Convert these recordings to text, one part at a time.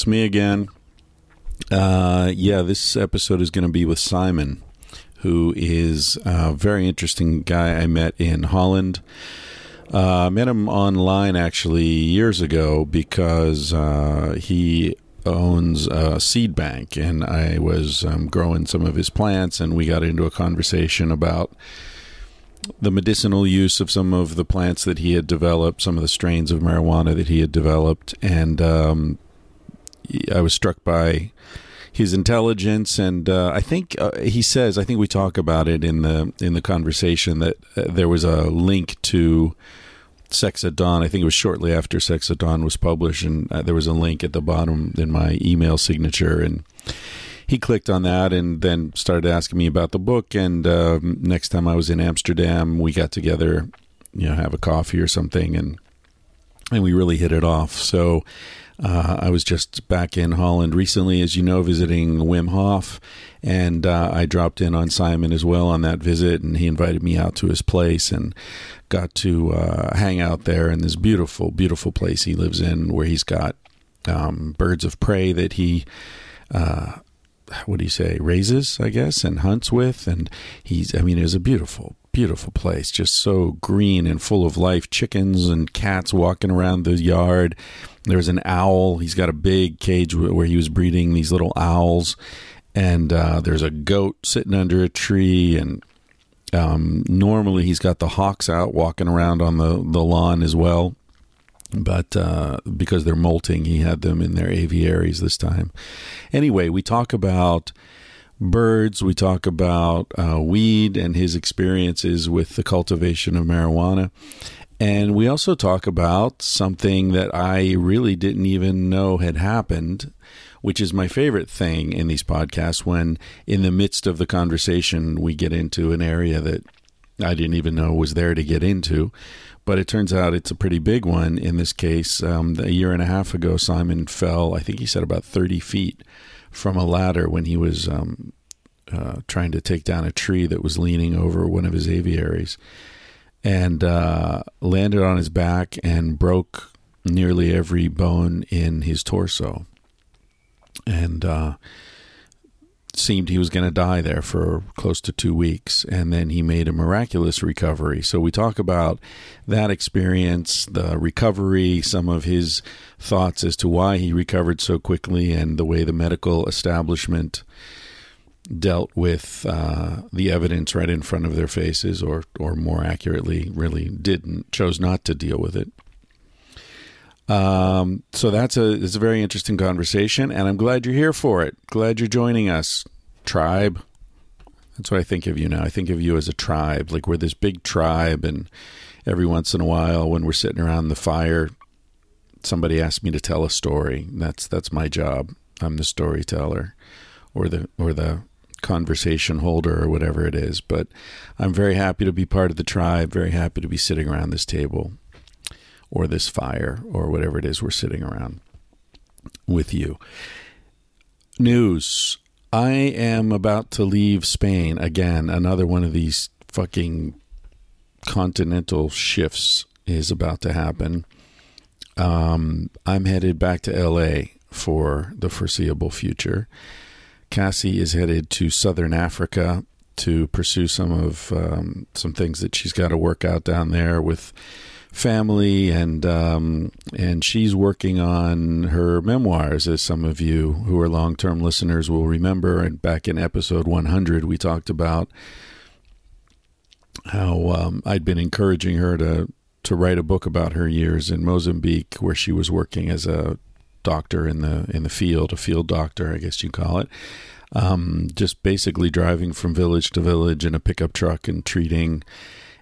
It's me again. Uh, yeah, this episode is going to be with Simon, who is a very interesting guy I met in Holland. Uh, I met him online actually years ago because uh, he owns a seed bank, and I was um, growing some of his plants, and we got into a conversation about the medicinal use of some of the plants that he had developed, some of the strains of marijuana that he had developed, and um, I was struck by his intelligence. And uh, I think uh, he says, I think we talk about it in the in the conversation that uh, there was a link to Sex at Dawn. I think it was shortly after Sex at Dawn was published, and uh, there was a link at the bottom in my email signature and he clicked on that and then started asking me about the book. And um, next time I was in Amsterdam, we got together, you know, have a coffee or something, and and we really hit it off. So uh, I was just back in Holland recently, as you know, visiting Wim Hof, and uh, I dropped in on Simon as well on that visit, and he invited me out to his place and got to uh, hang out there in this beautiful, beautiful place he lives in, where he's got um, birds of prey that he uh, what do you say raises i guess and hunts with and he's i mean it was a beautiful beautiful place just so green and full of life. Chickens and cats walking around the yard. There's an owl. He's got a big cage where he was breeding these little owls. And uh, there's a goat sitting under a tree and um, normally he's got the hawks out walking around on the, the lawn as well. But uh, because they're molting, he had them in their aviaries this time. Anyway, we talk about birds, we talk about uh, weed and his experiences with the cultivation of marijuana. And we also talk about something that I really didn't even know had happened, which is my favorite thing in these podcasts when, in the midst of the conversation, we get into an area that I didn't even know was there to get into but it turns out it's a pretty big one in this case. Um, a year and a half ago, Simon fell, I think he said about 30 feet from a ladder when he was um, uh, trying to take down a tree that was leaning over one of his aviaries and uh, landed on his back and broke nearly every bone in his torso. And uh, seemed he was going to die there for close to two weeks, and then he made a miraculous recovery. So we talk about that experience, the recovery, some of his thoughts as to why he recovered so quickly, and the way the medical establishment dealt with uh, the evidence right in front of their faces, or or more accurately, really didn't chose not to deal with it. Um, so that's a it's a very interesting conversation, and I'm glad you're here for it. Glad you're joining us, tribe. That's what I think of you now. I think of you as a tribe, like we're this big tribe, and every once in a while, when we're sitting around the fire, somebody asks me to tell a story. That's that's my job. I'm the storyteller, or the or the conversation holder, or whatever it is. But I'm very happy to be part of the tribe. Very happy to be sitting around this table or this fire or whatever it is we're sitting around with you. News. I am about to leave Spain again. Another one of these fucking continental shifts is about to happen. Um, I'm headed back to LA for the foreseeable future. Cassie is headed to Southern Africa to pursue some of um, some things that she's got to work out down there with family, and um, and she's working on her memoirs, as some of you who are long term listeners will remember. And back in episode 100, we talked about how um, I'd been encouraging her to to write a book about her years in Mozambique, where she was working as a doctor in the in the field, a field doctor, I guess you call it. Um, just basically driving from village to village in a pickup truck and treating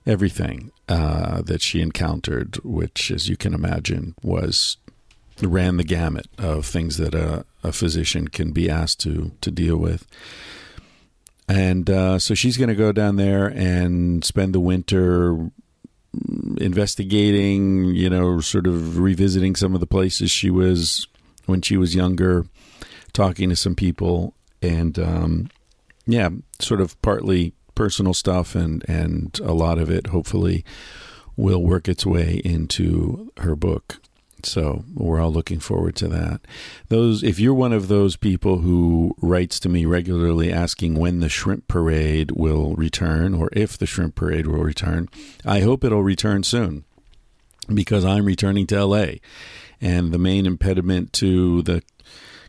everything uh, that she encountered, which, as you can imagine, was ran the gamut of things that a, a physician can be asked to to deal with. And uh, so she's going to go down there and spend the winter investigating, you know, sort of revisiting some of the places she was when she was younger, talking to some people, and um, yeah, sort of partly personal stuff, and and a lot of it hopefully will work its way into her book. So we're all looking forward to that. Those, if you're one of those people who writes to me regularly asking when the shrimp parade will return, or if the shrimp parade will return, I hope it'll return soon, because I'm returning to LA, and the main impediment to the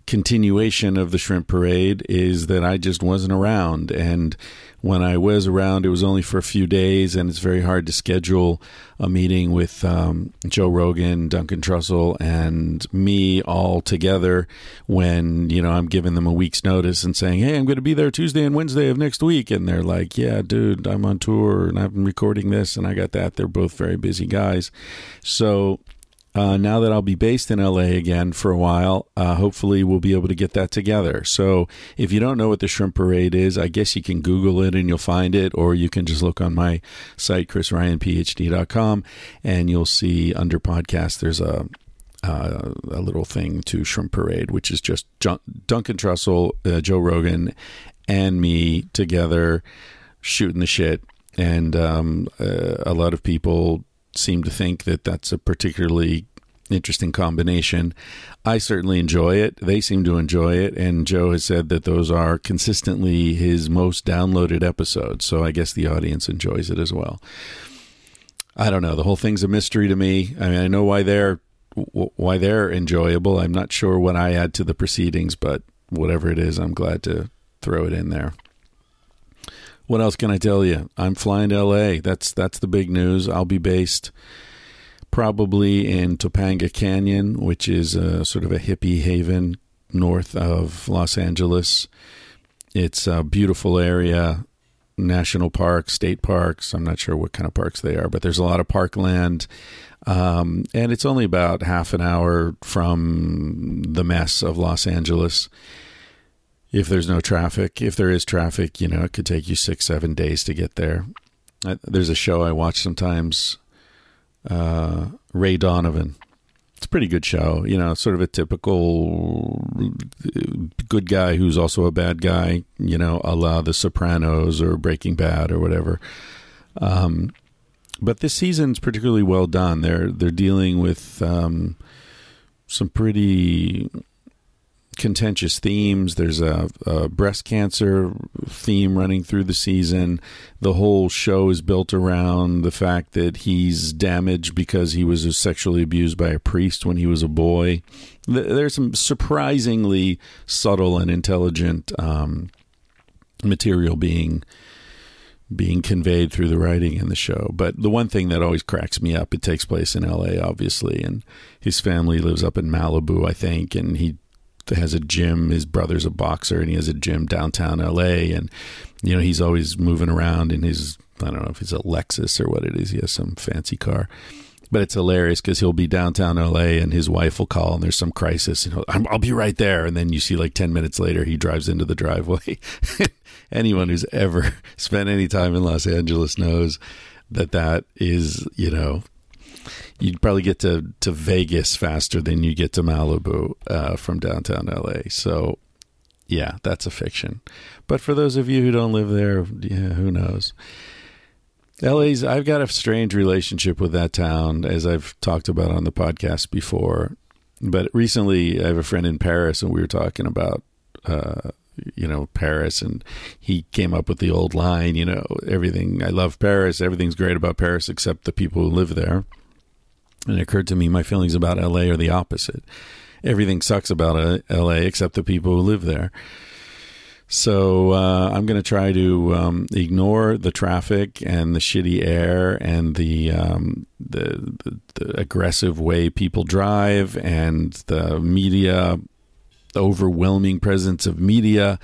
continuation of the shrimp parade is that I just wasn't around. And when I was around, it was only for a few days, and it's very hard to schedule a meeting with um, Joe Rogan, Duncan Trussell, and me all together when, you know, I'm giving them a week's notice and saying, hey, I'm going to be there Tuesday and Wednesday of next week. And they're like, yeah, dude, I'm on tour and I'm recording this and I got that. They're both very busy guys. So, uh, now that I'll be based in LA again for a while, uh, hopefully we'll be able to get that together. So if you don't know what the Shrimp Parade is, I guess you can Google it and you'll find it, or you can just look on my site, chrisryanphd.com, and you'll see under podcast there's a uh, a little thing to Shrimp Parade, which is just Duncan Trussell, uh, Joe Rogan, and me together shooting the shit. And um, uh, a lot of people seem to think that that's a particularly interesting combination. I certainly enjoy it. They seem to enjoy it. And Joe has said that those are consistently his most downloaded episodes. So I guess the audience enjoys it as well. I don't know. The whole thing's a mystery to me. I mean, I know why they're why they're enjoyable. I'm not sure what I add to the proceedings, but whatever it is, I'm glad to throw it in there. What else can I tell you? I'm flying to LA. That's that's the big news. I'll be based probably in Topanga Canyon, which is a, sort of a hippie haven north of Los Angeles. It's a beautiful area, national parks, state parks. I'm not sure what kind of parks they are, but there's a lot of parkland. Um, and it's only about half an hour from the mess of Los Angeles. If there's no traffic, if there is traffic, you know, it could take you six, seven days to get there. There's a show I watch sometimes uh, Ray Donovan. It's a pretty good show, you know, sort of a typical good guy who's also a bad guy, you know, a la The Sopranos or Breaking Bad or whatever. Um, but this season's particularly well done. They're they're dealing with um, some pretty contentious themes. There's a, a, breast cancer theme running through the season. The whole show is built around the fact that he's damaged because he was sexually abused by a priest when he was a boy. There's some surprisingly subtle and intelligent um, material being being conveyed through the writing in the show. But the one thing that always cracks me up, it takes place in LA, obviously, and his family lives up in Malibu, I think, and he has a gym. His brother's a boxer, and he has a gym downtown L.A. And you know he's always moving around in his I don't know if it's a Lexus or what it is. He has some fancy car. But it's hilarious because he'll be downtown LA and his wife will call and there's some crisis and I'll be right there. And then you see like 10 minutes later, he drives into the driveway. Anyone who's ever spent any time in Los Angeles knows that that is, you know, you'd probably get to, to Vegas faster than you get to Malibu uh, from downtown LA. So, yeah, that's a fiction. But for those of you who don't live there, yeah, who knows? LA's, I've got a strange relationship with that town, as I've talked about on the podcast before. But recently, I have a friend in Paris, and we were talking about, uh, you know, Paris, and he came up with the old line, you know, everything, I love Paris, everything's great about Paris except the people who live there. And it occurred to me my feelings about LA are the opposite. Everything sucks about uh, LA except the people who live there. So uh, I'm going to try to um, ignore the traffic and the shitty air and the, um, the, the, the aggressive way people drive and the media, the overwhelming presence of media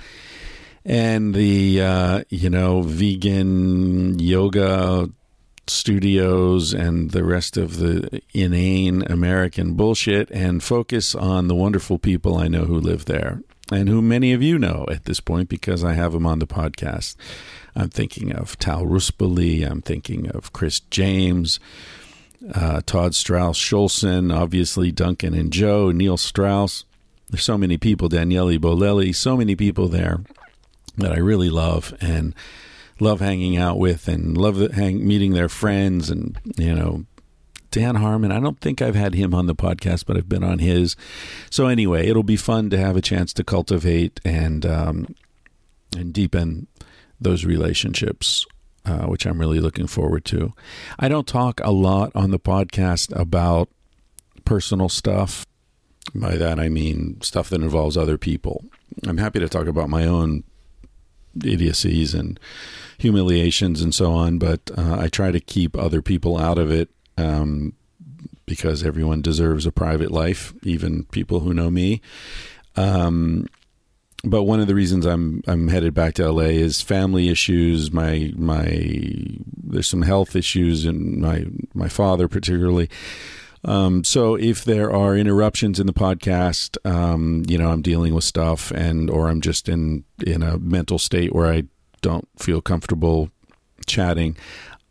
and the uh, you know vegan yoga studios and the rest of the inane American bullshit and focus on the wonderful people I know who live there and who many of you know at this point because I have them on the podcast. I'm thinking of Tal Ruspoli. I'm thinking of Chris James, uh, Todd Strauss Schulson, obviously Duncan and Joe, Neil Strauss. There's so many people, Daniele Bolelli, so many people there that I really love and love hanging out with and love hang, meeting their friends and, you know, Dan Harmon. I don't think I've had him on the podcast, but I've been on his. So anyway, it'll be fun to have a chance to cultivate and um, and deepen those relationships, uh, which I'm really looking forward to. I don't talk a lot on the podcast about personal stuff. By that I mean stuff that involves other people. I'm happy to talk about my own idiocies and humiliations and so on, but uh, I try to keep other people out of it um, because everyone deserves a private life, even people who know me. Um, but one of the reasons I'm I'm headed back to LA is family issues. My my there's some health issues, and my my father particularly. Um, so if there are interruptions in the podcast, um, you know, I'm dealing with stuff, and or I'm just in in a mental state where I don't feel comfortable chatting.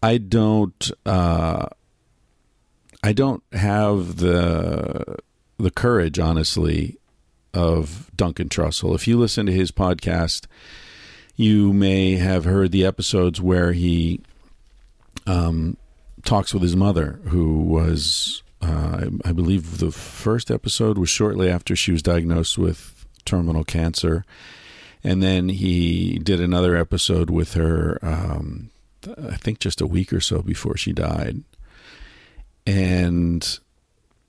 I don't. Uh, I don't have the the courage, honestly, of Duncan Trussell. If you listen to his podcast, you may have heard the episodes where he um, talks with his mother, who was, uh, I, I believe, the first episode was shortly after she was diagnosed with terminal cancer, and then he did another episode with her. Um, I think just a week or so before she died and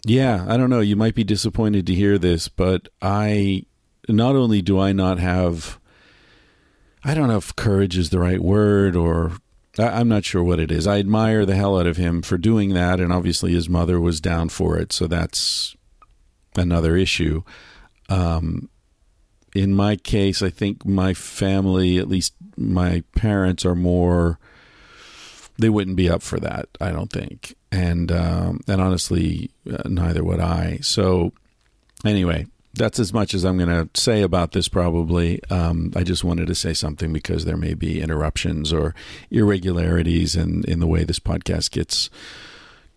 yeah, I don't know. You might be disappointed to hear this, but I not only do I not have, I don't know if courage is the right word or I'm not sure what it is. I admire the hell out of him for doing that, and obviously his mother was down for it, so that's another issue. Um, in my case, I think my family, at least my parents, are more. They wouldn't be up for that. I don't think and um, and honestly, uh, neither would I. So anyway, that's as much as I'm going to say about this. Probably, um, I just wanted to say something because there may be interruptions or irregularities in in the way this podcast gets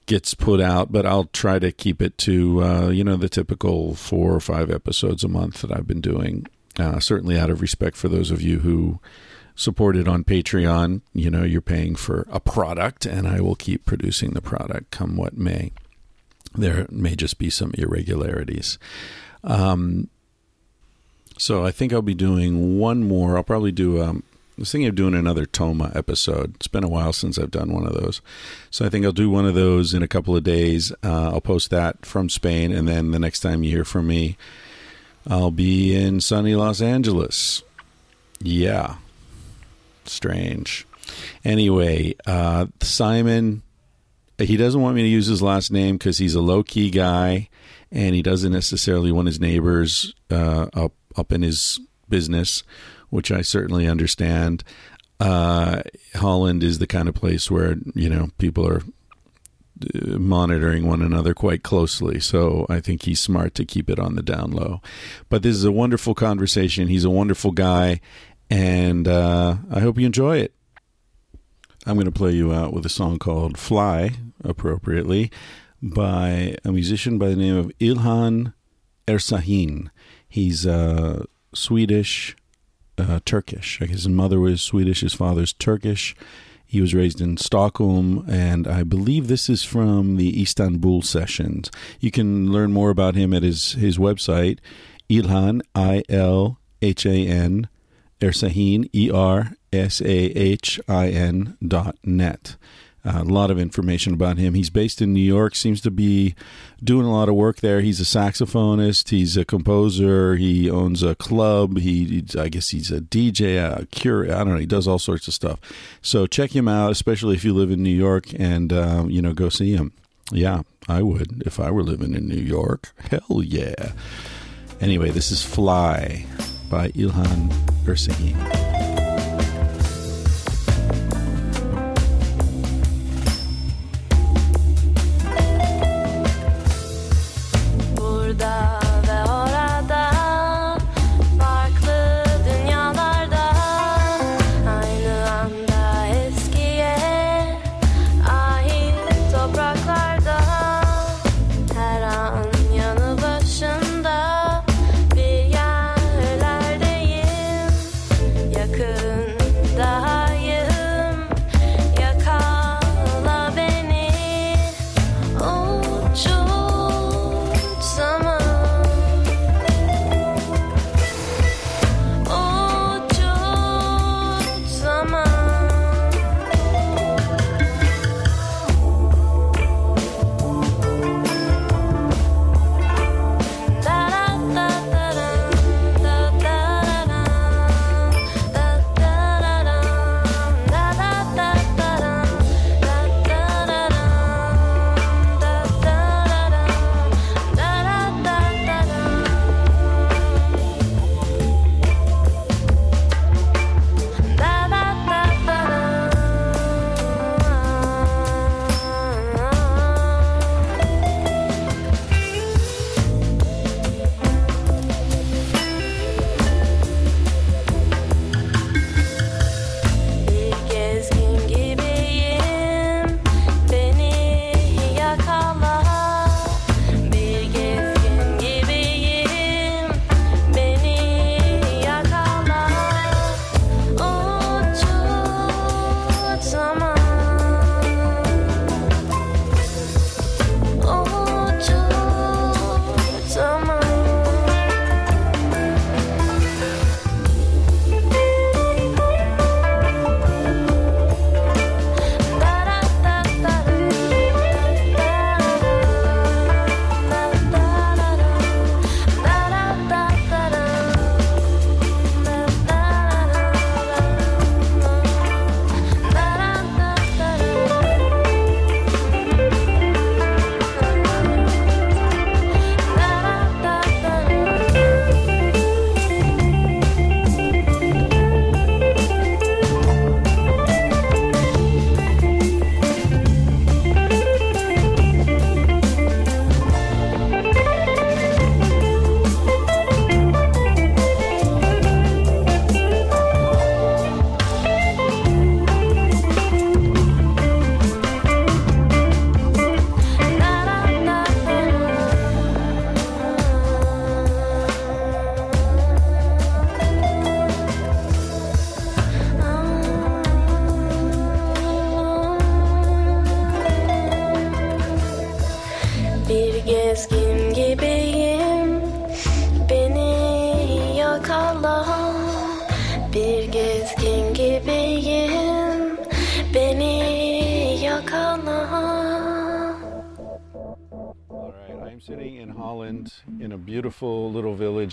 gets put out, but I'll try to keep it to uh, you know the typical four or five episodes a month that I've been doing. Uh, certainly, out of respect for those of you who support it on Patreon, you know, you're paying for a product, and I will keep producing the product come what may. There may just be some irregularities. Um, so I think I'll be doing one more. I'll probably do. Um, I was thinking of doing another Toma episode. It's been a while since I've done one of those, so I think I'll do one of those in a couple of days. Uh, I'll post that from Spain, and then the next time you hear from me, I'll be in sunny Los Angeles. Yeah, strange. Anyway, uh, Simon, he doesn't want me to use his last name because he's a low key guy, and he doesn't necessarily want his neighbors uh, up up in his business, which I certainly understand. Uh, Holland is the kind of place where you know people are uh, monitoring one another quite closely. So I think he's smart to keep it on the down low. But this is a wonderful conversation. He's a wonderful guy, and uh, I hope you enjoy it. I'm going to play you out with a song called Fly, appropriately, by a musician by the name of Ilhan Ersahin. He's uh, Swedish, uh, Turkish. His mother was Swedish, his father's Turkish. He was raised in Stockholm, and I believe this is from the Istanbul sessions. You can learn more about him at his, his website, Ilhan, I L H A N Ersahin, E R S A H I N dot net. A lot of information about him. He's based in New York, seems to be doing a lot of work there. He's a saxophonist, he's a composer, he owns a club, he, I guess he's a DJ, a curator, I don't know, he does all sorts of stuff. So check him out, especially if you live in New York and, uh, you know, go see him. Yeah, I would if I were living in New York. Hell yeah. Anyway, this is Fly by Ilhan Ersahin. da.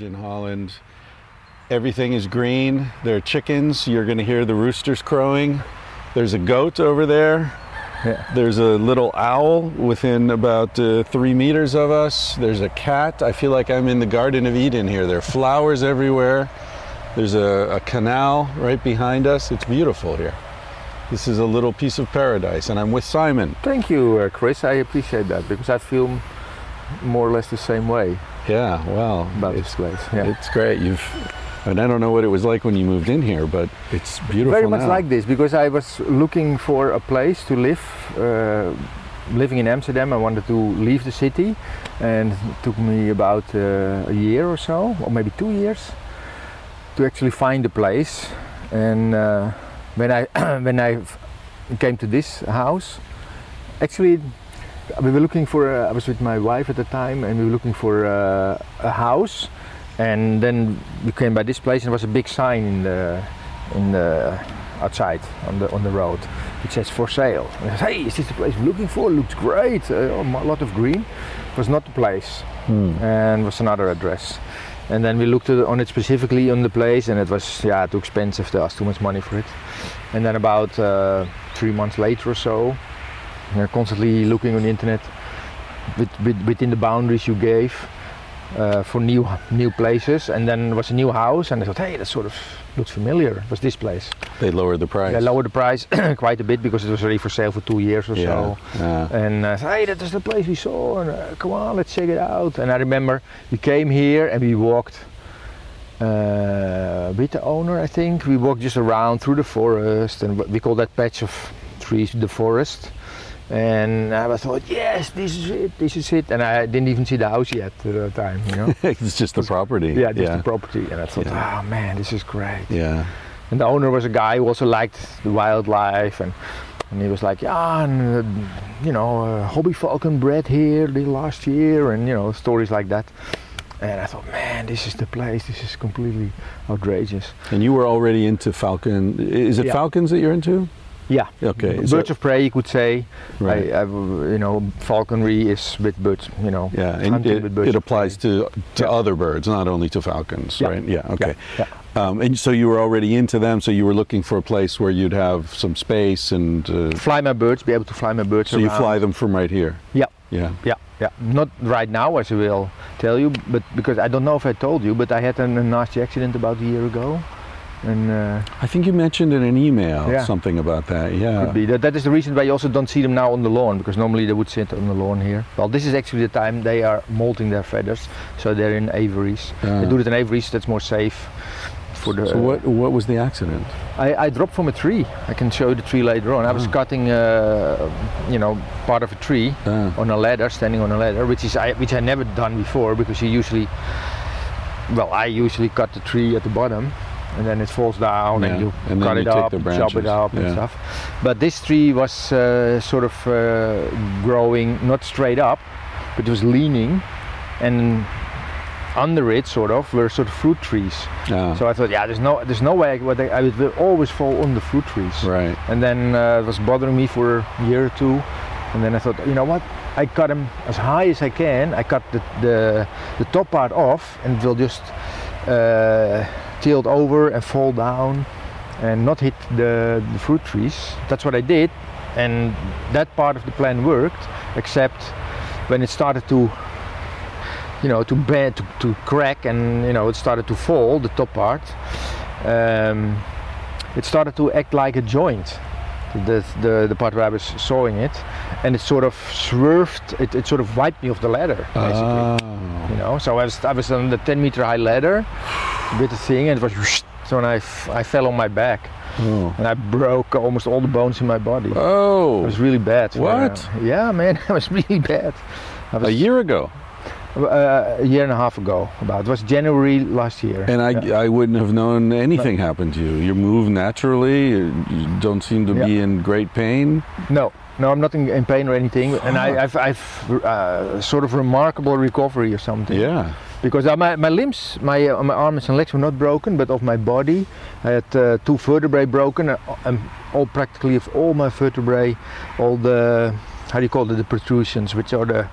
In Holland. Everything is green. There are chickens. You're going to hear the roosters crowing. There's a goat over there. Yeah. There's a little owl within about uh, three meters of us. There's a cat. I feel like I'm in the Garden of Eden here. There are flowers everywhere. There's a, a canal right behind us. It's beautiful here. This is a little piece of paradise, and I'm with Simon. Thank you, uh, Chris. I appreciate that because I feel more or less the same way Yeah, well, about it's, this place. Yeah. it's great. You've, and I don't know what it was like when you moved in here, but it's beautiful. Very much now. like this because I was looking for a place to live. Uh, living in Amsterdam, I wanted to leave the city, and it took me about uh, a year or so, or maybe two years, to actually find a place. And uh, when I when I came to this house, actually we were looking for. A, I was with my wife at the time, and we were looking for a, a house. And then we came by this place, and there was a big sign in the in the outside on the on the road. It says for sale. And I said, hey, is this the place we're looking for? Looks great. Uh, a lot of green. It was not the place, Hmm. and was another address. And then we looked at- on it specifically on the place, and it was yeah too expensive. There was too much money for it. And then about uh, three months later or so, you're constantly looking on the internet with, with, within the boundaries you gave uh, for new new places. And then there was a new house, and I thought, hey, that sort of looks familiar. It was this place. They lowered the price. They lowered the price quite a bit because it was already for sale for two years or yeah. so. yeah. And I said, hey, that is the place we saw. And uh, come on, let's check it out. And I remember we came here and we walked uh, with the owner, I think. We walked just around through the forest, and we call that patch of trees the forest. And I thought, yes, this is it, this is it. And I didn't even see the house yet at the time, you know. it's just the property. yeah, just yeah. the property. And I thought, Yeah. oh man, this is great. yeah. And the owner was a guy who also liked the wildlife, and, and he was like, yeah, and uh, you know, uh, hobby falcon bred here the last year, and you know, stories like that. And I thought, man, this is the place. This is completely outrageous. And you were already into falcon. Is it Yeah. falcons that you're into? Yeah. Okay. Birds so- of prey, you could say. right. I, I, you know, falconry is with birds. You know, yeah, and it, with birds it applies to to Yeah. other birds, not only to falcons, Yeah. right? Yeah. Okay. Yeah. Um, and so you were already into them. So you were looking for a place where you'd have some space, and uh, Fly my birds, be able to fly my birds. so you fly them from right here. Yeah. Yeah. Yeah, yeah. Not right now, as I will tell you, but because I don't know if I told you, but I had an, a nasty accident about a year ago, and uh, I think you mentioned in an email Yeah. something about that. Yeah. could be that, that is the reason why you also don't see them now on the lawn, because normally they would sit on the lawn here. Well, this is actually the time they are molting their feathers, so they're in aviaries. Ah. They do it in aviaries. That's more safe for the. So what what was the accident? I, I dropped from a tree. I can show you the tree later on. I was Ah. cutting, uh, you know, part of a tree Ah. on a ladder, standing on a ladder, which is I, which I never done before because you usually, well, I usually cut the tree at the bottom, and then it falls down, Yeah, and you and cut it take up, chop it up, and stuff. But this tree was uh, sort of uh, growing not straight up, but it was leaning, and under it, sort of, were sort of fruit trees. Ah, So I thought, yeah, there's no, there's no way I, I, I would always fall on the fruit trees. right. And then uh, it was bothering me for a year or two. And then I thought, you know what? I cut them as high as I can. I cut the, the, the top part off and it will just uh, tilt over and fall down and not hit the, the fruit trees. That's what I did. And that part of the plan worked, except when it started to you know to bend to, to crack and you know it started to fall the top part um, it started to act like a joint the, the, the part where I was sawing it and it sort of swerved it, it sort of wiped me off the ladder basically Oh. you know so I was, I was on the 10 meter high ladder with the thing and it was so when I, f- I fell on my back Oh. and I broke almost all the bones in my body Oh. it was really bad for, uh, What? yeah man it was really bad I A was, year ago. Uh, a year and a half ago about it was January last year And I, Yeah. I wouldn't have known anything happened to you. You move naturally. You don't seem to be in great pain. No, no, I'm not in, in pain or anything, and I, I've, I've uh, sort of remarkable recovery or something. Yeah. Because uh, my, my limbs, my uh, my arms and legs were not broken, but of my body, I had uh, two vertebrae broken, uh, and all practically of all my vertebrae, all the how do you call it the protrusions, which are the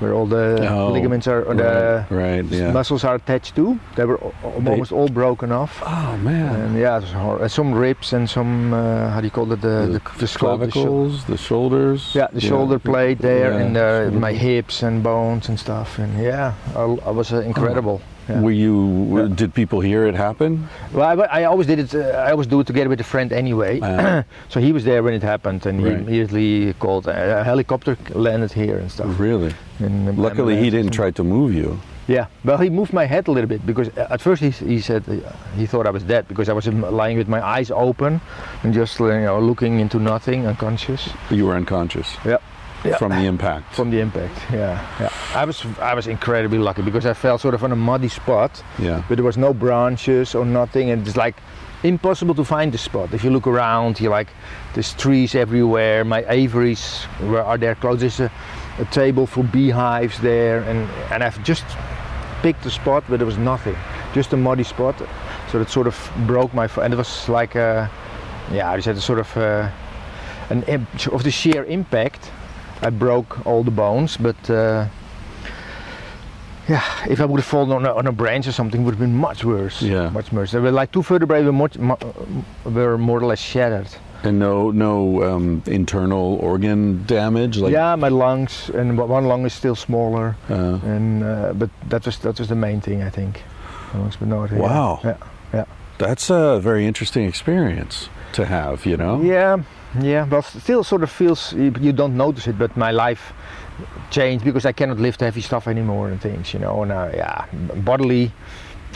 where all the Oh, ligaments are or the right, right, yeah. muscles are attached to. They were al- al- They- almost all broken off. Oh man. And yeah, it was hor- uh, some ribs and some uh, how do you call it the the, the, the clavicles, the shoulders. yeah, the shoulder blade there, Yeah, and uh, my hips and bones and stuff. And yeah, I, I was uh, incredible. Yeah. Were you? Yeah. Did people hear it happen? Well, I, I always did it. Uh, I always do it together with a friend anyway. Ah. so he was there when it happened, and he Right. immediately called. uh, A helicopter landed here and stuff. Really? And, um, Luckily, he didn't try to move you. Yeah, well, he moved my head a little bit because uh, at first he, he said uh, he thought I was dead because I was um, lying with my eyes open and just uh, you know looking into nothing, unconscious. You were unconscious Yeah. Yeah. from the impact. From the impact, yeah, yeah. I was I was incredibly lucky because I fell sort of on a muddy spot, yeah. but there was no branches or nothing, and it's like impossible to find the spot. If you look around, you like there's trees everywhere. My aviaries were, are there close. There's a, a table for beehives there, and and I've just picked the spot, where there was nothing, just a muddy spot. So that sort of broke my foot, and it was like a, yeah, I just had a sort of uh, an of the sheer impact. I broke all the bones, but. Uh, yeah, if I would have fallen on a, on a branch or something, it would have been much worse. Yeah. much worse. There were like two vertebrae were, much, mu- were more or less shattered. And no, no um, internal organ damage. Like, yeah, my lungs and one- lung is still smaller, Uh, and uh, but that was that was the main thing I think. Lungs, but no, Wow. Yeah, yeah, that's a very interesting experience to have. You know. yeah, yeah. Well, still sort of feels you you don't notice it, but my life changed because I cannot lift heavy stuff anymore and things, you know. And uh, yeah, bodily,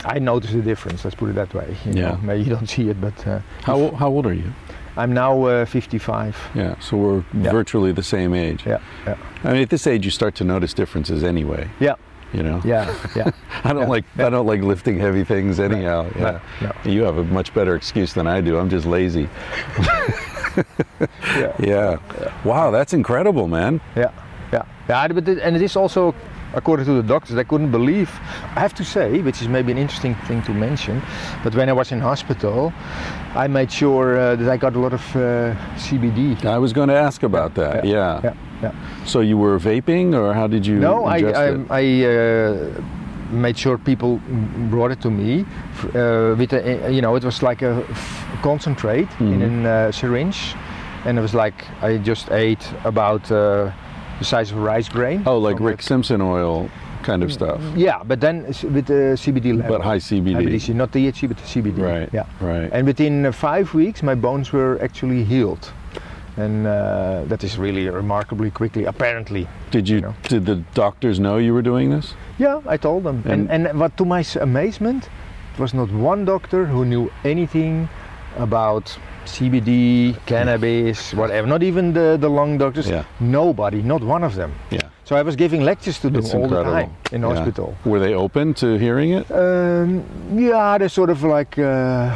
I notice the difference. Let's put it that way. You Yeah. know? Maybe you don't see it, but uh, How how old are you? I'm now uh, 55. Yeah. So we're Yeah. virtually the same age. Yeah, yeah, I mean, at this age, you start to notice differences anyway. yeah, You know. yeah, yeah. I don't Yeah. like I don't like lifting heavy things anyhow. Yeah. no. You have a much better excuse than I do. I'm just lazy. Yeah. Yeah. Wow, that's incredible, man. Yeah, yeah, yeah. But and it is also, according to the doctors, they couldn't believe. I have to say, which is maybe an interesting thing to mention, but when I was in hospital, I made sure uh, that I got a lot of uh, CBD. I was going to ask about that. Yeah. yeah, yeah. So you were vaping, or how did you? No, I, I, it? I uh, made sure people brought it to me uh, with a, you know, it was like a concentrate in Mhm. a uh, syringe, and it was like I just ate about uh, the size of a rice grain. Oh, like Rick that- Simpson oil kind of stuff, Yeah, but then with the CBD level. but high CBD. CBD, not THC, but the CBD. Right. Yeah. Right. And within uh, five weeks, my bones were actually healed, and uh, that is really remarkably quickly. Apparently. did you? know. Did the doctors know you were doing this? Yeah, I told them. And And- and, what to my amazement, it was not one doctor who knew anything about CBD, cannabis, whatever. Not even the the lung doctors. Yeah. Nobody, not one of them. Yeah. So I was giving lectures to them It's all incredible. the time in Yeah. hospital. Were they open to hearing it? Um, yeah, they're sort of like. Uh,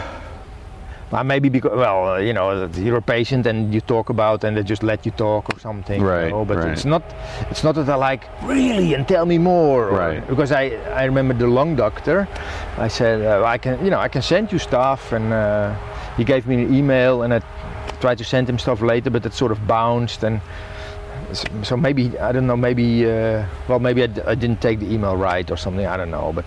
well, maybe because well, uh, you know, you're a patient and you talk about, and they just let you talk or something. you Right, know, But right. it's not, it's not that I like really and tell me more. or- Right. Because I, I remember the lung doctor. I said uh, I can, you know, I can send you stuff, and uh, he gave me an email, and I tried to send him stuff later, but it sort of bounced and. So maybe I don't know. Maybe uh, well, maybe I, d- I didn't take the email right or something. I don't know. But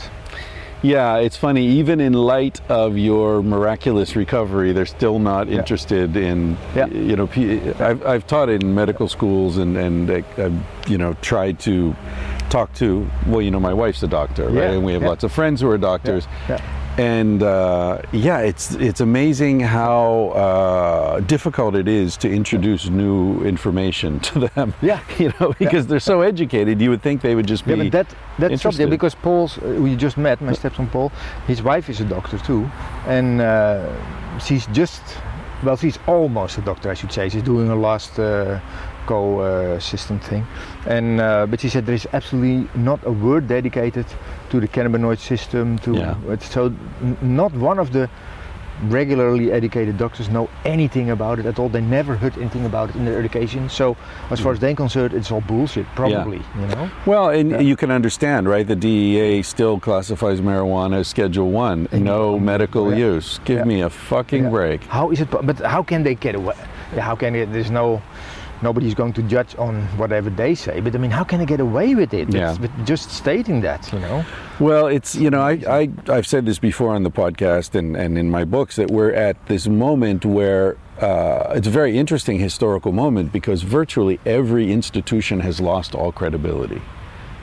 Yeah, it's funny. Even in light of your miraculous recovery, they're still not Yeah. interested in. Yeah. You know, I've, I've taught in medical schools and and uh, I've, you know tried to talk to. Well, you know, my wife's a doctor, right? Yeah, And we have lots of friends who are doctors. Yeah. And uh, yeah, it's it's amazing how uh, difficult it is to introduce new information to them. Yeah. you know, because they're so educated, you would think they would just be. Yeah, but that that's something because Paul's uh, who just met, my stepson Paul, his wife is a doctor too, and uh, she's just well, she's almost a doctor, I should say. She's doing her last uh, co-assistant thing, and uh, but she said there is absolutely not a word dedicated to the cannabinoid system. To Yeah. so n- not one of the regularly educated doctors know anything about it at all. They never heard anything about it in their education. So as far as they're concerned, it's all bullshit. Probably, you know. Well, and Yeah. you can understand, right? The DEA still classifies marijuana as Schedule One, no medical Yeah. use. Give Yeah. me a fucking Yeah. break. How is it? But how can they get away? How can they? There's no. Nobody's going to judge on whatever they say. But I mean, how can I get away with it? Yeah. With, with just stating that, you know? Well, it's you know I, I I've said this before on the podcast and, and in my books that we're at this moment where uh, it's a very interesting historical moment because virtually every institution has lost all credibility.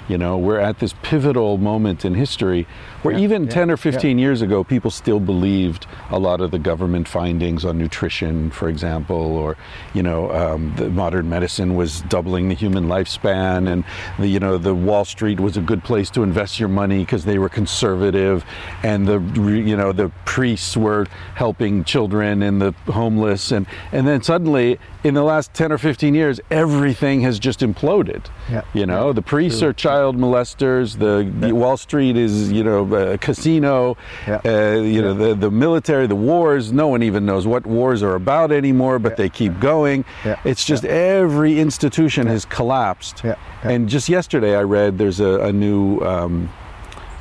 You know, we're at this pivotal moment in history where Yeah, even yeah, 10 or yeah. 15 years ago, people still believed a lot of the government findings on nutrition, for example, or, you know, um, the modern medicine was doubling the human lifespan and, the, you know, the Wall Street was a good place to invest your money because they were conservative and the, you know, the priests were helping children and the homeless. And, and then suddenly, in the last 10 or 15 years, everything has just imploded. Yeah. You know, the priests are child molesters. The, the Wall Street is, you know, a casino. Yeah. Uh, you know, the the military, the wars. No one even knows what wars are about anymore, but they keep going. Yeah. It's just every institution has collapsed. Yeah. Yeah. And just yesterday, I read there's a, a new. Um,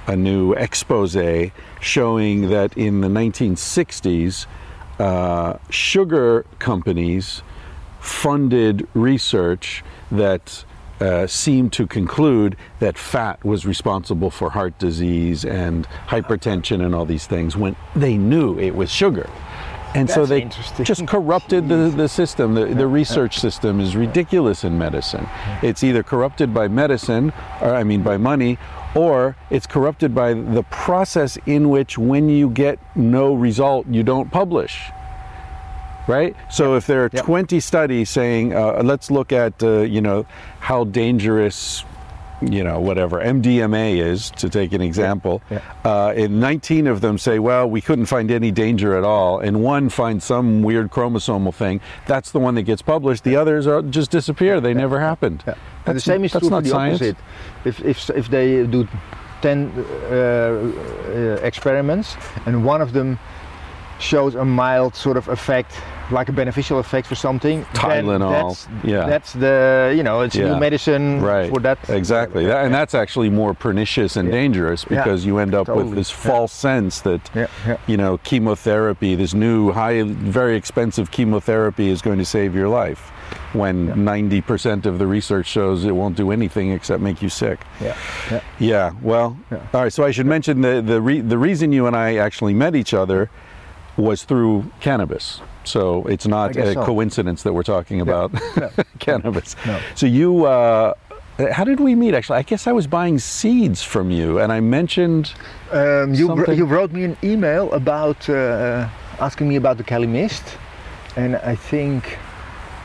a new expose showing that in the 1960s, uh, sugar companies funded research that uh, seemed to conclude that fat was responsible for heart disease and hypertension and all these things when they knew it was sugar. And so they just corrupted the, the system. The, the research system is ridiculous in medicine. It's either corrupted by medicine, or I mean by money, or it's corrupted by the process in which when you get no result, you don't publish right? So if there are Yep. 20 studies saying, uh, let's look at, uh, you know, how dangerous, you know, whatever MDMA is, to take an example. Uh, and 19 of them say, well, we couldn't find any danger at all, and one finds some weird chromosomal thing, that's the one that gets published. The others are just disappear. They never happened. And the same is true for the science. opposite. If, if, if they do 10 uh, uh, experiments and one of them shows a mild sort of effect, like a beneficial effect for something, Tylenol, That's, yeah. that's the, you know, it's Yeah. new medicine right for that. exactly that, and that's actually more pernicious and Yeah. dangerous Yeah. because you end up with Totally. this Yeah. false sense that Yeah, yeah. you know chemotherapy this new high very expensive chemotherapy is going to save your life when 90% of the research shows it won't do anything except make you sick Yeah, yeah. yeah well Yeah. all right so i should mention the the, re- the reason you and i actually met each other was through cannabis so it's not a so. coincidence that we're talking about cannabis. No. so you uh how did we meet actually? I guess I was buying seeds from you and I mentioned Um, you, Something- you wrote me an email about uh, asking me about the Kali Mist, and I think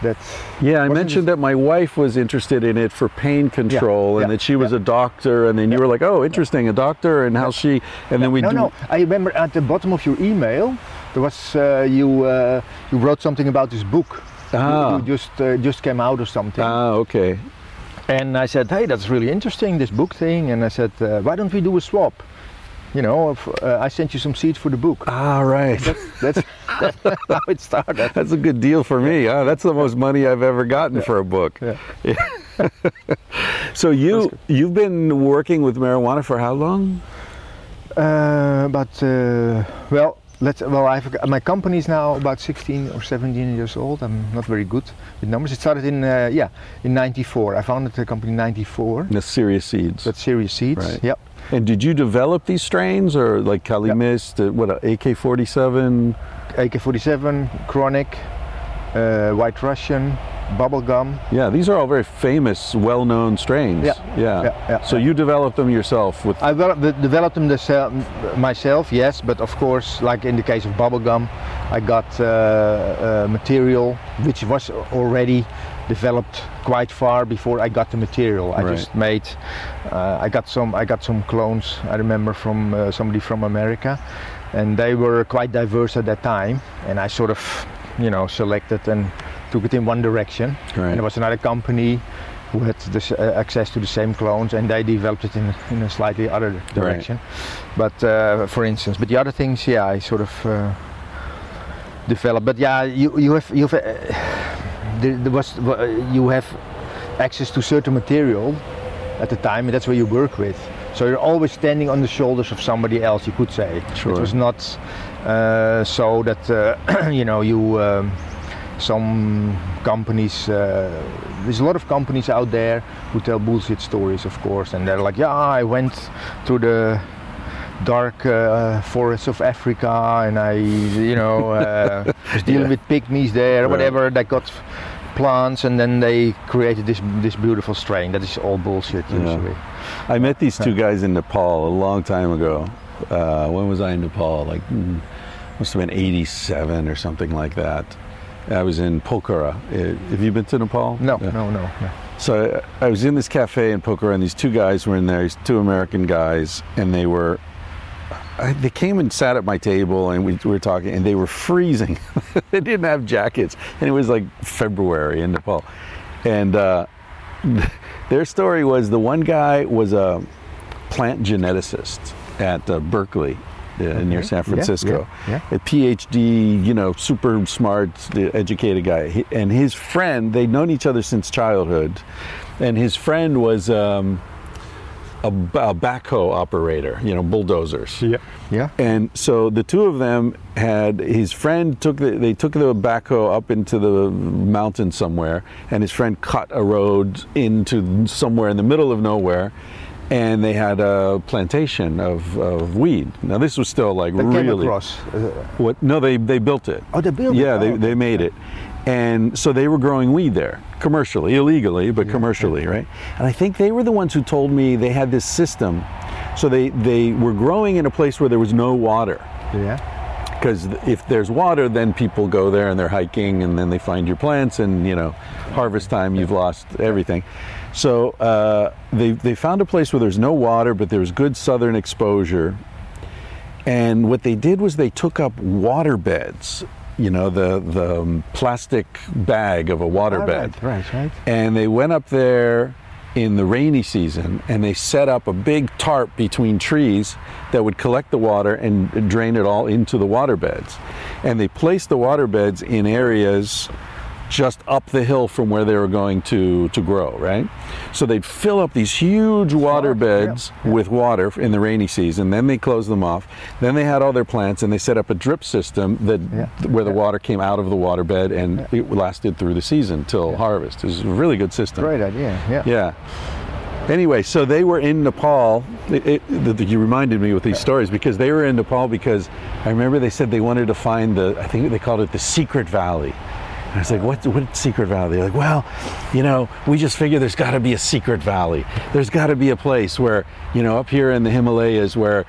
that's Yeah, I mentioned that my wife was interested in it for pain control and yeah, that she was a doctor and then you were like, "Oh, interesting, a doctor and how she and then we no, do no. I remember at the bottom of your email there was uh, you uh, you wrote something about this book. You- Ah. You, just uh, just came out or something. Ah, okay. And I said, hey, that's really interesting, this book thing. And I said, uh, why don't we do a swap? You know, if, uh, I sent you some seeds for the book. Ah, right. That's, that's how it started. That's a good deal for me. Huh? That's the most money I've ever gotten for a book. Yeah. So you you've been working with marijuana for how long? Uh, but uh, well, let's. Well, I've my company is now about 16 or 17 years old. I'm not very good with numbers. It started in uh, yeah in '94. I founded the company in '94. The serious seeds. That's Serious Seeds. Right. Yep. and did you develop these strains or like Kali Yeah. Mist, uh, what AK-47? AK-47, Chronic, uh, White Russian, Bubblegum. Yeah, these are all very famous, well-known strains. Yeah. Yeah. Yeah, yeah, so you developed them yourself with I developed, de- developed them myself, yes, but of course, like in the case of bubble gum, I got uh, uh, material which was already developed quite far before I got the material. I Right. just made, uh, I got some, I got some clones. I remember from uh, somebody from America, and they were quite diverse at that time. And I sort of, you know, selected and took it in one direction. Right. And there was another company who had this, uh, access to the same clones and they developed it in, in a slightly other direction. But uh, for instance, but the other things, yeah, I sort of uh, developed. But yeah, you you have you have uh, there, there was uh, you have access to certain material at the time, and that's where you work with. So you're always standing on the shoulders of somebody else. You could say Sure. it was not uh, so that uh, you know you. Um, some companies. Uh, there's a lot of companies out there who tell bullshit stories, of course, and they're like, "Yeah, I went to the dark uh, forests of Africa, and I, you know, uh, was dealing Yeah. with pygmies there, or Right. whatever. They got plants, and then they created this this beautiful strain. That is all bullshit Yeah. usually. I met these two guys in Nepal a long time ago. Uh, when was I in Nepal? Like, mm, must have been 87 or something like that. I was in Pokhara. Uh, Have you been to Nepal? No, Yeah. no, no, no. So I, I was in this cafe in Pokhara, and these two guys were in there. These two American guys, and they were. I, they came and sat at my table, and we, we were talking, and they were freezing. they didn't have jackets, and it was like February in Nepal, and uh, their story was the one guy was a plant geneticist at uh, Berkeley. Uh, near Okay. San Yeah, Francisco, yeah, a PhD, you know, super smart, educated guy. And his friend, they'd known each other since childhood, and his friend was um, a, a backhoe operator, you know, bulldozers. Yeah. Yeah. And so the two of them had his friend took the they took the backhoe up into the mountain somewhere, and his friend cut a road into somewhere in the middle of nowhere. And they had a plantation of, of weed. Now this was still like They really across. Uh, what? No, they they built it. Oh, they built it? Yeah, Oh, they okay. they made it, and so they were growing weed there commercially, illegally, but commercially, right? And I think they were the ones who told me they had this system. So they they were growing in a place where there was no water. yeah. Because if there's water, then people go there and they're hiking, and then they find your plants, and you know, harvest time, you've lost everything. So uh, they they found a place where there's no water, but there's good southern exposure. And what they did was they took up water beds, you know, the the um, plastic bag of a water bed, Right, right, right. and they went up there in the rainy season and they set up a big tarp between trees that would collect the water and drain it all into the water beds. And they placed the water beds in areas just up the hill from where they were going to, to grow, right? So they'd fill up these huge water Smart, yeah, beds with water in the rainy season. Then they closed them off. Then they had all their plants and they set up a drip system that Yeah, where the yeah. water came out of the water bed and it lasted through the season till harvest. It was a really good system. Great idea. Yeah. Yeah. Anyway, so they were in Nepal. It, it, the, you reminded me with these stories because they were in Nepal because I remember they said they wanted to find the, I think they called it the secret valley. I was like, what, what secret valley? They're like, well, you know, we just figure there's got to be a secret valley. There's got to be a place where, you know, up here in the Himalayas where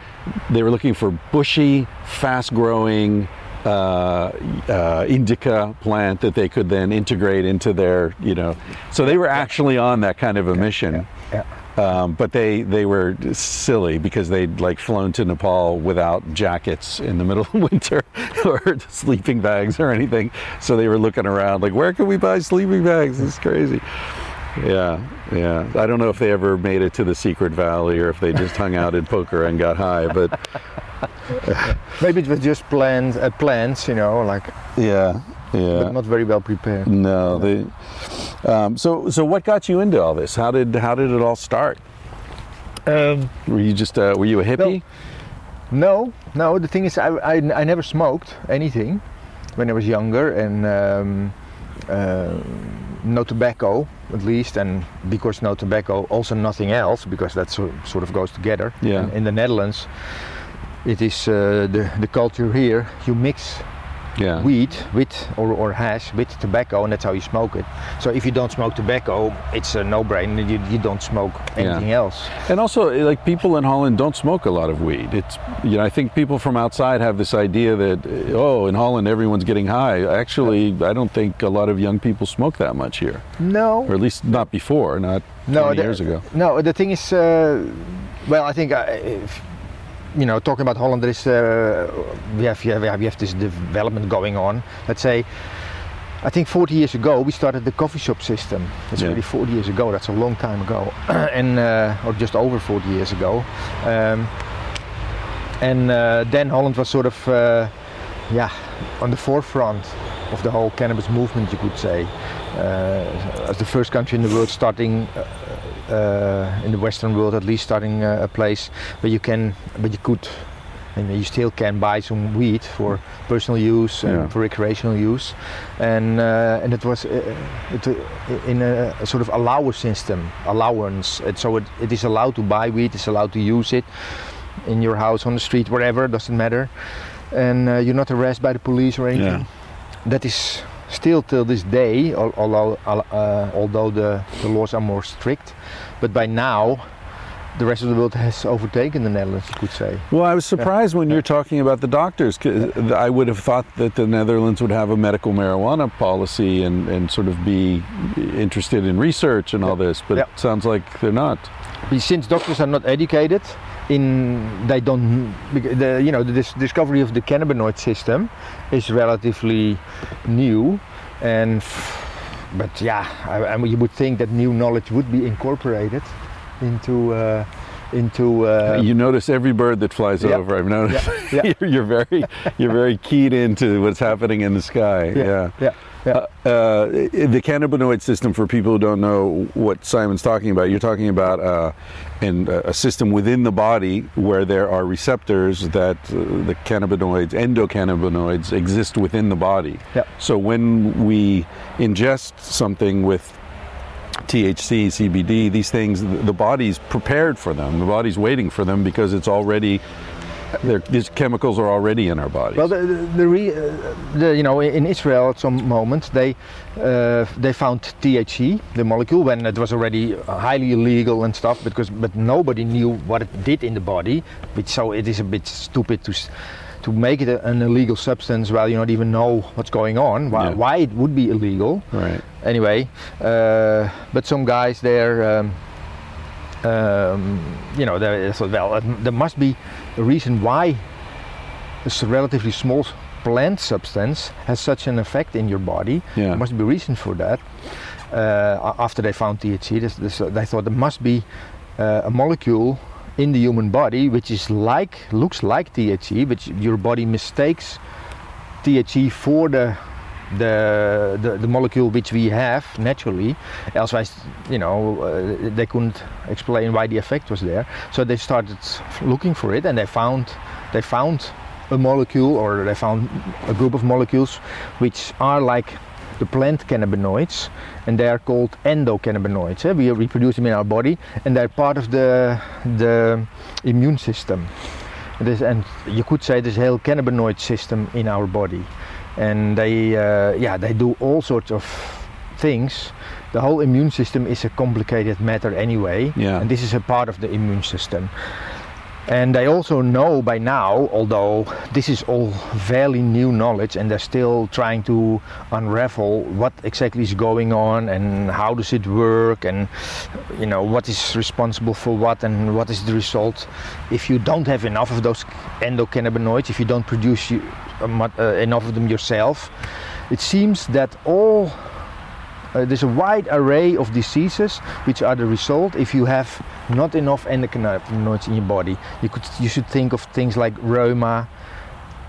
they were looking for bushy, fast growing, uh, uh, indica plant that they could then integrate into their, you know. So they were actually on that kind of a mission. Yeah. Um, but they, they were silly because they'd like flown to Nepal without jackets in the middle of winter or sleeping bags or anything. So they were looking around like, where can we buy sleeping bags? It's crazy. Yeah, yeah. I don't know if they ever made it to the secret valley or if they just hung out in Pokhara and got high, but Maybe it was just plans, uh, plans, you know, like, yeah, yeah. but not very well prepared. No, they. Um, so, so what got you into all this? How did how did it all start? Um, Were you just uh, were you a hippie? no, no. The thing is, I, I, I never smoked anything when I was younger, and um, uh, no tobacco at least, and because no tobacco, also nothing else, because that sort sort of goes together. Yeah. In, in the Netherlands, it is uh, the the culture here. You mix yeah. weed with or, or hash with tobacco and that's how you smoke it so if you don't smoke tobacco it's a no-brainer you, you don't smoke anything else And also, eh, like people in Holland don't smoke a lot of weed. It's you know I think people from outside have this idea that eh, oh in Holland everyone's getting high. Actually, I don't think a lot of young people smoke that much here, no or at least not before, not no 20 the, years ago. no the thing is uh, well i think uh, if, you know talking about holland there is uh, we have we have we have this development going on let's say I think 40 years ago we started the coffee shop system. That's Yeah. already 40 years ago. That's a long time ago, and uh, or just over 40 years ago. Um, and uh, then Holland was sort of, uh, yeah, on the forefront of the whole cannabis movement, you could say, uh, as the first country in the world starting, uh, in the Western world at least, starting uh, a place where you can, where you could and you still can buy some weed for personal use and Yeah. for recreational use, and uh, and it was uh, it, uh, in a, a sort of allowance system, allowance. And so it, it is allowed to buy weed, it's allowed to use it in your house, on the street, wherever, doesn't matter, and uh, you're not arrested by the police or anything. Yeah. That is still till this day, although uh, although the, the laws are more strict, but by now. The rest of the world has overtaken the Netherlands, you could say. Well, I was surprised when you're talking about the doctors. I would have thought that the Netherlands would have a medical marijuana policy and, and sort of be interested in research and all this, but Yeah. it sounds like they're not. But since doctors are not educated in they don't the you know the dis- discovery of the cannabinoid system is relatively new and but yeah I, I mean, you would think that new knowledge would be incorporated into uh, into uh, you notice every bird that flies yeah. over. I've noticed. Yeah. you're, you're very, you're very keyed into what's happening in the sky. Yeah. yeah yeah Uh, uh, the cannabinoid system, for people who don't know what Simon's talking about, you're talking about uh, in a system within the body where there are receptors that uh, the cannabinoids, endocannabinoids, exist within the body. Yeah. So when we ingest something with THC, CBD, these things, the body's prepared for them. The body's waiting for them because it's already, these chemicals are already in our bodies. Well, the, the, re, uh, the you know in Israel at some moment they uh, they found THC, the molecule, when it was already highly illegal and stuff, because but nobody knew what it did in the body, which so it is a bit stupid to to make it a, an illegal substance while you don't even know what's going on, why, Yeah. why it would be illegal right. anyway, uh, but some guys there, um, um, you know, they thought, well, there must be a reason why this relatively small plant substance has such an effect in your body. Yeah. There must be a reason for that. Uh, after they found THC, this, this, uh, they thought there must be uh, a molecule in the human body which is like, looks like THC, but your body mistakes THC for the the, the the molecule which we have naturally. Elsewise, you know, uh, they couldn't explain why the effect was there. So they started looking for it, and they found they found a molecule, or they found a group of molecules, which are like the plant cannabinoids, and they are called endocannabinoids. eh? We reproduce them in our body, and they're part of the the immune system. This, and you could say this whole cannabinoid system in our body, and they uh, yeah they do all sorts of things. The whole immune system is a complicated matter anyway, Yeah. and this is a part of the immune system. And they also know by now, although this is all fairly new knowledge, and they're still trying to unravel what exactly is going on and how does it work, and you know what is responsible for what and what is the result. If you don't have enough of those endocannabinoids, if you don't produce you, enough of them yourself, it seems that all uh, there's a wide array of diseases which are the result if you have not enough endocannabinoids in your body. You could you should think of things like reuma,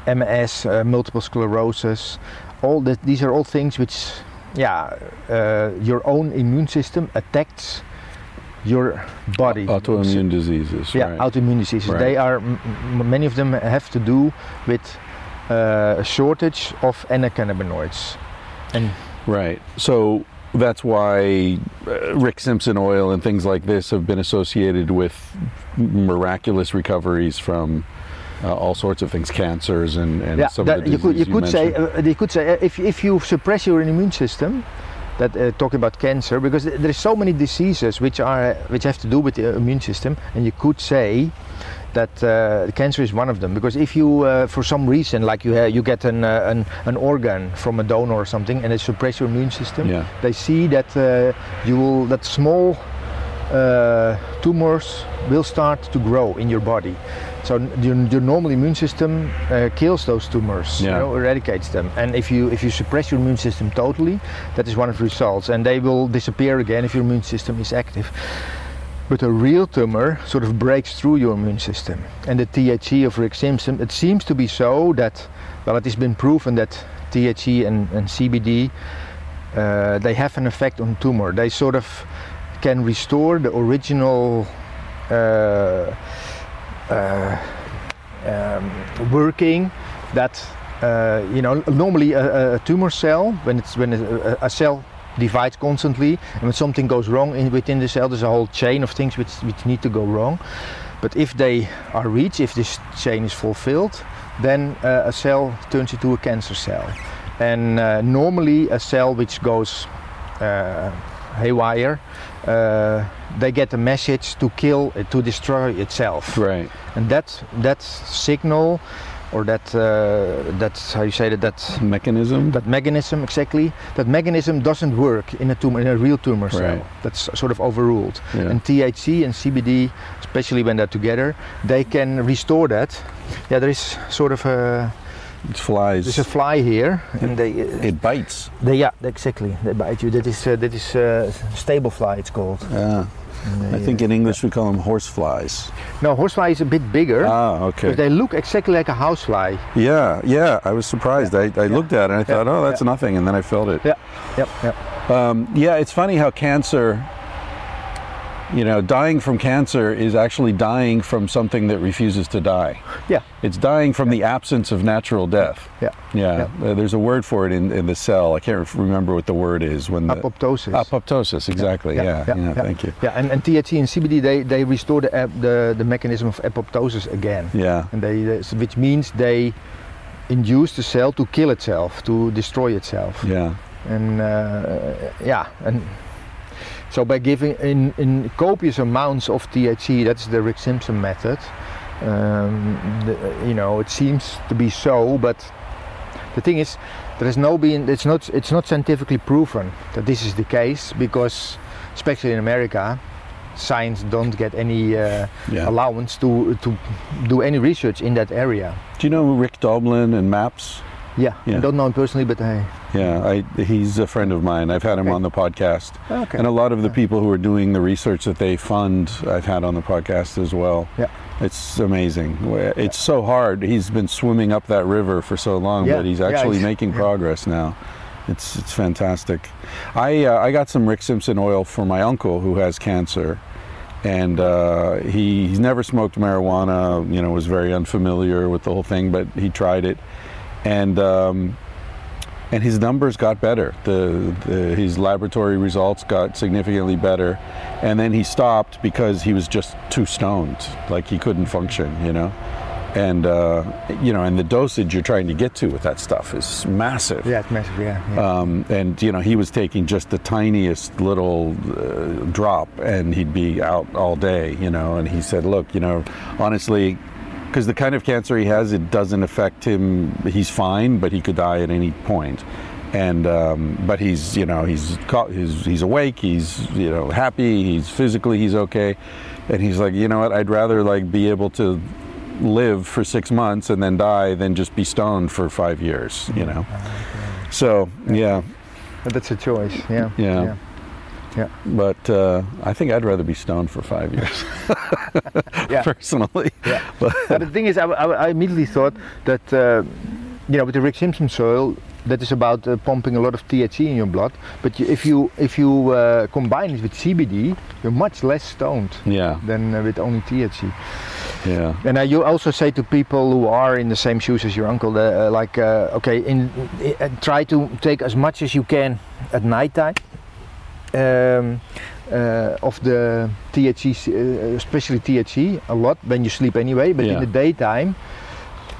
MS, uh, multiple sclerosis. All that these are all things which, yeah, uh, your own immune system attacks your body. Autoimmune diseases. Yeah, right. autoimmune diseases. Right. They are many of them have to do with uh, a shortage of endocannabinoids. And Right. So that's why uh, Rick Simpson oil and things like this have been associated with miraculous recoveries from uh, all sorts of things, cancers and, and yeah, some of the you could you diseases could say mentioned. uh, you could say uh, if if you suppress your immune system, that uh, talking about cancer because there is so many diseases which are which have to do with the immune system, and you could say that uh, cancer is one of them because if you uh, for some reason like you you get an, uh, an an organ from a donor or something and they suppress your immune system, Yeah. they see that uh, you will that small uh, tumors will start to grow in your body. So your, your normal immune system uh, kills those tumors, you know, eradicates them. And if you if you suppress your immune system totally, that is one of the results, and they will disappear again if your immune system is active. But a real tumor sort of breaks through your immune system. And the THC of Rick Simpson, it seems to be so that, well, it has been proven that THC and, and CBD, uh, they have an effect on tumor. They sort of can restore the original uh, uh, uh, um, working that uh, you know normally a, a tumor cell when it's when a, a cell divides constantly. And when something goes wrong in, within the cell there's a whole chain of things which, which need to go wrong. But if they are reached if this chain is fulfilled then uh, a cell turns into a cancer cell. And uh, normally a cell which goes uh, haywire uh, they get a message to kill to destroy itself. Right. and that that signal or that uh, that's how you say that that Mechanism. that mechanism exactly that mechanism doesn't work in a tumor in a real tumor cell Right. that's sort of overruled Yeah. and THC and CBD especially when they're together they can restore that yeah there is sort of a It flies. there's a fly here and they it bites. they yeah exactly they bite you that is uh, that is uh, stable fly it's called Yeah. I think in English we call them horse flies. no horsefly is a bit bigger Ah, okay. but they look exactly like a housefly Yeah, yeah. I was surprised. I, I looked at it and I thought, oh, that's nothing, and then I felt it. yeah yep yep Um, yeah, it's funny how cancer, you know, dying from cancer is actually dying from something that refuses to die. yeah. It's dying from the absence of natural death. yeah. Yeah, uh, there's a word for it in, in the cell. I can't remember what the word is. When the, apoptosis. Apoptosis, exactly. Yeah, yeah. Thank you. Yeah, and, and THC and CBD they, they restore the, the the mechanism of apoptosis again, Yeah, and they they- which means they induce the cell to kill itself, to destroy itself, yeah, and uh, yeah, and so by giving in in copious amounts of THC, that's the Rick Simpson method. Um, the, you know, it seems to be so, but the thing is, there is no being. It's not. It's not scientifically proven that this is the case because, especially in America, science don't get any uh, yeah. allowance to to do any research in that area. Do you know Rick Doblin and MAPS? Yeah, Yeah. I don't know him personally, but hey, Yeah, I, he's a friend of mine. I've had him Okay. on the podcast. okay, And a lot of the people who are doing the research that they fund, I've had on the podcast as well. Yeah. It's amazing. It's so hard. He's been swimming up that river for so long, Yeah, but he's yeah, actually he's- making yeah. progress now. It's it's fantastic. I uh, I got some Rick Simpson oil for my uncle who has cancer, and uh, he he's never smoked marijuana. You know, was very unfamiliar with the whole thing, but he tried it, and. Um, and his numbers got better. The, the his laboratory results got significantly better, and then he stopped because he was just too stoned, like he couldn't function, you know. And uh, you know, and the dosage you're trying to get to with that stuff is massive. yeah, it's massive. Yeah, yeah. Um, and you know, he was taking just the tiniest little uh, drop, and he'd be out all day. You know, and he said, "Look, you know, honestly." Because the kind of cancer he has, it doesn't affect him. He's fine, but he could die at any point. And um, but he's you know he's ca- he's he's awake. He's you know happy. He's physically he's okay. And he's like, you know what? I'd rather like be able to live for six months and then die than just be stoned for five years. You know. So yeah, But that's a choice. Yeah, Yeah. But uh, I think I'd rather be stoned for five years yeah. personally. Yeah. But but the thing is, I, I, I immediately thought that, uh, you know, with the Rick Simpson oil, that is about uh, pumping a lot of THC in your blood. But you, if you if you uh, combine it with CBD, you're much less stoned yeah, than uh, with only THC. yeah, And uh, you also say to people who are in the same shoes as your uncle, uh, like, uh, okay, in, uh, try to take as much as you can at nighttime. Um, uh, of the THC, uh, especially THC, a lot when you sleep anyway. But Yeah. in the daytime,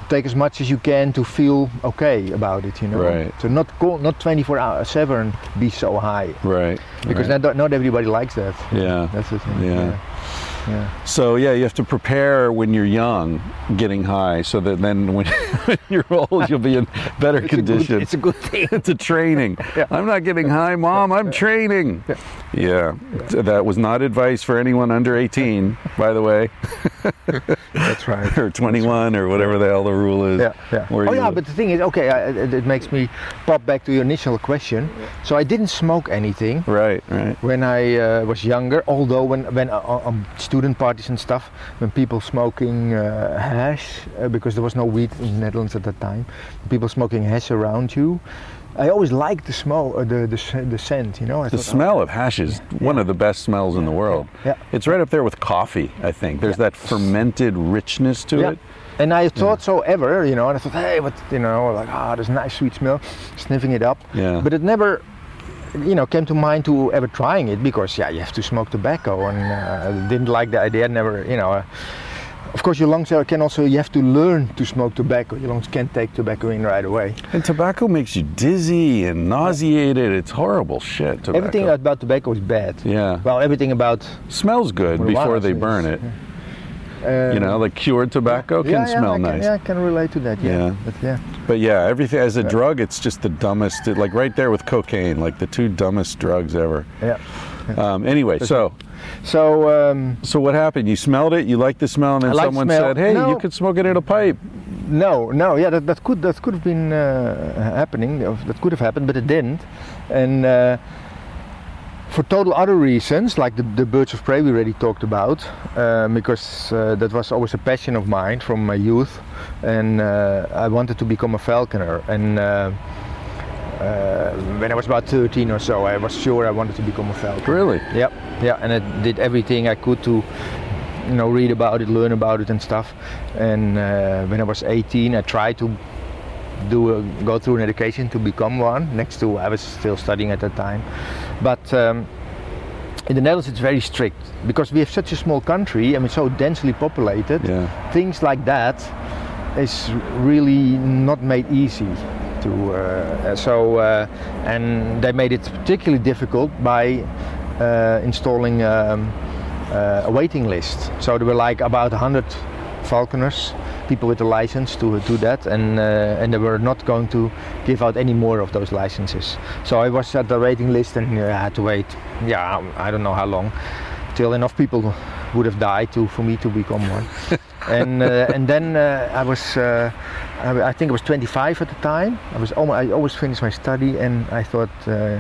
take as much as you can to feel okay about it. You know, Right. so not co- not 24 hours seven be so high right. because right. not, not everybody likes that. Yeah. that's the thing. Yeah. yeah. Yeah. So yeah, you have to prepare when you're young, getting high, so that then when, when you're old, you'll be in better It's a good- condition. it's a good thing. it's a training. Yeah. I'm not getting high, mom. I'm training. Yeah. that was not advice for anyone under 18, by the way, That's right. or 21, or whatever the hell the rule is. Yeah, yeah. Oh yeah, live. but the thing is, okay, I, it, it makes me pop back to your initial question. So I didn't smoke anything Right, right. when I uh, was younger. Although when when uh, on on student parties and stuff, when people smoking uh, hash uh, because there was no weed in the Netherlands at that time, people smoking hash around you. I always liked the smell, uh, the, the the scent. You know, I The thought, smell of hash is one of the best smells in the world. Yeah. It's right up there with coffee, I think. There's that fermented richness to Yeah. it. And I thought so ever, you know, and I thought, hey, but you know, like ah, there's a nice sweet smell, sniffing it up. Yeah. But it never, you know, came to mind to ever trying it because yeah, you have to smoke tobacco, and uh, didn't like the idea. Never, you know. Uh, of course, your lungs can also you have to learn to smoke tobacco. Your lungs can't take tobacco in right away. And tobacco makes you dizzy and nauseated. It's horrible shit. Tobacco. Everything about tobacco is bad. Yeah. Well, everything about smells good Marijuana before they burn it. Uh, You know, like cured tobacco can yeah, yeah, smell I can, nice. Yeah, I can relate to that. Yeah, Yeah. but yeah. But yeah, everything as a drug, it's just the dumbest. Like right there with cocaine, like the two dumbest drugs ever. Yeah. Um, anyway, so So um, so what happened? You smelled it. You liked the smell, and then I liked someone smell. said, "Hey, No. you could smoke it in a pipe." no, no, yeah, that, that could that could have been uh, happening. That could have happened, but it didn't. And uh, for total other reasons, like the, the birds of prey we already talked about, um, because uh, that was always a passion of mine from my youth, and uh, I wanted to become a falconer. And uh, uh, when I was about 13 or so, I was sure I wanted to become a falconer. Really? Yep, yeah, and I did everything I could to, you know, read about it, learn about it, and stuff. And uh, when I was 18, I tried to do a, go through an education to become one. Next to I was still studying at that time, but. Um, in the Netherlands, it's very strict because we have such a small country. I mean, so densely populated. Yeah. Things like that is really not made easy to. Uh, so, uh, and they made it particularly difficult by uh, installing um, uh, a waiting list. So there were like about 100 falconers, people with a license to do that, and uh, and they were not going to give out any more of those licenses. So I was at the waiting list and uh, I had to wait. Yeah, I don't know how long, till enough people would have died to for me to become one. and uh, and then uh, I was. Uh, I, I think I was 25 at the time. I was almost, I always finished my study, and I thought, uh,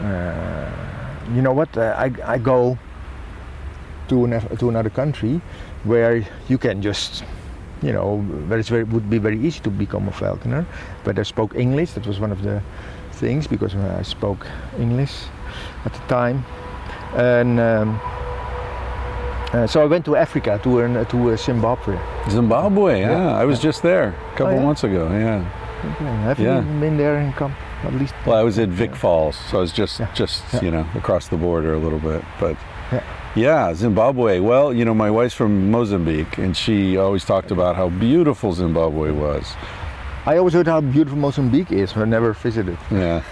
uh, you know what? Uh, I, I go to an, to another country where you can just you know where it's very would be very easy to become a falconer but I spoke English that was one of the things because I spoke English at the time and um, uh, so I went to Africa to an, to uh, Zimbabwe Zimbabwe. Yeah, Yeah. I was just there a couple yeah? months ago. Yeah. have Yeah. you been there and come at least Well, I was at Vic Falls, so I was just just you know across the border a little bit, but. Yeah. Zimbabwe. Well, you know, my wife's from Mozambique, and she always talked about how beautiful Zimbabwe was. I always heard how beautiful Mozambique is but I never visited Yeah.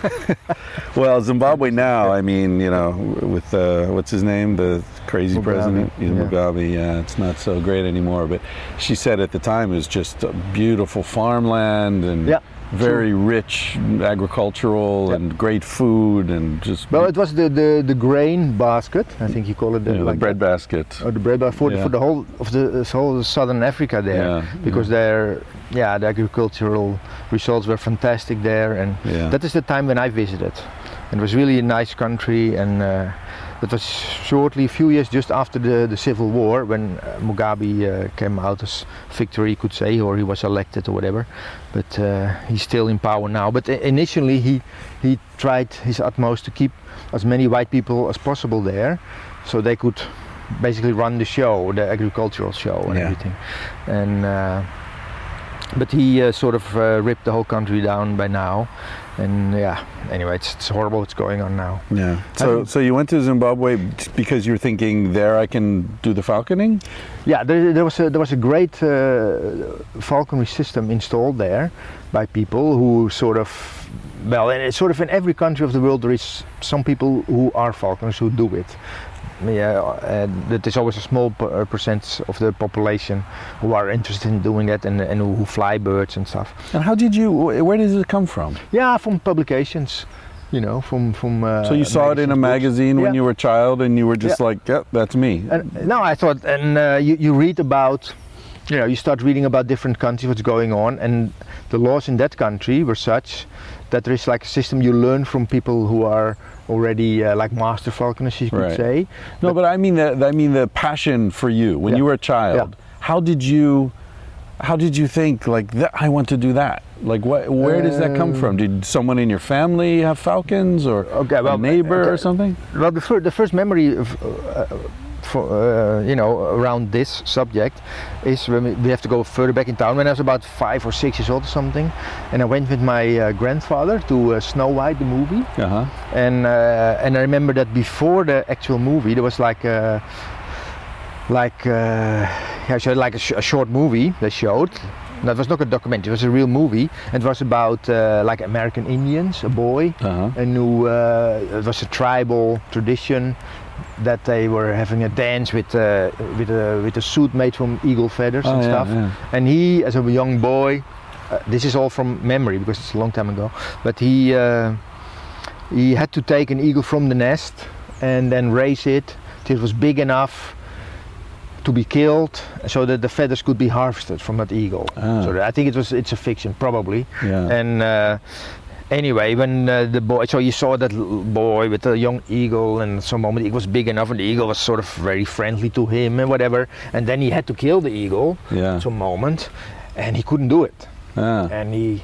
well, Zimbabwe now, I mean, you know, with uh, what's his name, the crazy Mugabe, president, yeah. yeah. Mugabe. Yeah, it's not so great anymore. But she said at the time it was just beautiful farmland and Yeah, very rich agricultural Yeah. and great food and just well it was the, the, the grain basket I think you call it you know, the bread basket. Oh, the bread bar for, Yeah. for the whole of the whole southern Africa there, Yeah, because there, yeah, the agricultural results were fantastic there, and Yeah. that is the time when I visited. It was really a nice country, and uh, that was shortly a few years just after the, the civil war when uh, Mugabe uh, came out as victory, you could say, or he was elected or whatever. But uh, he's still in power now. But initially, he he tried his utmost to keep as many white people as possible there, so they could basically run the show, the agricultural show and Yeah. everything. And uh, but he uh, sort of uh, ripped the whole country down by now. And yeah, anyway, it's, it's horrible what's going on now. Yeah. So, so you went to Zimbabwe because you're thinking there I can do the falconing. Yeah, there, there was a, there was a great uh, falconry system installed there by people who sort of, well, and it's sort of in every country of the world there is some people who are falconers who do it. Yeah, and that is always a small per- uh, percent of the population who are interested in doing that and, and who fly birds and stuff. And how did you? Where does it come from? Yeah, from publications, you know, from from. Uh, So you saw it in a magazines, books. magazine when Yeah. you were a child, and you were just Yeah. like, "Yep, that's me." And no, I thought, and uh, you, you read about, you know, you start reading about different countries, what's going on, and the laws in that country were such that there is like a system you learn from people who are already uh, like master falconers, you could Right. say. No, but I mean the I mean the passion for you when Yeah. you were a child. How did you? How did you think like that? I want to do that. Like what? Where does that come from? Did someone in your family have falcons, or Okay, well, a neighbor or something? Well, the, fir- the first memory of uh, uh, for, uh, you know around this subject is when we, we have to go further back in town. When I was about five or six years old or something, and I went with my uh, grandfather to uh, Snow White the movie, Uh huh. and uh, and I remember that before the actual movie there was like a like uh, yeah, so like a, sh- a short movie they showed. That was not a documentary; it was a real movie. It was about uh, like American Indians, a boy, Uh huh. and who uh, it was a tribal tradition that they were having a dance with uh, with a with a suit made from eagle feathers and stuff. Oh, yeah. And he, as a young boy, uh, this is all from memory because it's a long time ago, but he uh, he had to take an eagle from the nest and then raise it till it was big enough to be killed, so that the feathers could be harvested from that eagle. Ah. So I think it was it's a fiction probably. Yeah. And uh, anyway, when uh, the boy, so you saw that boy with a young eagle, and some moment it was big enough, and the eagle was sort of very friendly to him and whatever. And then he had to kill the eagle. Yeah. At some moment, and he couldn't do it, Ah. and he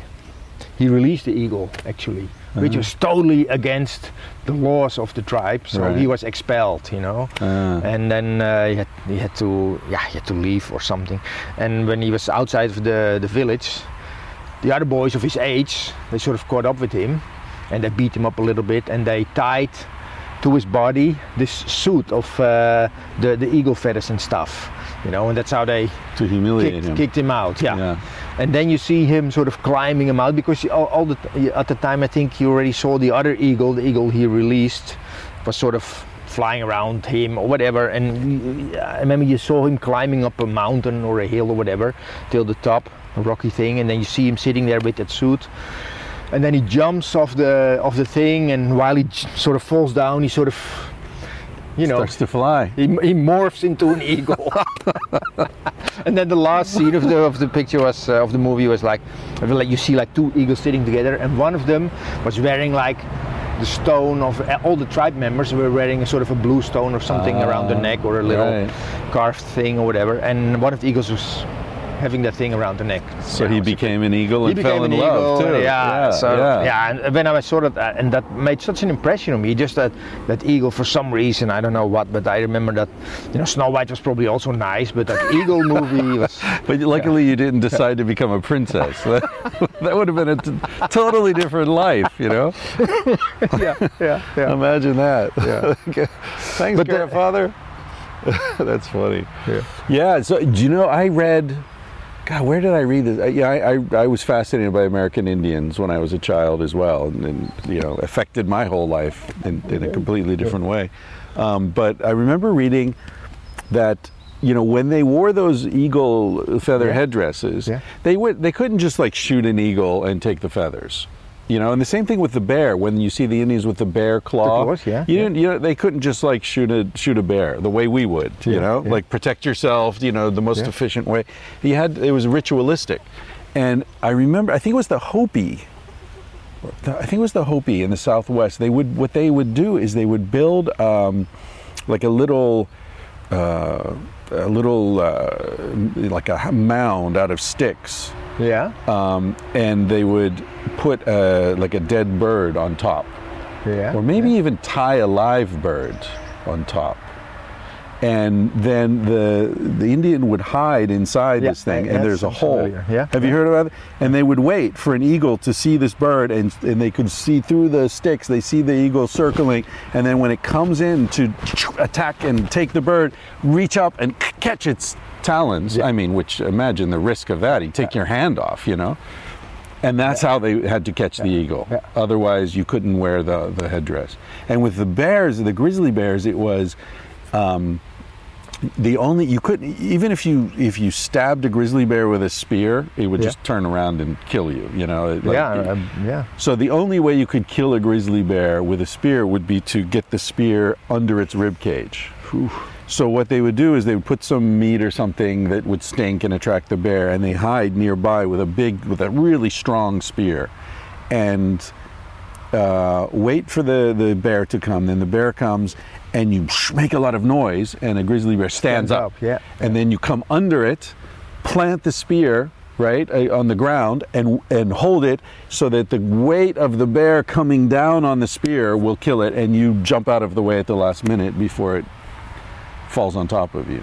he released the eagle actually, which Uh-huh. was totally against the laws of the tribe. So Right. he was expelled, you know Ah. and then uh, he, had, he had to yeah he had to leave or something and when he was outside of the, the village the other boys of his age they sort of caught up with him and they beat him up a little bit and they tied to his body this suit of uh, the, the eagle feathers and stuff you know and that's how they to humiliate kicked, him. kicked him out yeah. Yeah. and then you see him sort of climbing him out because all, all the at the time I think you already saw the other eagle the eagle he released was sort of flying around him or whatever and I remember you saw him climbing up a mountain or a hill or whatever till the top a rocky thing and then you see him sitting there with that suit and then he jumps off the off the thing and while he j- sort of falls down he sort of you know Starts to fly. he, he morphs into an eagle. and then the last scene of the of the picture was uh, of the movie was like, like you see like two eagles sitting together, and one of them was wearing like the stone of all the tribe members were wearing a sort of a blue stone or something around the Ah, neck or a little right. carved thing or whatever, and one of the eagles was having that thing around the neck. So Yeah, he became an eagle and fell in an love eagle, too. Yeah, so, yeah. yeah. And when I saw that, uh, and that made such an impression on me. Just that that eagle, for some reason, I don't know what, but I remember that, you know, Snow White was probably also nice, but that eagle movie was. But luckily, you didn't decide to become a princess. That, that would have been a t- totally different life, you know. yeah, yeah, yeah. Imagine that. Yeah. Okay. Thanks, But the- grandfather. That's funny. Yeah. Yeah. So, do you know? I read. God, where did I read this? I, yeah, I, I, I was fascinated by American Indians when I was a child as well, and, and you know, affected my whole life in, in a completely different way. Um, but I remember reading that you know when they wore those eagle feather Yeah. headdresses, Yeah. they would they couldn't just like shoot an eagle and take the feathers. You know, and the same thing with the bear. When you see the Indians with the bear claw, claws, yeah, you yeah. didn't. You know, they couldn't just like shoot a shoot a bear the way we would. You Yeah, know, yeah. like protect yourself. You know, the most efficient way. He had it was ritualistic, and I remember. I think it was the Hopi. the- I think it was the Hopi in the Southwest. They would what they would do is they would build um, like a little. Uh, a little uh, like a mound out of sticks, Yeah, um, and they would put uh, like a dead bird on top, yeah. or maybe even tie a live bird on top. And then the the Indian would hide inside Yeah, this thing, yeah, and there's a hole. familiar. Yeah, Have you heard about it? And they would wait for an eagle to see this bird, and and they could see through the sticks. They see the eagle circling, and then when it comes in to attack and take the bird, reach up and catch its talons. Yeah. I mean, which imagine the risk of that. You take your hand off, you know. And that's how they had to catch the eagle. Yeah. Otherwise, you couldn't wear the, the headdress. And with the bears, the grizzly bears, it was um, the only you couldn't even if you if you stabbed a grizzly bear with a spear, it would Yeah. just turn around and kill you. You know. Like- yeah, um, yeah. so the only way you could kill a grizzly bear with a spear would be to get the spear under its rib cage. So what they would do is they would put some meat or something that would stink and attract the bear, and they hide nearby with a big, with a really strong spear, and uh, wait for the the bear to come. Then the bear comes, and you make a lot of noise, and a grizzly bear stands, Stands up, yeah. and then you come under it, plant the spear right uh, on the ground, and and hold it so that the weight of the bear coming down on the spear will kill it, and you jump out of the way at the last minute before it falls on top of you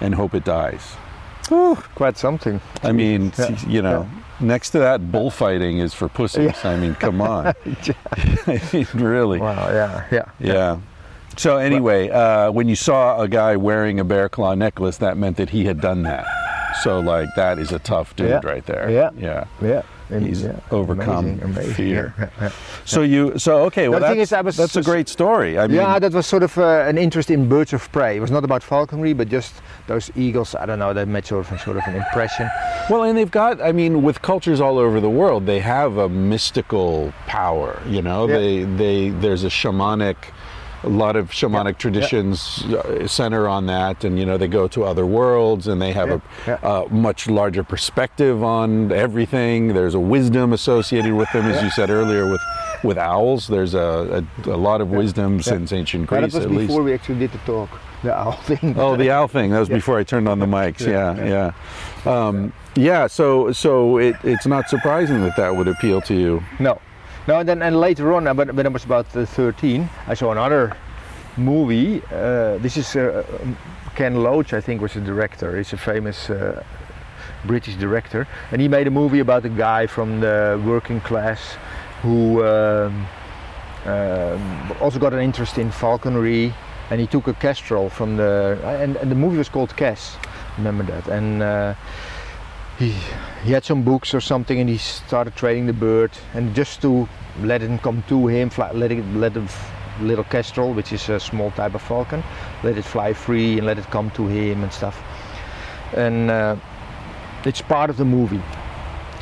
and hope it dies. Ooh, Quite something. I mean, Yeah. you know, next to that, bullfighting is for pussies. I mean, come on. I mean, really. Wow. Yeah. Yeah. Yeah. So anyway, uh, when you saw a guy wearing a bear claw necklace, that meant that he had done that. So like that is a tough dude Yeah. right there. Yeah. Yeah. Yeah. And- He's yeah. overcome Amazing, amazing. fear. Yeah, So you so okay, well The thing that's, is, I was that's a great story. I mean yeah, that was sort of uh, an interest in birds of prey. It was not about falconry, but just those eagles. I don't know. They made sort of, sort of an impression. Well, and they've got, I mean, with cultures all over the world, they have a mystical power. You know, they they there's a shamanic, a lot of shamanic traditions uh, center on that, and you know they go to other worlds and they have Yeah, a, a much larger perspective on everything. There's a wisdom associated with them, as you said earlier, with with owls. There's a a, a lot of wisdom since ancient But Greece, that was at before least. we actually did the talk, the owl thing. Oh, the owl thing. That was Yeah. before I turned on the mics. Yeah, Yeah, yeah. Um, yeah. So, so it, it's not surprising that that would appeal to you. No, no. And then and later on, when, when I was about uh, 13, I saw another movie. Uh, this is uh, Ken Loach, I think, was the director. He's a famous uh, British director, and he made a movie about a guy from the working class who um, um, also got an interest in falconry, and he took a kestrel from the and, and the movie was called Kes. Remember that? And uh, he he had some books or something, and he started training the bird, and just to let it come to him, fly, let it let the little kestrel, which is a small type of falcon, let it fly free and let it come to him and stuff. And uh, it's part of the movie.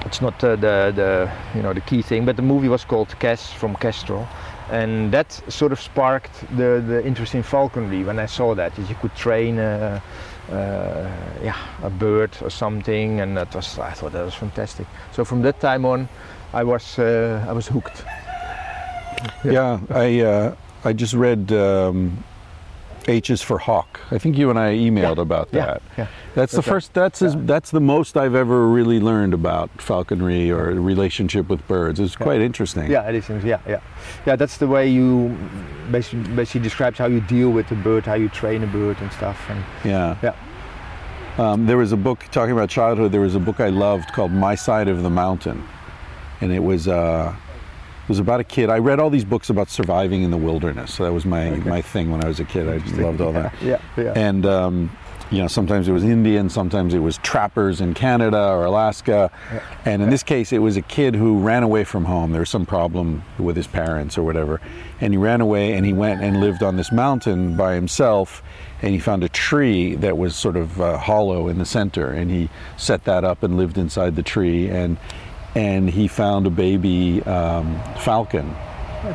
It's not uh, the the you know the key thing, but the movie was called Kes from Kestrel, and that sort of sparked the the interest in falconry when I saw that that you could train. Uh, yeah, a bird or something, and that was I thought that was fantastic. So from that time on, I was uh, I was hooked. Yeah, I uh, I just read um, H is for hawk. I think you and I emailed about that. yeah. yeah. That's the That's right. first. That's as, that's the most I've ever really learned about falconry or relationship with birds. It's quite interesting. Yeah, it is. Yeah, yeah, yeah. That's the way you basically, basically describes how you deal with the bird, how you train a bird and stuff. And Yeah. yeah, Um, there was a book talking about childhood. There was a book I loved called My Side of the Mountain, and it was uh, was about a kid. I read all these books about surviving in the wilderness. So that was my my thing when I was a kid. I just loved all that. yeah, yeah. And um, you know, sometimes it was Indian, sometimes it was trappers in Canada or Alaska. And in this case, it was a kid who ran away from home. There was some problem with his parents or whatever, and he ran away and he went and lived on this mountain by himself. And he found a tree that was sort of uh, hollow in the center, and he set that up and lived inside the tree. And and he found a baby um, falcon,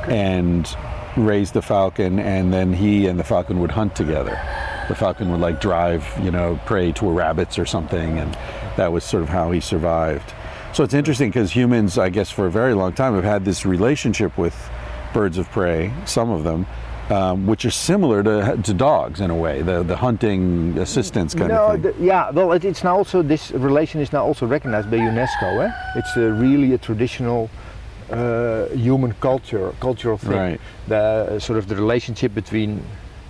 and raised the falcon, and then he and the falcon would hunt together. The falcon would like drive, you know, prey to rabbits or something, and that was sort of how he survived. So it's interesting because humans, I guess, for a very long time have had this relationship with birds of prey, some of them, um, which are similar to, to dogs in a way, the, the hunting assistance kind no, of thing. the- yeah. Well, it, it's now also this relation is now also recognized by UNESCO. Eh? It's uh, really a traditional uh, human culture, cultural thing. Right. The uh, sort of the relationship between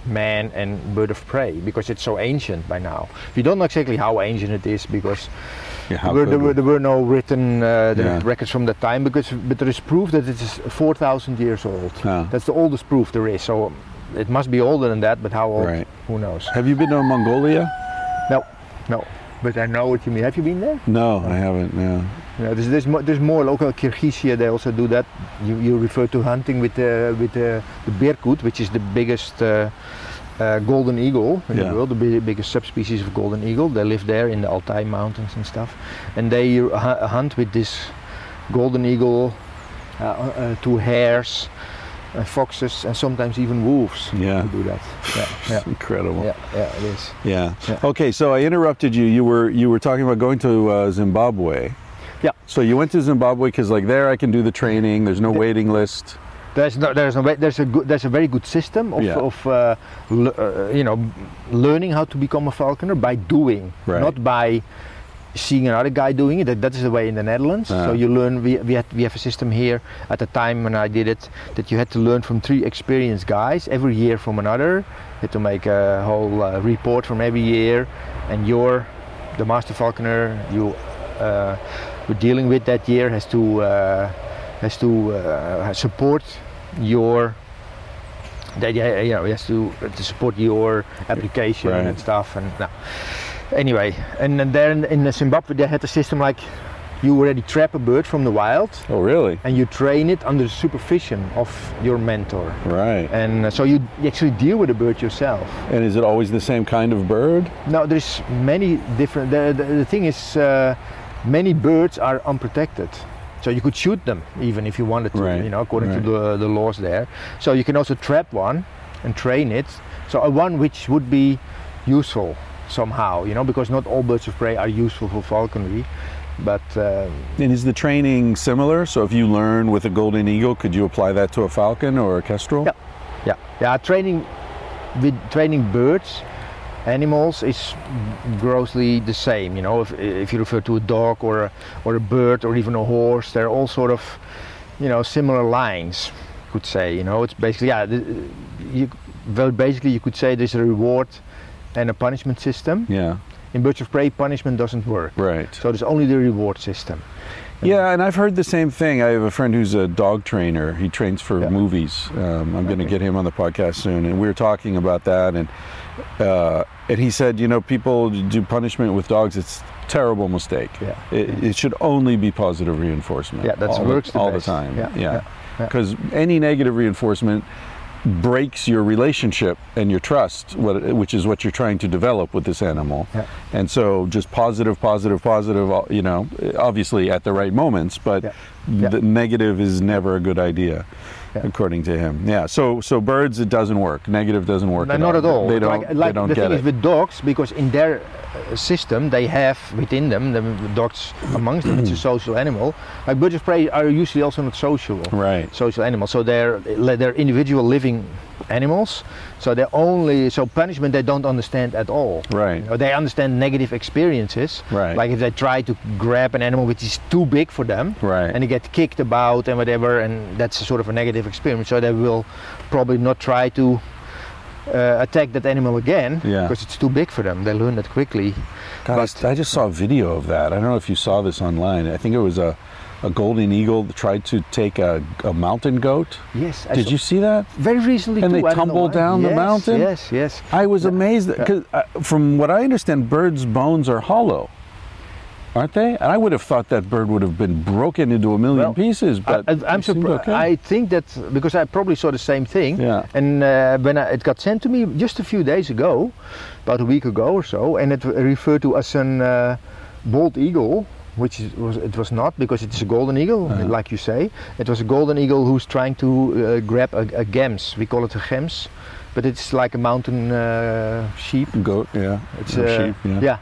man and bird of prey because it's so ancient by now. We don't know exactly how ancient it is because Yeah, there, were, there, were, there were no written uh, the Yeah. records from that time because but there is proof that it is 4,000 years old. Ah. That's the oldest proof there is. So it must be older than that, but how old? Right. Who knows? Have you been to Mongolia? No, no. But I know what you mean. Have you been there? No, I haven't. No. Yeah, there's, there's, more, there's more local Kyrgyzia. They also do that. You, you refer to hunting with the with the, the berkut, which is the biggest uh, uh, golden eagle in Yeah. the world, the bi- biggest subspecies of golden eagle. They live there in the Altai mountains and stuff, and they hu- hunt with this golden eagle, uh, uh, two hares, uh, foxes, and sometimes even wolves. Yeah. do that. Yeah, yeah, Incredible. yeah, yeah. It is. Yeah. Yeah. Okay, so I interrupted you. You were you were talking about going to uh, Zimbabwe. Yeah. So you went to Zimbabwe because like there I can do the training. There's no waiting list. There's no, there's a way, there's a good, there's a very good system of, Yeah. of uh, uh, you know, learning how to become a falconer by doing, Right. not by seeing another guy doing it. That, that is the way in the Netherlands. Ah. So you learn. We we, had, we have a system here at the time when I did it that you had to learn from three experienced guys every year from another had to make a whole uh, report from every year, and you're the master falconer you uh, were dealing with that year has to uh, has to uh, support your that yeah, you know, has to to support your application Right. and stuff and now anyway and, then there in, in Zimbabwe they had a system like you already trap a bird from the wild Oh, really? and you train it under the supervision of your mentor Right. and uh, so you actually deal with the bird yourself And is it always the same kind of bird? no there's many different the, the, the thing is uh, many birds are unprotected so you could shoot them even if you wanted to Right, you know according right. to the, the laws there so you can also trap one and train it so a one which would be useful somehow you know because not all birds of prey are useful for falconry but uh, And is the training similar? So if you learn with a golden eagle, could you apply that to a falcon or a kestrel? Yeah. yeah yeah training with training birds animals is grossly the same you know if, if you refer to a dog or a, or a bird or even a horse they're all sort of you know similar lines you could say you know it's basically yeah you well basically you could say there's a reward and a punishment system Yeah. in birds of prey punishment doesn't work Right. so there's only the reward system Yeah, and I've heard the same thing. I have a friend who's a dog trainer. He trains for Yeah. movies. Um, I'm going to get him on the podcast soon, and we were talking about that. And uh, and he said, you know, people do punishment with dogs. It's a terrible mistake. Yeah. It, it should only be positive reinforcement. Yeah, that's all works the, all the time. Yeah, yeah. yeah, yeah. Because any negative reinforcement breaks your relationship and your trust, what, which is what you're trying to develop with this animal. Yeah. And so just positive, positive, positive, uh, you know, obviously at the right moments, but Yeah. Yeah. the negative is never a good idea. Yeah. According to him, yeah. So, so birds, it doesn't work. Negative doesn't work. No, at not all. at all. They don't. Like, like they don't the get thing it. is with dogs, because in their uh, system they have within them the dogs amongst them. It's a social animal. Like birds of prey are usually also not social. right. Social animals, so they're they're individual living animals. So they're only so punishment they don't understand at all. Right. You know, they understand negative experiences. Right. Like if they try to grab an animal which is too big for them, Right. and they get kicked about and whatever, and that's a sort of a negative experience. So they will probably not try to uh, attack that animal again Yeah. because it's too big for them. They learn that quickly. God, I just saw a video of that. I don't know if you saw this online. I think it was a, a golden eagle tried to take a, a mountain goat. Yes. I Did you see that? Very recently. And too, they I don't tumble why. down the mountain? Yes. Yes. I was amazed because uh, from what I understand, birds' bones are hollow, aren't they? And I would have thought that bird would have been broken into a million Well, pieces, but I, am surprised. okay. I think that because I probably saw the same thing. Yeah. And uh, when I, it got sent to me just a few days ago, about a week ago or so, and it referred to as an uh, bald eagle, which is, was it was not because it is a golden eagle, Uh-huh. like you say. It was a golden eagle who's trying to uh, grab a, a gems. We call it a gems, but it's like a mountain uh, sheep. goat, yeah, It's or uh, sheep, yeah.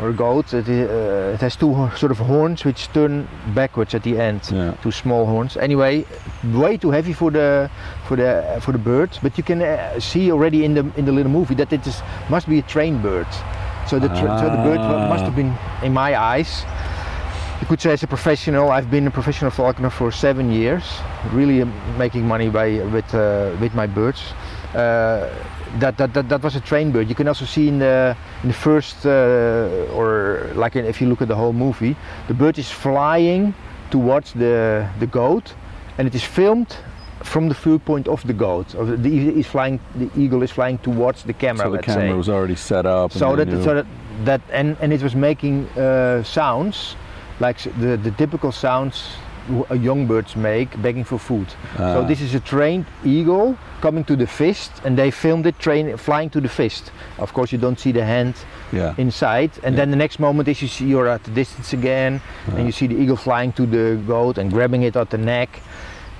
or a goat. It, uh, it has two sort of horns which turn backwards at the end. Yeah. Two small horns. Anyway, way too heavy for the for the for the bird. But you can uh, see already in the in the little movie that it is must be a trained bird. So the tra- so the bird must have been, in my eyes, you could say as a professional. I've been a professional falconer for seven years, really um, making money by with uh, with my birds. Uh, that, that, that, that was a trained bird. You can also see in the in the first uh, or like in, if you look at the whole movie, the bird is flying towards the the goat, and it is filmed from the viewpoint of the goat. Of the, the eagle is flying. The eagle is flying towards the camera. So the camera say. was already set up. and So that, so that, that and, and it was making uh, sounds like the, the typical sounds young birds make begging for food. so Ah. this is a trained eagle coming to the fist and they filmed it train, flying to the fist. Of course you don't see the hand yeah, inside and Yeah. then the next moment is you see you're at the distance again Ah. and you see the eagle flying to the goat and grabbing it at the neck.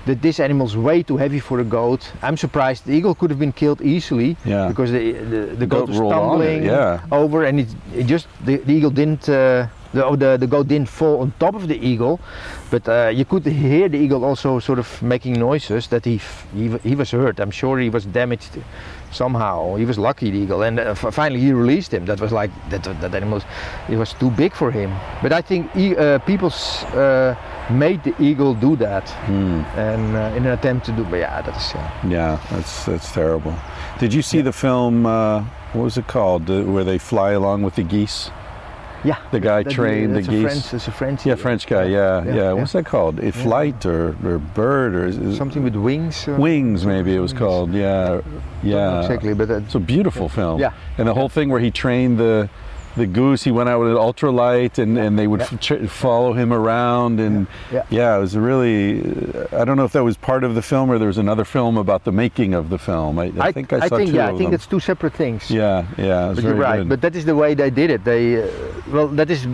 That this animal's way too heavy for a goat. I'm surprised the eagle could have been killed easily yeah. because the the, the Goat goat was rolled on it, tumbling yeah. over and it, it just the, the eagle didn't uh, the, oh, the the goat didn't fall on top of the eagle but uh, you could hear the eagle also sort of making noises that he f- he, he was hurt I'm sure he was damaged somehow he was lucky the eagle and uh, f- finally he released him that was like that that animal was, it was too big for him but I think e- uh, people's uh, made the eagle do that, Hmm. and uh, in an attempt to do. But yeah, that's yeah. Yeah, that's that's terrible. Did you see the film? Uh, what was it called? Where they fly along with the geese? Yeah, The guy that- trained the geese. French, that's a French. Yeah, French guy. Yeah, yeah. yeah. What's that called? A flight or, or bird or is, Something with wings. uh, wings? Maybe it was called. Yeah, yeah. exactly, but It's a beautiful film. Yeah. And the whole thing where he trained the the goose, he went out with an ultralight, and, and they would Yeah. f- follow him around, and Yeah. yeah, it was really. uh, I don't know if that was part of the film or there was another film about the making of the film. I, I, think I saw two yeah, of I think them. it's two separate things. Yeah, yeah, but you're right. good. But that is the way they did it. They, uh, well, that is,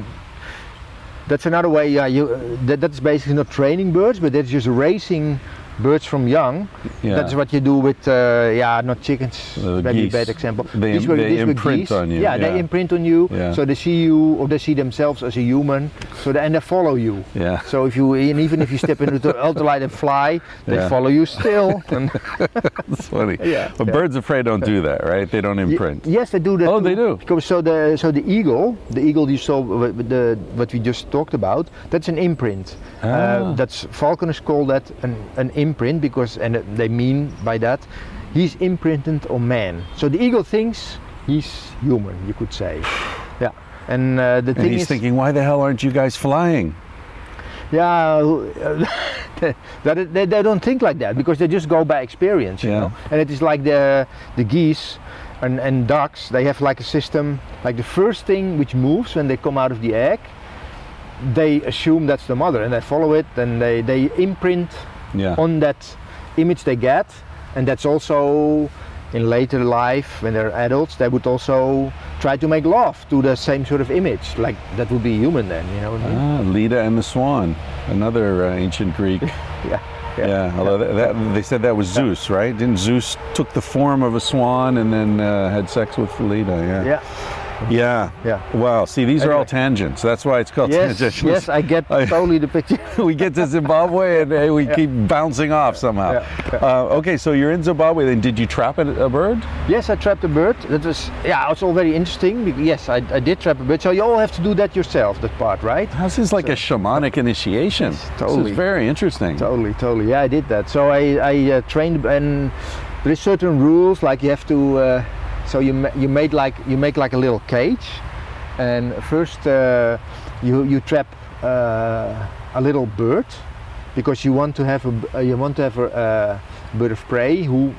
that's another way. Yeah, you, uh, that, that's basically not training birds, but that's just raising birds from young. yeah. That's what you do with, uh, yeah, not chickens. Uh, maybe geese. a bad example. They- These were- they these were imprint on you, Yeah, yeah. they imprint on you, Yeah. so they see you or they see themselves as a human. So they, and they follow you. yeah. So if you and even if you step into the ultralight and fly, they Yeah. follow you still. It's funny. Yeah, But birds of prey don't do that, right? They don't imprint. yes, they do that. Oh, too. they do? Because so the so the eagle, the eagle you saw, the what we just talked about, that's an imprint. Ah. Uh, that's falconers call that an, an imprint because, and they mean by that, he's imprinted on man. So the eagle thinks he's human, you could say. Yeah, and uh, the And thing he's is, thinking, why the hell aren't you guys flying? yeah, that they, they don't think like that because they just go by experience, you Yeah. know. And it is like the the geese and, and ducks. They have like a system. Like the first thing which moves when they come out of the egg, they assume that's the mother and they follow it and they they imprint Yeah. on that image they get, and that's also in later life when they're adults they would also try to make love to the same sort of image like that would be human then you know I mean? Ah, Leda and the Swan, another uh, ancient Greek. yeah Yeah, although that, that, they said that was Zeus, right? Didn't Zeus took the form of a swan and then uh, had sex with Leda? Yeah. yeah Yeah. Yeah. Wow. See, these are all tangents. That's why it's called Yes, tangents. yes, I get I- totally the picture. we get to Zimbabwe and hey, we keep bouncing off somehow. Yeah, Uh, okay, so you're in Zimbabwe. Then did you trap a, a bird? yes, I trapped a bird. That was, yeah, it's all very interesting. Yes, I, I did trap a bird. So you all have to do that yourself, that part, right? This is like a shamanic initiation. This totally. is very interesting. Totally, totally. Yeah, I did that. So I, I uh, trained, and there's certain rules. Like you have to. Uh, so you you made like you make like a little cage, and first uh, you you trap uh, a little bird, because you want to have a uh, you want to have a uh, bird of prey who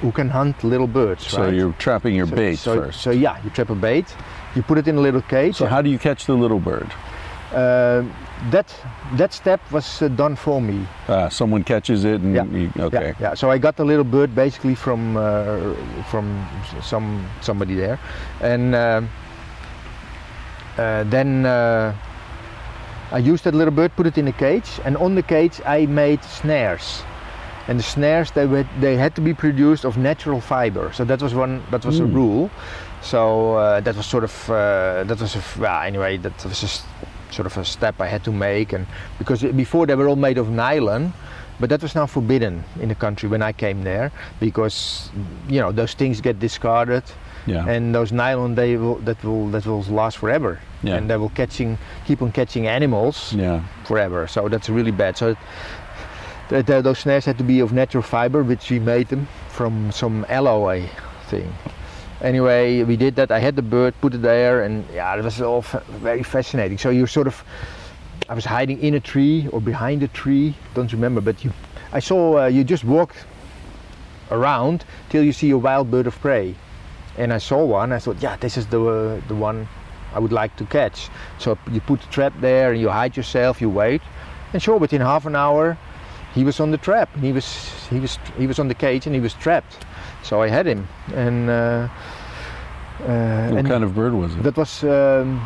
who can hunt little birds. So right? you're trapping your So- bait so, first. So yeah, you trap a bait, you put it in a little cage. So how do you catch the little bird? Uh, that that step was uh, done for me. Uh, someone catches it and Yeah. you, okay. Yeah, yeah. So I got the little bird basically from uh, from some somebody there, and um uh, then uh, I used that little bird, put it in a cage, and on the cage I made snares. And the snares they were, they had to be produced of natural fiber. So that was one that was a Mm. rule. So uh, that was sort of uh, that was a well, anyway that was s- sort of a step I had to make and because before they were all made of nylon but that was now forbidden in the country when I came there because you know those things get discarded Yeah. and those nylon they will that will that will last forever Yeah. and they will catching keep on catching animals yeah. forever so that's really bad so that, that those snares had to be of natural fiber which we made them from some alloy thing anyway we did that. I had the bird put it there and yeah it was all very fascinating. So you're sort of I was hiding in a tree or behind a tree don't remember but you I saw uh, you just walk around till you see a wild bird of prey. And I saw one I thought yeah this is the uh, the one I would like to catch. So you put the trap there and you hide yourself you wait. And sure within half an hour he was on the trap. He was he was he was on the cage and he was trapped so I had him and uh, uh, What and kind of bird was it? that was um,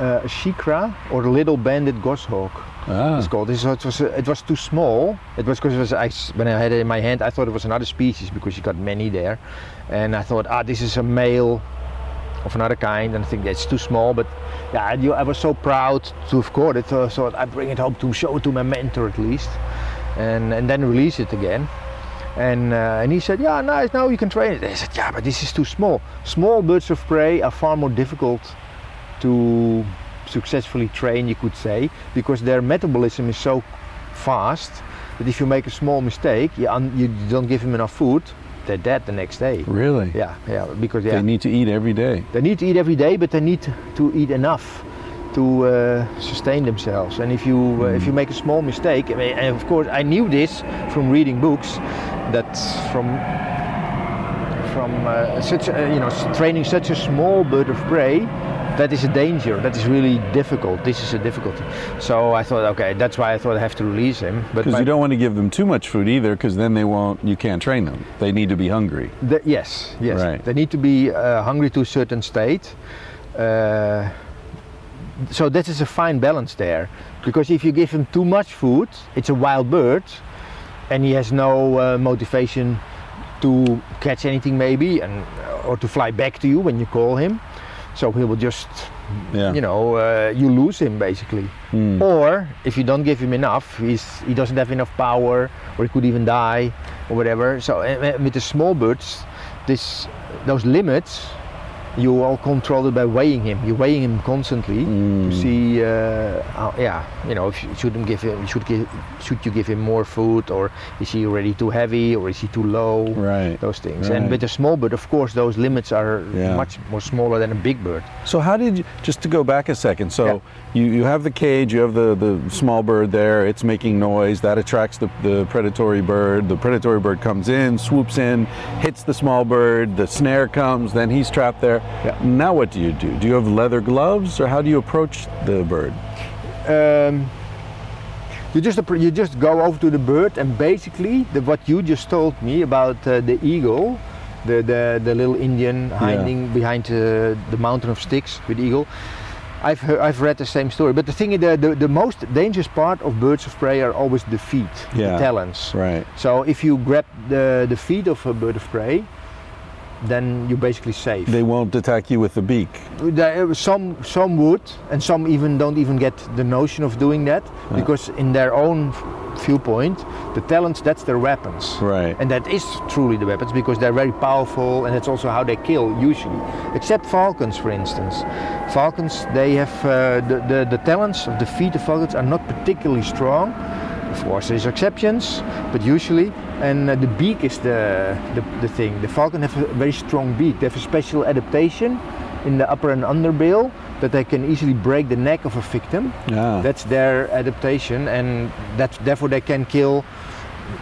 uh, a shikra or a little banded goshawk ah. it's called. This, it was uh, it was too small. It was because it was I when I had it in my hand, I thought it was another species because you got many there, and I thought, ah, this is a male of another kind, and I think that's too small. But yeah, I, I was so proud to have caught it, so I thought I bring it home to show it to my mentor at least, and and then release it again. And uh, and he said, yeah, nice. Now you can train it. I said, yeah, but this is too small. Small birds of prey are far more difficult to successfully train, you could say, because their metabolism is so fast that if you make a small mistake, you, un- you don't give them enough food, they're dead the next day. Really? Yeah, yeah, because yeah, They need to eat every day. they need to eat every day, but they need to eat enough to uh, sustain themselves. And if you uh, if you make a small mistake, I mean, and of course I knew this from reading books, that from from uh, such a, you know training such a small bird of prey. That is a danger. That is really difficult. This is a difficulty. So I thought, okay, that's why I thought I have to release him. But Because you don't want to give them too much food either, because then they won't. You can't train them. They need to be hungry. The, yes, yes. Right. They need to be uh, hungry to a certain state. Uh, this is a fine balance there. Because if you give him too much food, it's a wild bird, and he has no uh, motivation to catch anything maybe, and or to fly back to you when you call him. So he will just, Yeah. you know, uh, you lose him basically. Mm. Or if you don't give him enough, he's, he doesn't have enough power, or he could even die, or whatever. So uh, uh, with the small birds, this those limits, you all control it by weighing him. You're weighing him constantly Mm. to see, uh, how, yeah, you know, if you shouldn't give him, should give, should you give him more food, or is he already too heavy, or is he too low? Right. Those things. Right. And with a small bird, of course, those limits are Yeah. much more smaller than a big bird. So how did you? Just to go back a second. So Yeah. you, you have the cage. You have the, the small bird there. It's making noise. That attracts the, the predatory bird. The predatory bird comes in, swoops in, hits the small bird. The snare comes. Then he's trapped there. Yeah. Now what do you do? Do you have leather gloves, or how do you approach the bird? um, you just you just go over to the bird and basically the, what you just told me about uh, the eagle the, the the little Indian hiding behind uh, the mountain of sticks with the eagle I've heard, I've read the same story but the thing is the, the, the most dangerous part of birds of prey are always the feet Yeah. the talons Right. so if you grab the, the feet of a bird of prey then you're basically safe They won't attack you with the beak. there, some some would, and some even don't even get the notion of doing that Yeah. because in their own viewpoint, the talents that's their weapons, Right. and that is truly the weapons because they're very powerful, and that's also how they kill usually. Except falcons, for instance, falcons they have uh, the, the the talents of the feet of falcons are not particularly strong. Of course, there's exceptions, but usually, and uh, the beak is the, the the thing. The falcon have a very strong beak. They have a special adaptation in the upper and under bill that they can easily break the neck of a victim. Yeah. That's their adaptation, and that therefore they can kill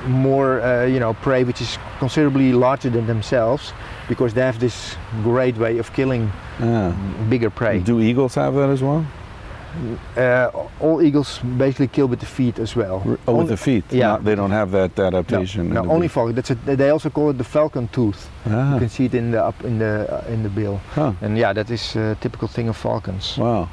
more, uh, you know, prey which is considerably larger than themselves, because they have this great way of killing yeah. bigger prey. Do eagles have that as well? Uh, all eagles basically kill with the feet as well. Oh, with the feet. yeah. Not- they don't have that adaptation. no, the only falcon. That's a, they also call it the falcon tooth. Ah. You can see it in the up in the uh, in the bill, Huh. and yeah, that is a typical thing of falcons. Wow.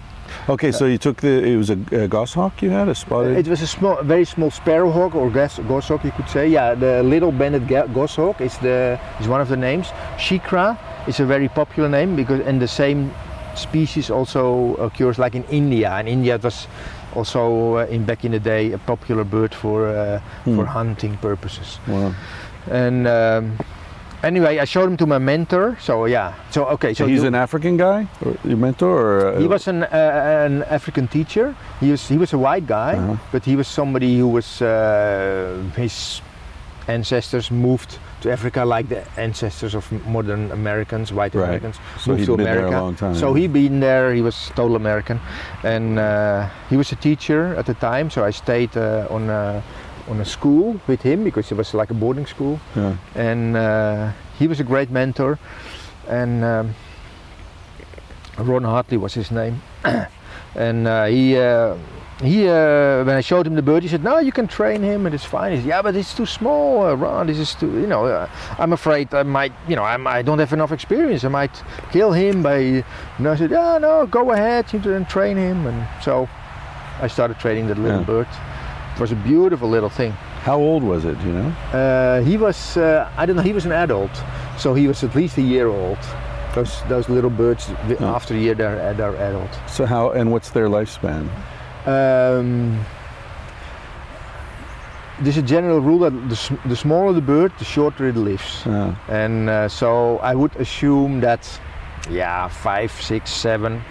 Okay, so you took the. It was a, a goshawk you had, a spotted. It was a small, very small sparrowhawk or gas, goshawk, you could say. Yeah, the little banded goshawk is the is one of the names. Shikra is a very popular name because and the same species also occurs like in India. In India, it was also uh, in back in the day a popular bird for uh, for Hmm. hunting purposes. Wow. And um, anyway, I showed him to my mentor. So yeah, so okay, So he's an African guy, your mentor, or uh, he was an uh, an African teacher. He was he was a white guy, Uh-huh. but he was somebody who was uh, his ancestors moved to Africa like the ancestors of modern Americans, white Right. Americans, So moved he'd to been there a America. long time. So he'd been there. He was total American, and uh, he was a teacher at the time. So I stayed uh, on a, on a school with him because it was like a boarding school Yeah. and uh, he was a great mentor and um, Ron Hartley was his name and uh, he uh, he uh, when I showed him the bird he said no you can train him and it's fine he said yeah but it's too small uh, Ron this is too you know uh, I'm afraid I might you know I'm, I don't have enough experience I might kill him by and I said yeah no go ahead you can train him and so I started training that little Yeah. bird it was a beautiful little thing How old was it? You know. uh, he was, uh, I don't know, he was an adult, so he was at least a year old. Those those little birds, Oh. after a year, they're, they're adult. So how and what's their lifespan? Um, there's a general rule that the, the smaller the bird, the shorter it lives. Uh, And uh, so I would assume that, yeah, five, six, seven,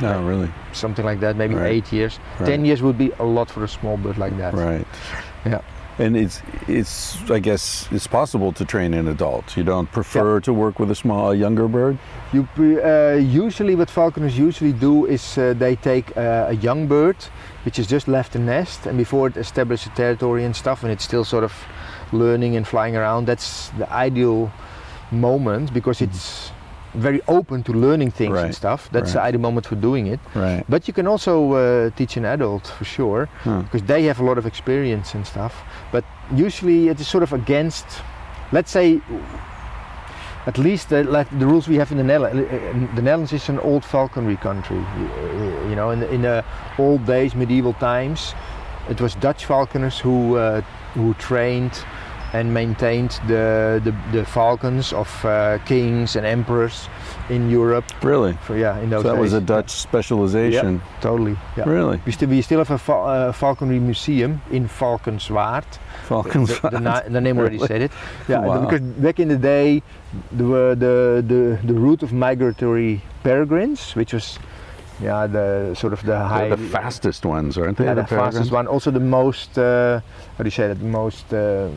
No, really. something like that, maybe Right. eight years. Right. Ten years would be a lot for a small bird like that. Right. Yeah. And it's it's I guess it's possible to train an adult. You don't prefer to work with a small a younger bird? You uh, usually what falconers usually do is uh, they take uh, a young bird, which has just left the nest, and before it establishes a territory and stuff, and it's still sort of learning and flying around. That's the ideal moment because it's very open to learning things Right. and stuff. That's the ideal moment for doing it. Right. But you can also uh, teach an adult for sure because they have a lot of experience and stuff. But usually it is sort of against, let's say, at least the, like the rules we have in the Netherlands. The Netherlands is an old falconry country. You you know, in the, in the old days, medieval times, it was Dutch falconers who uh, who trained and maintained the the, the falcons of uh, kings and emperors in Europe. Really? For yeah, in those So that was a Dutch specialization. Totally. Yeah. Really? We still, we still have a fal- uh, falconry museum in Valkenswaard. Falcons. The, the, na- the name already Really? said it. Yeah, Wow. because back in the day, there were the, the, the route of migratory peregrines, which was yeah, the sort of the high. They're the fastest ones, aren't they? yeah, the, peregrines? fastest one. Also the most, uh, how do you say that, the most, uh,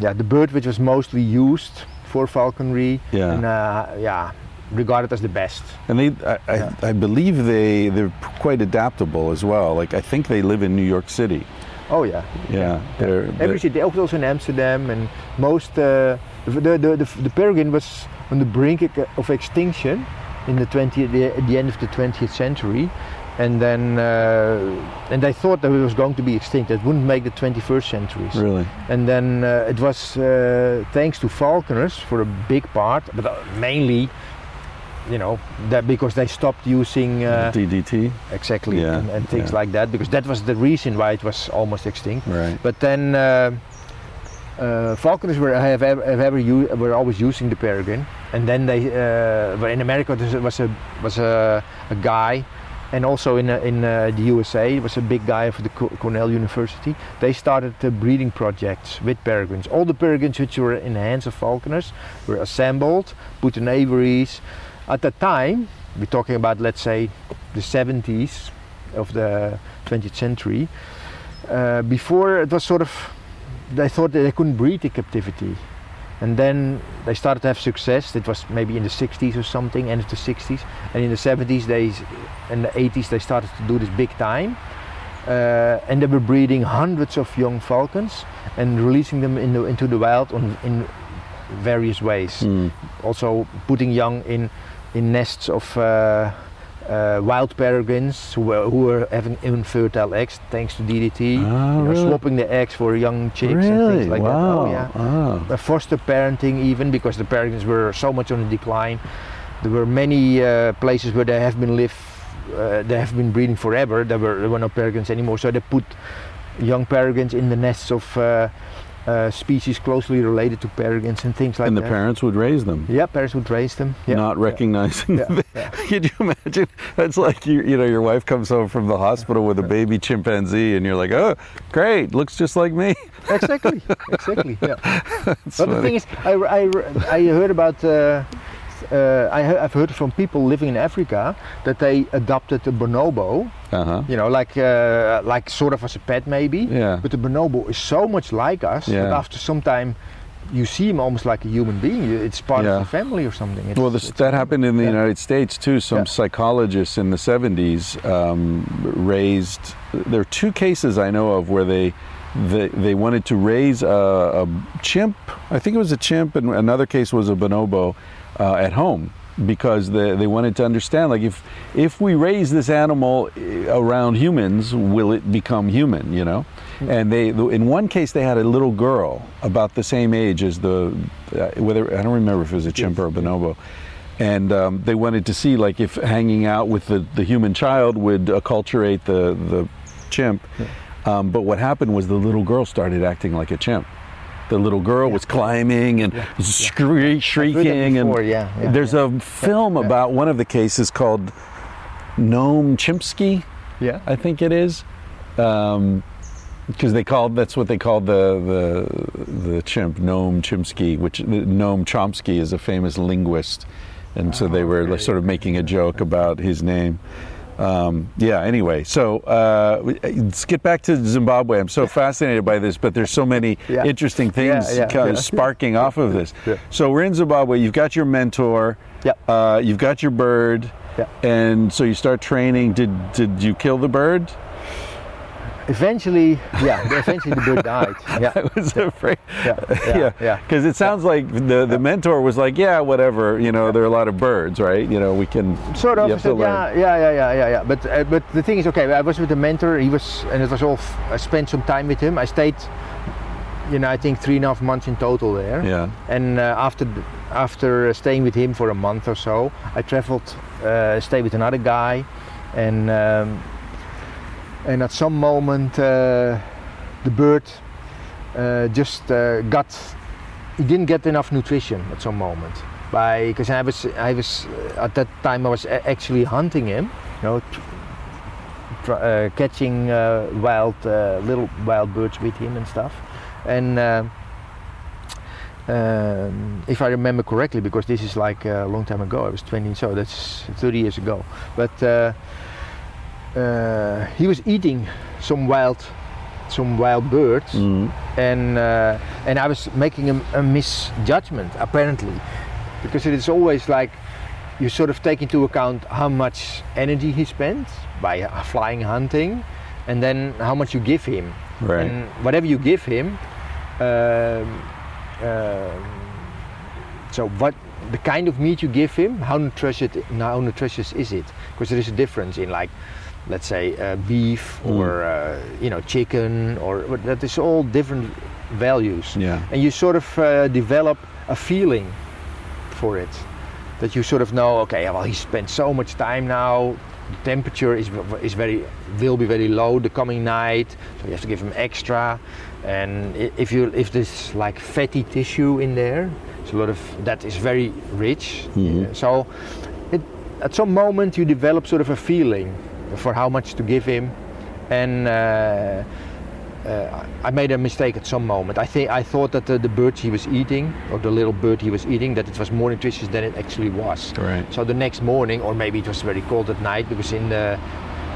yeah, the bird which was mostly used for falconry Yeah. and uh, yeah, regarded as the best. And they, I, I, Yeah. I believe they, they're quite adaptable as well. Like I think they live in New York City. Oh yeah, Yeah, they're, Every they're- city, also in Amsterdam, and most uh, the, the, the, the, peregrine was on the brink of extinction in the 20th, the, at the end of the 20th century, and then uh, and they thought that it was going to be extinct. It wouldn't make the 21st centuries. really. And then uh, it was uh, thanks to falconers for a big part, but uh, mainly, you know, that because they stopped using. Uh, DDT. exactly Yeah, and, and things yeah. like that because that was the reason why it was almost extinct Right. but then uh, uh, falconers were have ever, have ever u- were always using the peregrine, and then they uh, in America there was a was a, a guy, and also in uh, in uh, the USA it was a big guy for the Cornell University. They started uh, breeding projects with peregrines. All the peregrines which were in the hands of falconers were assembled, put in aviaries. At the time, we're talking about let's say the 70s of the 20th century. Uh, before it was sort of they thought that they couldn't breed in captivity and then they started to have success. It was maybe in the 60s or something end of the 60s and in the 70s they and the 80s they started to do this big time. Uh, and they were breeding hundreds of young falcons and releasing them in the, into the wild on, in various ways. Hmm. also putting young in in nests of uh, uh, wild peregrines who were, who were having infertile eggs thanks to DDT. Oh, you know, really? swapping the eggs for young chicks and things like wow. that. Oh yeah. Oh. Uh, foster parenting even because the peregrines were so much on the decline. There were many uh, places where they have been live, uh, they have been breeding forever. There were there were no peregrines anymore, so they put young peregrines in the nests of uh, species closely related to peregrines and things like that. and the that. parents would raise them. yeah, parents would raise them. Yeah. Not recognizing. Yeah, the- yeah. Could you imagine? That's like you, you know, your wife comes home from the hospital with a baby chimpanzee, and you're like, "Oh, great, looks just like me." exactly, exactly. Yeah. but the thing is, I, I, I heard about. Uh, uh, I, I've heard from people living in Africa that they adopted a bonobo, huh. you know, like uh, like sort of as a pet maybe. Yeah. But the bonobo is so much like us that after some time, you see him almost like a human being. It's part Yeah. of the family or something. It's, Well, this, that happened in the yeah. United States too. Some Yeah. psychologists in the 70s um, raised. There are two cases I know of where they they, they wanted to raise a, a chimp. I think it was a chimp, and another case was a bonobo uh, at home because they, they wanted to understand like if if we raise this animal eh, around humans, will it become human? You know. And they, in one case, they had a little girl about the same age as the, uh, whether I don't remember if it was a chimp or a bonobo, and um, they wanted to see like if hanging out with the, the human child would acculturate the the chimp. Um, but what happened was the little girl started acting like a chimp. The little girl was climbing and scree- I've heard that shrieking, before, and yeah, yeah, there's a film yeah. about one of the cases called Noam Chomsky. yeah. I think it is. Um, Because they called that's what they called the the the chimp Noam Chomsky, which Noam Chomsky is a famous linguist, and so they were okay. sort of making a joke about his name. Um, yeah. Anyway, so uh, let's get back to Zimbabwe. I'm so fascinated by this, but there's so many Yeah. interesting things Yeah, yeah, kind of sparking off of this. So we're in Zimbabwe. You've got your mentor. Yeah. Uh, you've got your bird. Yeah. And so you start training. Did did you kill the bird? Eventually, yeah, eventually the bird died. Yeah, I was afraid. yeah, yeah, yeah. Because it sounds like the the mentor was like, yeah, whatever. You know, there are a lot of birds, right? You know, we can. Sort of. You I have to said, yeah, yeah, yeah, yeah, yeah, yeah. But uh, but the thing is, okay, I was with the mentor. He was, and it was all. F- I spent some time with him. I stayed, you know, I think three and a half months in total there. Yeah. And uh, after after uh, staying with him for a month or so, I traveled, uh, stayed with another guy, and um, and at some moment uh, the bird uh, just uh, got he didn't get enough nutrition at some moment by because I was I was at that time I was actually hunting him, you know. Uh, catching uh, wild uh, little wild birds with him and stuff, and um, if I remember correctly, because this is like a long time ago, I was 20, so that's 30 years ago. But uh, uh, he was eating some wild, some wild birds, Mm. and uh, and I was making a, a misjudgment apparently, because it is always like you sort of take into account how much energy he spends by uh, flying hunting, and then how much you give him. Right. And whatever you give him, um, so what the kind of meat you give him, how nutritious, how nutritious is it? Because there is a difference in like, let's say, uh, beef Mm. or uh, you know chicken, or that is all different values, Yeah. and you sort of uh, develop a feeling for it. That you sort of know, okay, well, he spent so much time now. The temperature is is very will be very low the coming night, so you have to give him extra. And if you if there's like fatty tissue in there, it's a lot of that is very rich. Mhm. Uh, So, it, at some moment you develop sort of a feeling for how much to give him, and. Uh, uh, I made a mistake at some moment. I think I thought that the, the birds he was eating, or the little bird he was eating, that it was more nutritious than it actually was. Right. So the next morning, or maybe it was very cold at night, because in the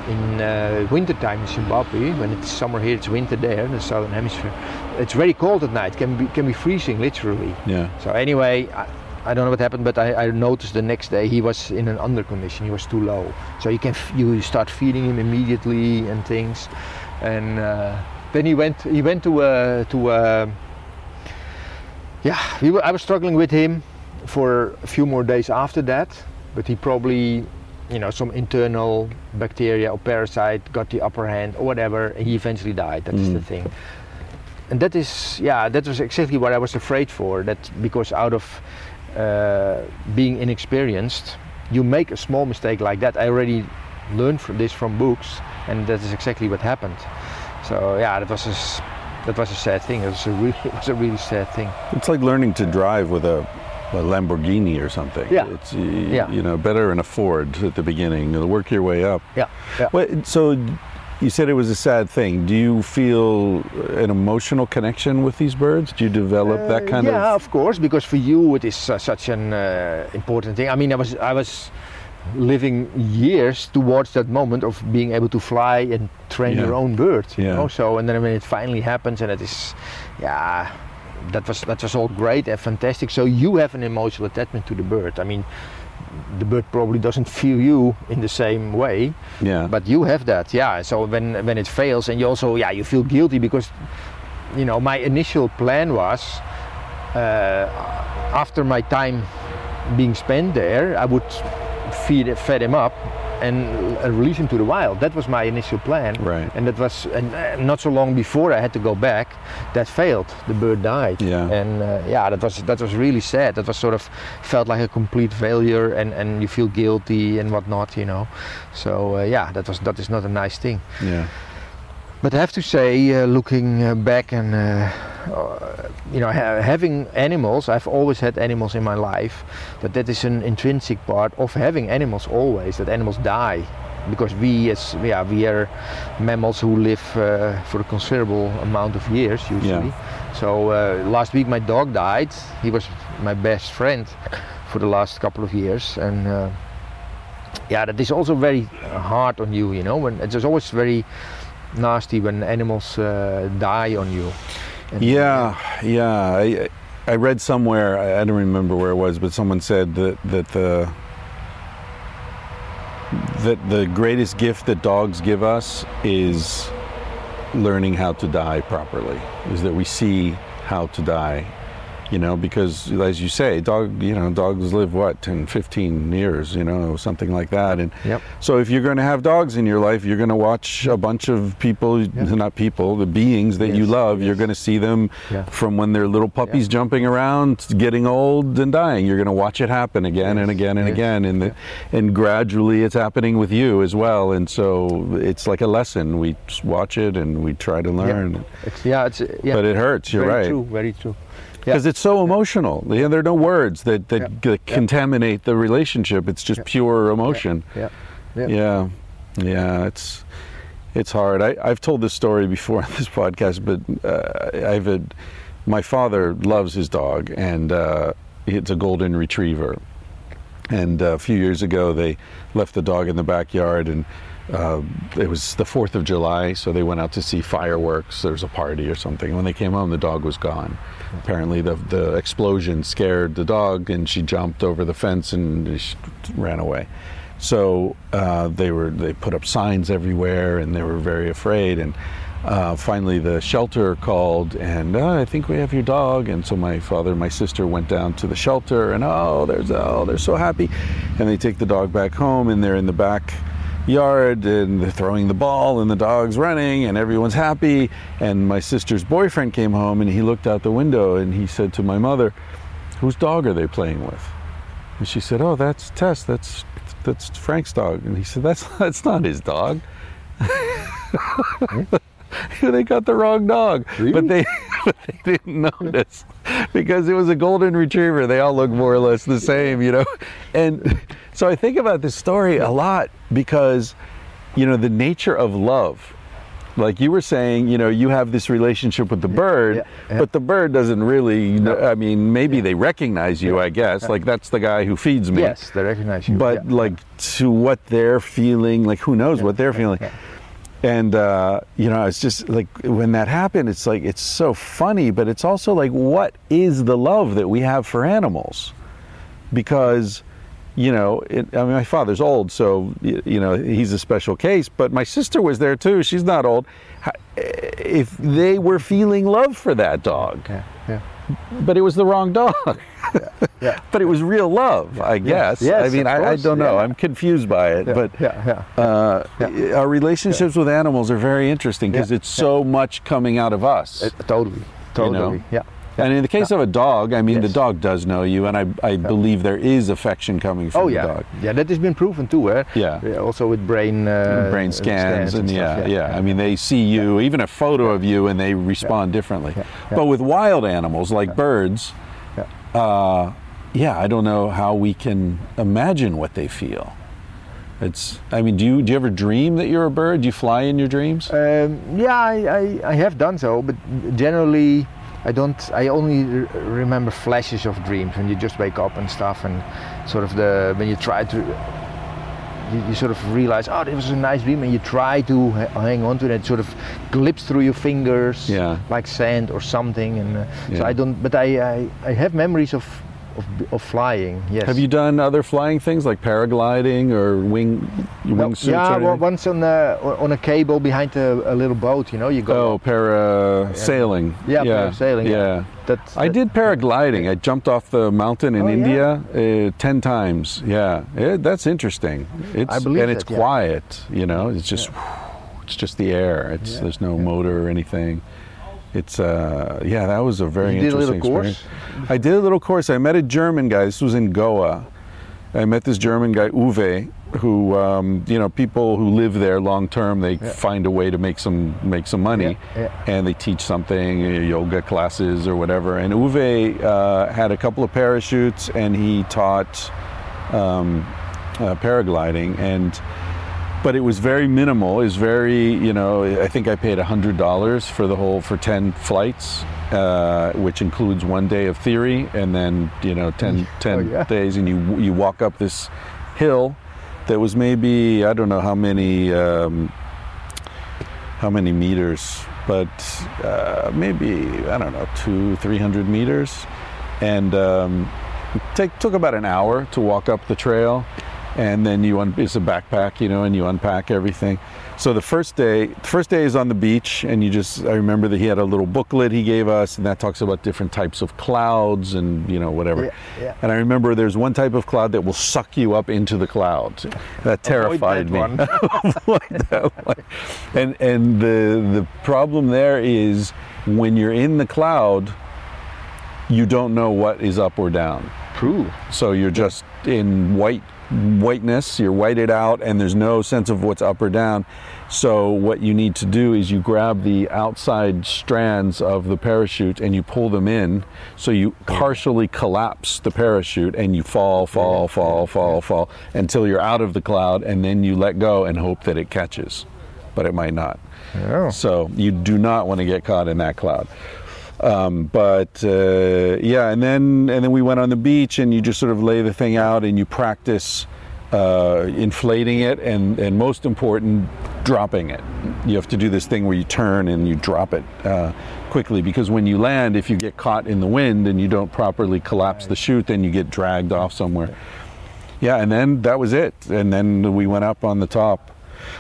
in uh, winter time in Zimbabwe, when it's summer here, it's winter there, in the southern hemisphere. It's very cold at night. Can be can be freezing literally. Yeah. So anyway, I, I don't know what happened, but I, I noticed the next day he was in an under condition. He was too low. So you can f- you start feeding him immediately and things, and uh, then he went he went to uh, to uh, yeah. We were, I was struggling with him for a few more days after that, but he probably you know some internal bacteria or parasite got the upper hand or whatever, and he eventually died. That is Mm. the thing and that is yeah that was exactly what i was afraid for that because out of uh, being inexperienced you make a small mistake like that i already learned from this from books and that is exactly what happened so yeah that was a, that was a sad thing it was a really it was a really sad thing It's like learning to drive with a, a Lamborghini or something. Yeah. It's Yeah. you know better in a Ford at the beginning. You'll work your way up. yeah yeah What, so you said it was a sad thing. Do you feel an emotional connection with these birds? Do you develop that Uh, kind yeah, of? Yeah, of course, because for you it is uh, such an uh, important thing. I mean, I was I was living years towards that moment of being able to fly and train Yeah. your own bird. You Yeah. know? So and then when it finally happens and it is, yeah, that was that was all great and fantastic. So you have an emotional attachment to the bird. I mean. The bird probably doesn't feel you in the same way, Yeah. but you have that yeah so when when it fails and you also yeah you feel guilty because you know my initial plan was uh, after my time being spent there i would feed fed him up and uh, release him to the wild. That was my initial plan. Right. and that was and uh, not so long before i had to go back that failed. The bird died. Yeah. and uh, yeah that was that was really sad. That was sort of felt like a complete failure and and you feel guilty and whatnot you know. So uh, yeah that was that is not a nice thing. Yeah. But I have to say, uh, looking uh, back and uh, uh, you know, ha- having animals, I've always had animals in my life. But that is an intrinsic part of having animals always. That animals die, because we as yeah we are mammals who live uh, for a considerable amount of years usually. So uh, last week my dog died. He was my best friend for the last couple of years, and uh, yeah, that is also very hard on you. You know, when it's always very nasty when animals uh, die on you. And, Yeah, yeah. I, I read somewhere. I don't remember where it was, but someone said that that the that the greatest gift that dogs give us is learning how to die properly. Is that we see how to die. You know, because as you say, dog, you know, dogs live what 10, 15 years, you know, something like that. And Yep. so if you're going to have dogs in your life, you're going to watch a bunch of people, not people, the beings that you Yes, love. You're going to see them Yeah. from when they're little puppies jumping around, getting old and dying. You're going to watch it happen again and again and yes, again, and the, and gradually it's happening with you as well. And so it's like a lesson. We watch it and we try to learn, It's, yeah, it's yeah. but it hurts. You're very right. true, very true. Because it's so emotional. Yeah, there are no words that, that, that contaminate the relationship. It's just pure emotion. Yeah, yeah. Yeah, it's it's hard. I, I've told this story before on this podcast, but uh, I've had my father loves his dog, and uh, it's a golden retriever. And uh, a few years ago, they left the dog in the backyard, and uh, it was the Fourth of July, so they went out to see fireworks. There was a party or something. When they came home, the dog was gone. Apparently, the the explosion scared the dog, and she jumped over the fence and ran away. So uh, they were they put up signs everywhere, and they were very afraid. And uh, finally, the shelter called, and uh, I think we have your dog. And so my father and my sister went down to the shelter, and oh, there's oh, they're so happy, and they take the dog back home, and they're in the back yard and they're throwing the ball and the dog's running and everyone's happy. And my sister's boyfriend came home and he looked out the window and he said to my mother whose dog are they playing with? And she said oh that's tess. That's that's frank's dog. And he said that's that's not his dog hmm? they got the wrong dog but they but they didn't notice because it was a golden retriever they all look more or less the same you know and so i think about this story a lot because you know the nature of love like you were saying you know you have this relationship with the bird yeah, yeah. but the bird doesn't really No. i mean maybe they recognize you i guess like that's the guy who feeds me Yes, they recognize you. but yeah. like to what they're feeling like who knows what they're feeling yeah. And uh, you know it's just like when that happened it's like it's so funny but it's also like what is the love that we have for animals? Because you know it, i mean my father's old so you know he's a special case but my sister was there too. She's not old. If they were feeling love for that dog yeah, yeah. But it was the wrong dog yeah. but it was real love i guess Yes, i mean I, I don't know yeah. i'm confused by it Yeah, but yeah, yeah. uh, Yeah. our relationships with animals are very interesting because Yeah, it's so much coming out of us. Uh, totally, totally. Yeah. And in the case of a dog, I mean, the dog does know you, and I, I believe there is affection coming from Oh the yeah, dog. yeah. That has been proven too. Eh? Yeah. Also with brain uh, Brain scans, and, stuff, yeah, yeah, I mean, they see you, even a photo of you, and they respond differently. Yeah, yeah. But with wild animals like birds, Yeah. uh, yeah, I don't know how we can imagine what they feel. It's. I mean, do you do you ever dream that you're a bird? Do you fly in your dreams? Um, yeah, I, I, I have done so, but generally I don't. I only r- remember flashes of dreams when you just wake up and stuff, and sort of the when you try to. You, you sort of realize, oh, this was a nice dream, and you try to ha- hang on to it. It sort of glips through your fingers, Yeah. like sand or something. And uh, so I don't. But I, I, I have memories of, of, of flying. Yes. Have you done other flying things like paragliding or wing No, wingsuits? yeah, or well, once on a on a cable behind a, a little boat. You know, you go. Oh, parasailing. Yeah, parasailing, yeah. Yeah. That's, I did paragliding. I jumped off the mountain in Oh, yeah? India uh, ten times. Yeah, Yeah, that's interesting. It's I believe and it's that, yeah. quiet. You know, it's just it's just the air. It's Yeah, there's no motor or anything. It's uh yeah, that was a very You did a little interesting course? experience. I did a little course. I met a German guy. This was in Goa. I met this German guy Uwe, who um, you know people who live there long term. They find a way to make some make some money, Yeah, yeah. and they teach something, uh, yoga classes or whatever. And Uwe uh, had a couple of parachutes, and he taught um, uh, paragliding. And but it was very minimal. It was very, you know, I think I paid hundred dollars for the whole for ten flights, uh, which includes one day of theory and then you know 10, 10 Oh, yeah. days, and you you walk up this hill that was maybe I don't know how many um, how many meters, but uh, maybe I don't know two three hundred meters, and um, it take, took about an hour to walk up the trail, and then you un- it's a backpack, you know, and you unpack everything. So the first day, the first day is on the beach, and you just I remember that he had a little booklet he gave us, and that talks about different types of clouds and you know whatever. Yeah, yeah. And I remember there's one type of cloud that will suck you up into the clouds. That terrified that me. one. Avoid that one. And and the the problem there is when you're in the cloud, you don't know what is up or down. True. So you're just in white whiteness, you're whited out and there's no sense of what's up or down. So what you need to do is you grab the outside strands of the parachute and you pull them in so you partially collapse the parachute and you fall, fall, fall, fall, fall until you're out of the cloud and then you let go and hope that it catches. But it might not. Yeah. So you do not want to get caught in that cloud. Um, but uh, yeah, and then and then we went on the beach, and you just sort of lay the thing out, and you practice uh, inflating it, and and most important, dropping it. You have to do this thing where you turn and you drop it uh, quickly, because when you land, if you get caught in the wind and you don't properly collapse the chute, then you get dragged off somewhere. Yeah, and then that was it, and then we went up on the top.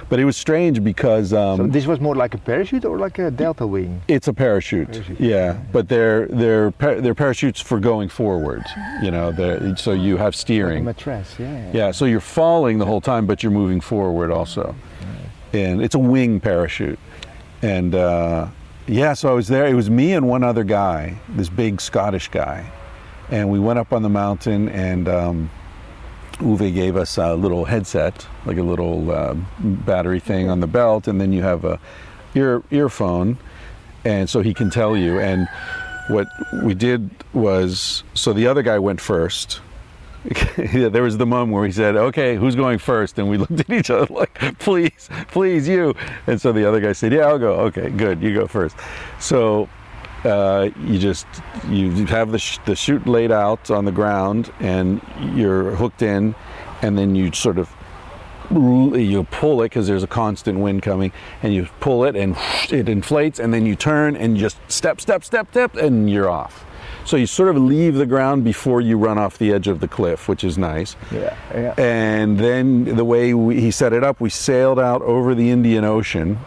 But it was strange because um, So this was more like a parachute or like a delta wing? it's a parachute. Parachute. Yeah, but they're they're they're parachutes for going forward. You know, so you have Like a steering. mattress, yeah. Yeah, so you're falling the whole time, but you're moving forward also. And it's a wing parachute. And uh, yeah, so I was there. It was me and one other guy, this big Scottish guy, and we went up on the mountain and. Um, Uwe gave us a little headset, like a little uh, battery thing on the belt, and then you have a ear earphone, and so he can tell you. And what we did was, so the other guy went first. yeah, there was the moment where he said, "Okay, who's going first? And we looked at each other like, "Please, please, you." And so the other guy said, "Yeah, I'll go." Okay, good, you go first. So uh, you just you have the sh- the chute laid out on the ground, and you're hooked in, and then you sort of you pull it because there's a constant wind coming, and you pull it, and it inflates, and then you turn and just step, step, step, step, and you're off. So you sort of leave the ground before you run off the edge of the cliff, which is nice. Yeah, yeah. And then the way we, he set it up, we sailed out over the Indian Ocean,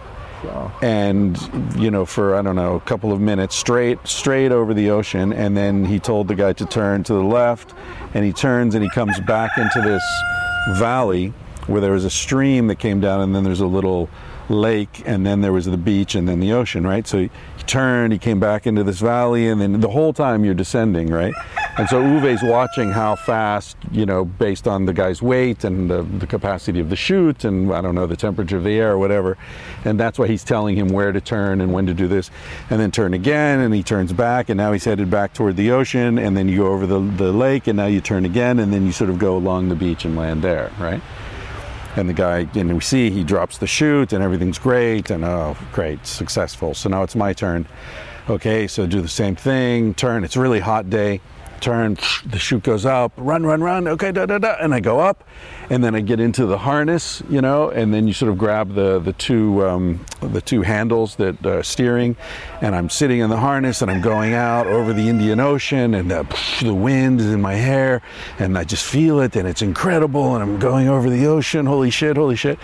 And you know for I don't know a couple of minutes straight straight over the ocean, and then he told the guy to turn to the left, and he turns and he comes back into this valley where there was a stream that came down, and then there's a little lake, and then there was the beach, and then the ocean, right? So he turned, he came back into this valley, and then the whole time you're descending, right? And so Uwe's watching how fast, you know, based on the guy's weight and the, the capacity of the chute, and I don't know, the temperature of the air or whatever. And that's why he's telling him where to turn and when to do this. And then turn again, and he turns back, and now he's headed back toward the ocean, and then you go over the, the lake, and now you turn again, and then you sort of go along the beach and land there, right? And the guy and we see he drops the chute and everything's great and oh great successful. So now it's my turn. Okay so do the same thing turn. It's a really hot day turn the chute goes up run run run okay da da da and i go up and then i get into the harness you know and then you sort of grab the the two um, the two handles that are steering and i'm sitting in the harness and i'm going out over the indian ocean and the, the wind is in my hair and i just feel it and it's incredible and i'm going over the ocean holy shit holy shit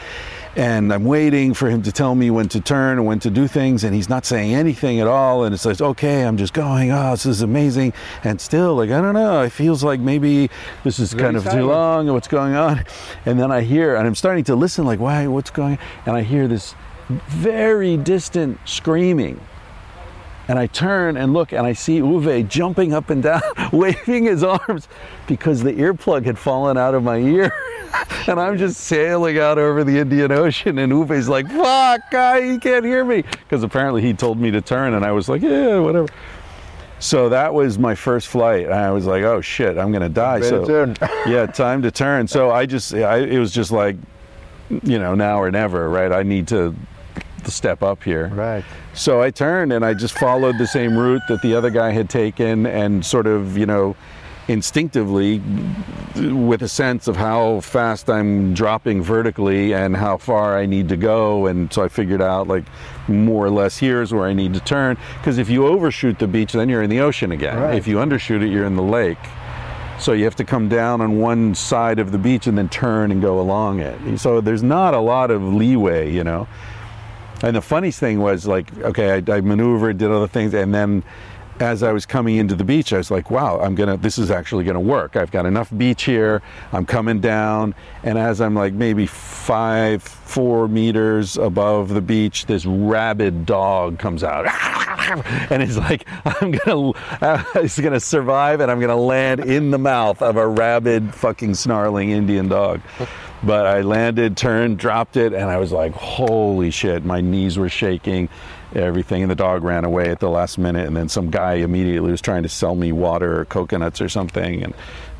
and I'm waiting for him to tell me when to turn and when to do things, and he's not saying anything at all. And it's like, okay, I'm just going. Oh, this is amazing. And still, like, I don't know. It feels like maybe this is Very kind of too silent. long. What's going on? And then I hear, and I'm starting to listen, like, why? What's going? on? And I hear this very distant screaming. And I turn and look, and I see Uwe jumping up and down, waving his arms because the earplug had fallen out of my ear. and I'm just sailing out over the Indian Ocean, and Uwe's like, fuck, guy, he can't hear me. Because apparently he told me to turn, and I was like, yeah, whatever. So that was my first flight. and I was like, oh shit, I'm going to die. better so turn. yeah, time to turn. So I just, I, it was just like, you know, now or never, right? I need to, to step up here. Right. So I turned and I just followed the same route that the other guy had taken and sort of, you know, instinctively with a sense of how fast I'm dropping vertically and how far I need to go. And so I figured out like more or less here's where I need to turn. Because if you overshoot the beach, then you're in the ocean again. Right. If you undershoot it, you're in the lake. So you have to come down on one side of the beach and then turn and go along it. So there's not a lot of leeway, you know. And the funniest thing was like, okay, I, I maneuvered, did other things, and then as I was coming into the beach, I was like, wow, I'm gonna, this is actually gonna work. I've got enough beach here. I'm coming down, and as I'm like maybe five, four meters above the beach, this rabid dog comes out. And it's like I'm gonna, it's gonna survive, and I'm gonna land in the mouth of a rabid, fucking snarling Indian dog. But I landed, turned, dropped it, and I was like, holy shit, my knees were shaking, everything. And the dog ran away at the last minute. And then some guy immediately was trying to sell me water or coconuts or something. And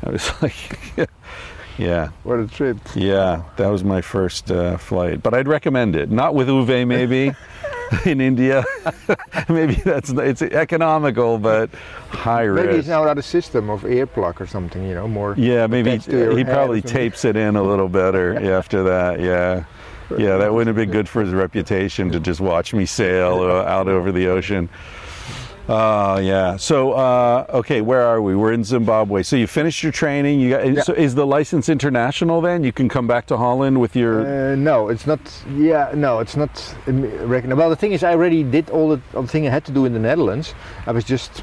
I was like, yeah, What a trip. yeah, that was my first uh, flight. But I'd recommend it. Not with Uwe, maybe. In India, maybe that's it's economical, but high Maybe risk. it's now another system of ear plug or something, you know, more. Yeah, maybe he probably tapes it in a little better after that. Yeah, yeah, that wouldn't have been good for his reputation to just watch me sail out over the ocean. Oh yeah. So uh, okay, where are we? We're in Zimbabwe. So you finished your training. You got. Yeah. So is the license international? Then you can come back to Holland with your. Uh, no, it's not. Yeah, no, it's not. Well, the thing is, I already did all the, all the thing I had to do in the Netherlands. I was just,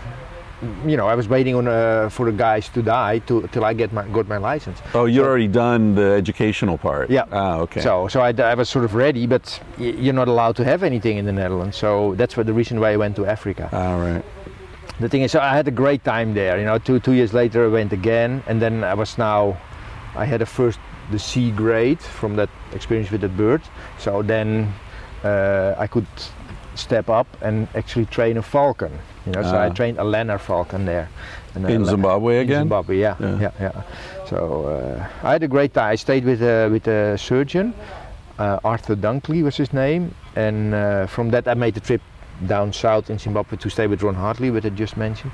you know, I was waiting on uh, for the guys to die to till I get my got my license. oh, you already done the educational part. Yeah. Ah, okay. So, so I, I was sort of ready, but y- you're not allowed to have anything in the Netherlands. So that's what the reason why I went to Africa. All right. The thing is, so I had a great time there. You know, two two years later, I went again, and then I was now, I had a first the C grade from that experience with that bird. So then uh, I could step up and actually train a falcon. You know, so I Ah. trained a Lanner falcon there. And In La- Zimbabwe in again? Zimbabwe, yeah, Yeah. yeah, yeah. So uh, I had a great time. I stayed with a with a surgeon, uh, Arthur Dunkley was his name, and uh, from that I made the trip down south in Zimbabwe to stay with Ron Hartley, which I just mentioned.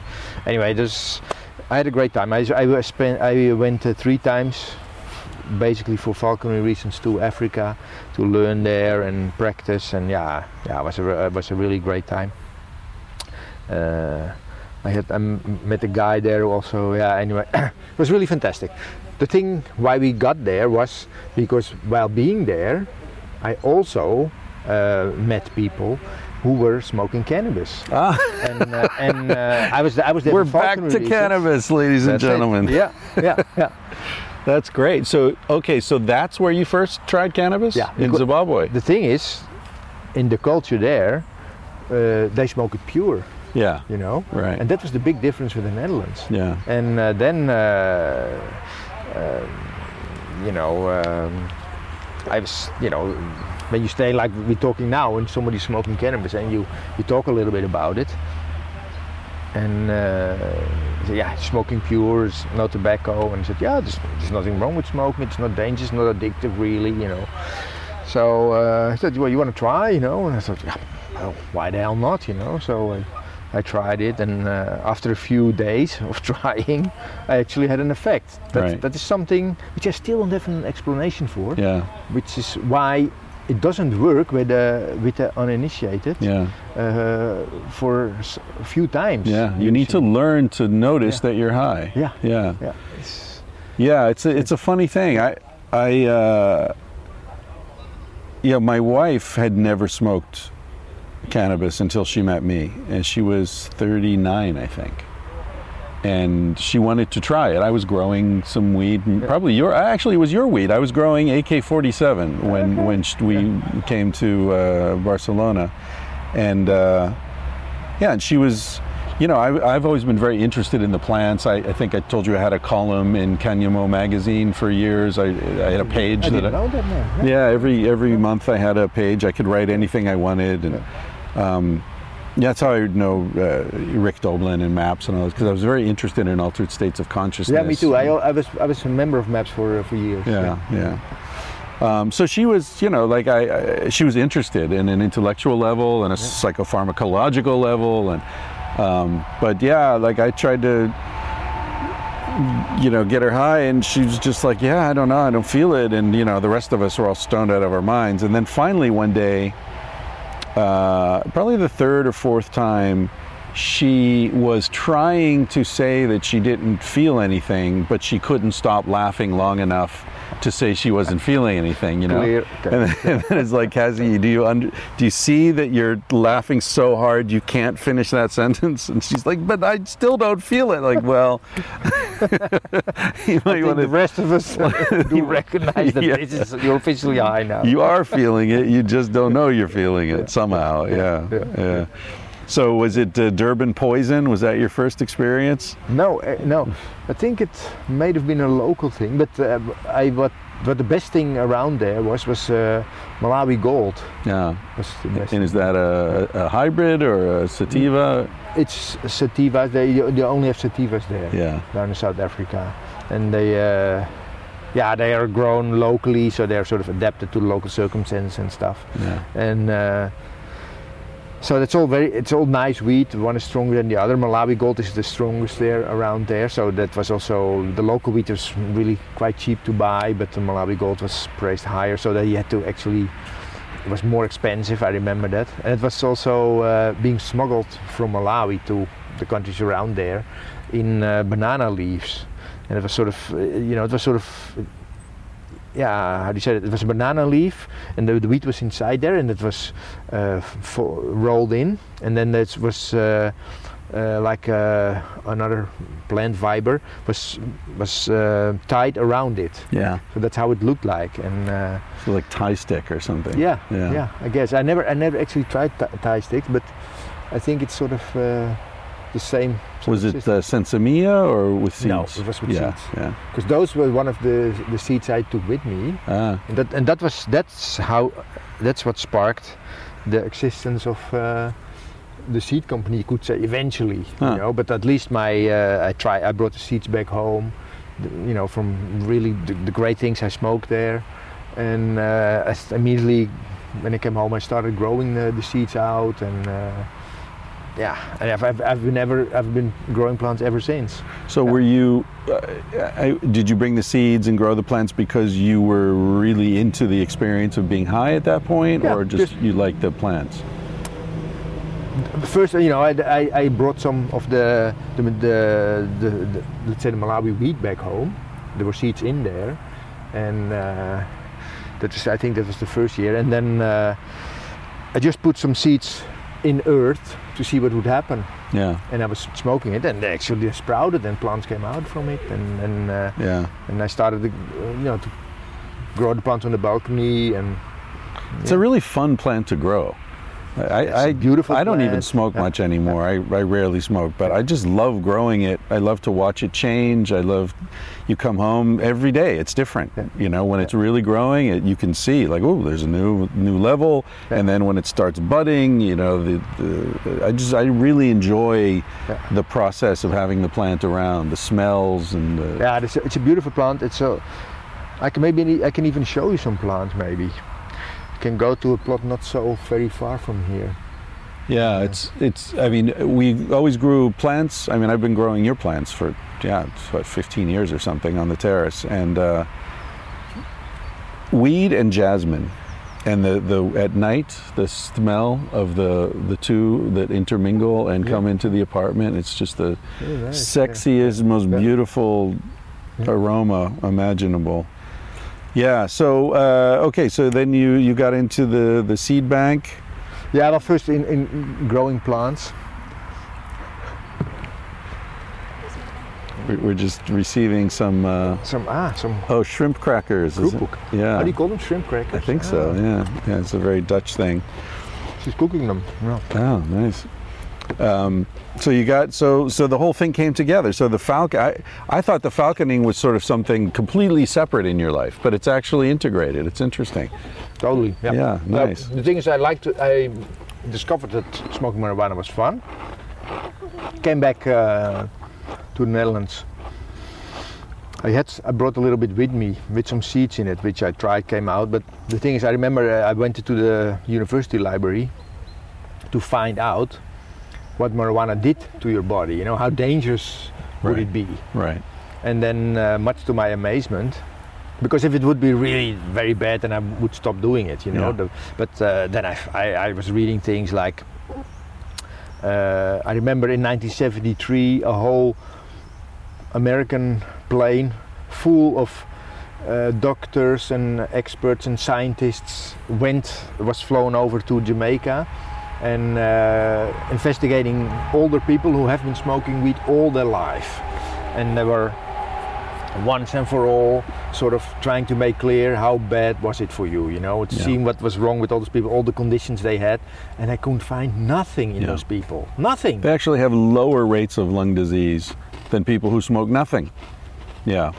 Anyway, this I had a great time. I, I spent I went uh, three times, basically for falconry reasons, to Africa to learn there and practice, and yeah, yeah, it was a it was a really great time. Uh, I had I m- met a guy there also. Yeah, anyway, it was really fantastic. The thing why we got there was because while being there, I also uh, met people who were smoking cannabis, Ah, and uh, and uh, I was I was there. we're back to reasons. cannabis, ladies and That's it. gentlemen. Yeah, yeah, yeah. That's great. So okay, so that's where you first tried cannabis? Yeah, in Zimbabwe. The thing is, in the culture there, uh, they smoke it pure, Yeah. you know, Right. and that was the big difference with the Netherlands. Yeah. And uh, then, uh, um, you know, um, I was, you know, when you stay like we're talking now, and somebody's smoking cannabis, and you you talk a little bit about it, and uh, said, yeah, smoking pure is no tobacco, and I said, yeah, there's, there's nothing wrong with smoking. It's not dangerous, not addictive, really, you know. So uh, I said, well, you want to try, you know? And I thought, yeah, well, why the hell not, you know? So I, I tried it, and uh, after a few days of trying, I actually had an effect. That, Right. that is something which I still don't have an explanation for, Yeah. which is why it doesn't work with the, with the uninitiated Yeah. uh, for s- a few times. Yeah. You need to learn to notice Yeah. that you're high. Yeah. Yeah. Yeah, it's, Yeah, it's a, it's a funny thing. I I uh, yeah, my wife had never smoked cannabis until she met me, and she was 39, I think. And she wanted to try it. I was growing some weed, probably your actually it was your weed. I was growing AK-47 when when we came to uh, Barcelona, and uh, yeah, and she was, you know, I, I've always been very interested in the plants. I, I think I told you I had a column in Cáñamo magazine for years. I, I had a page I that didn't know that, yeah, every every month I had a page. I could write anything I wanted, and um, yeah, that's how I know uh, Rick Doblin and MAPS and all this because I was very interested in altered states of consciousness. Yeah, me too. I, I was I was a member of MAPS for uh, for years. yeah, yeah. Um, so she was, you know, like I, I, she was interested in an intellectual level and a psychopharmacological level, and um, but yeah, like I tried to, you know, get her high, and she was just like, yeah, I don't know, I don't feel it, and you know, the rest of us were all stoned out of our minds, and then finally one day, uh, probably the third or fourth time. She was trying to say that she didn't feel anything, but she couldn't stop laughing long enough to say she wasn't feeling anything, you know. Okay. And, then, and then it's like, Cassie, do you under, do you see that you're laughing so hard you can't finish that sentence? And she's like, but I still don't feel it. Like, well, you I might want the rest of us do recognize that Yeah. this is you're officially high now. You are feeling it. You just don't know you're feeling it somehow. Yeah, yeah, yeah. So was it uh, Durban poison? Was that your first experience? No, uh, no. I think it might have been a local thing, but uh, I what but the best thing around there was was uh, Malawi Gold. Yeah. Was the best. And is that a, a hybrid or a sativa? It's sativas. They they only have sativas there Yeah. down in South Africa, and they. Uh, yeah, they are grown locally, so they're sort of adapted to local circumstances and stuff. Yeah. and uh, so that's all very it's all nice wheat. One is stronger than the other. Malawi gold is the strongest there around there. So that was also the local wheat was really quite cheap to buy but the malawi gold was priced higher. So that you had to actually it was more expensive. I remember that. And it was also uh, being smuggled from malawi to the countries around there in uh, banana leaves. And it was sort of uh, you know it was sort of yeah, how do you say it? It was a banana leaf, and the, the wheat was inside there, and it was uh, rolled in, and then it was uh, uh, like uh, another plant fiber was was uh, tied around it. Yeah. So that's how it looked like, and uh, So like Thai stick or something. yeah, Yeah. yeah, I guess I never I never actually tried t- Thai sticks, but I think it's sort of uh, the same. Was it uh, sinsemilla or with seeds? No, it was with yeah. seeds. Yeah. because those were one of the the seeds I took with me. Ah. And that and that was that's how that's what sparked the existence of uh, the seed company. You could say eventually, Huh. you know. But at least my uh, I try I brought the seeds back home, you know, from really the, the great things I smoked there, and uh, I immediately when I came home I started growing the, the seeds out and. Yeah, and I've, I've, I've been ever I've been growing plants ever since. So were you? Uh, I, did you bring the seeds and grow the plants because you were really into the experience of being high at that point, Yeah, or just, just- you liked the plants? First, you know, I, I, I brought some of the the, the, the, the let's say the Malawi wheat back home. There were seeds in there, and uh, that was I think that was the first year. And then uh, I just put some seeds in earth to see what would happen. Yeah. And I was smoking it, and they actually sprouted, and plants came out from it. And and, uh, Yeah. and I started, to, you know, to grow the plants on the balcony. And It's a really fun plant to grow. I, I, beautiful I don't even smoke much anymore. I, I rarely smoke, but I just love growing it. I love to watch it change. I love, you come home every day. It's different. Yeah. You know, when it's really growing, it, you can see like, oh, there's a new new level. Yeah. And then when it starts budding, you know, the, the I just I really enjoy Yeah. the process of having the plant around, the smells and the, Yeah, it's a, it's a beautiful plant. It's a. I can maybe I can even show you some plants. Maybe can go to a plot not so very far from here. Yeah, it's it's. I mean, we always grew plants. I mean, I've been growing your plants for yeah, what 15 years or something on the terrace, and uh, weed and jasmine, and the the at night the smell of the the two that intermingle and come into the apartment. It's just the sexiest, most beautiful Yeah. aroma imaginable. Yeah. So uh, okay. So then you you got into the the seed bank. Yeah. well, first in, in growing plants. We- We're just receiving some uh, Some ah some oh shrimp crackers. is it? kroepoek. Yeah, How do you call them? Shrimp crackers. I think so. Ah, Yeah, yeah. It's a very Dutch thing. She's cooking them. Yeah. Oh, nice. Um, so you got so so the whole thing came together. So the falcon, I, I thought the falconing was sort of something completely separate in your life, but it's actually integrated. It's interesting. Totally. Yeah. Yeah, Well, nice. the thing is, I like to. I discovered that smoking marijuana was fun. Came back uh, to the Netherlands. I had I brought a little bit with me with some seeds in it, which I tried came out. But the thing is, I remember uh, I went to the university library to find out what marijuana did to your body. You know how dangerous would it be? Right. And then, uh, much to my amazement, because if it would be really very bad, then I would stop doing it. You know. Yeah. The, but uh, then I, I, I was reading things like. Uh, I remember in 1973 a whole American plane full of uh, doctors and experts and scientists went was flown over to Jamaica and uh, investigating older people who have been smoking weed all their life and they were once and for all sort of trying to make clear how bad was it for you you know Yeah. seeing what was wrong with all those people all the conditions they had and i couldn't find nothing in Yeah. those people nothing They actually have lower rates of lung disease than people who smoke nothing. Yeah.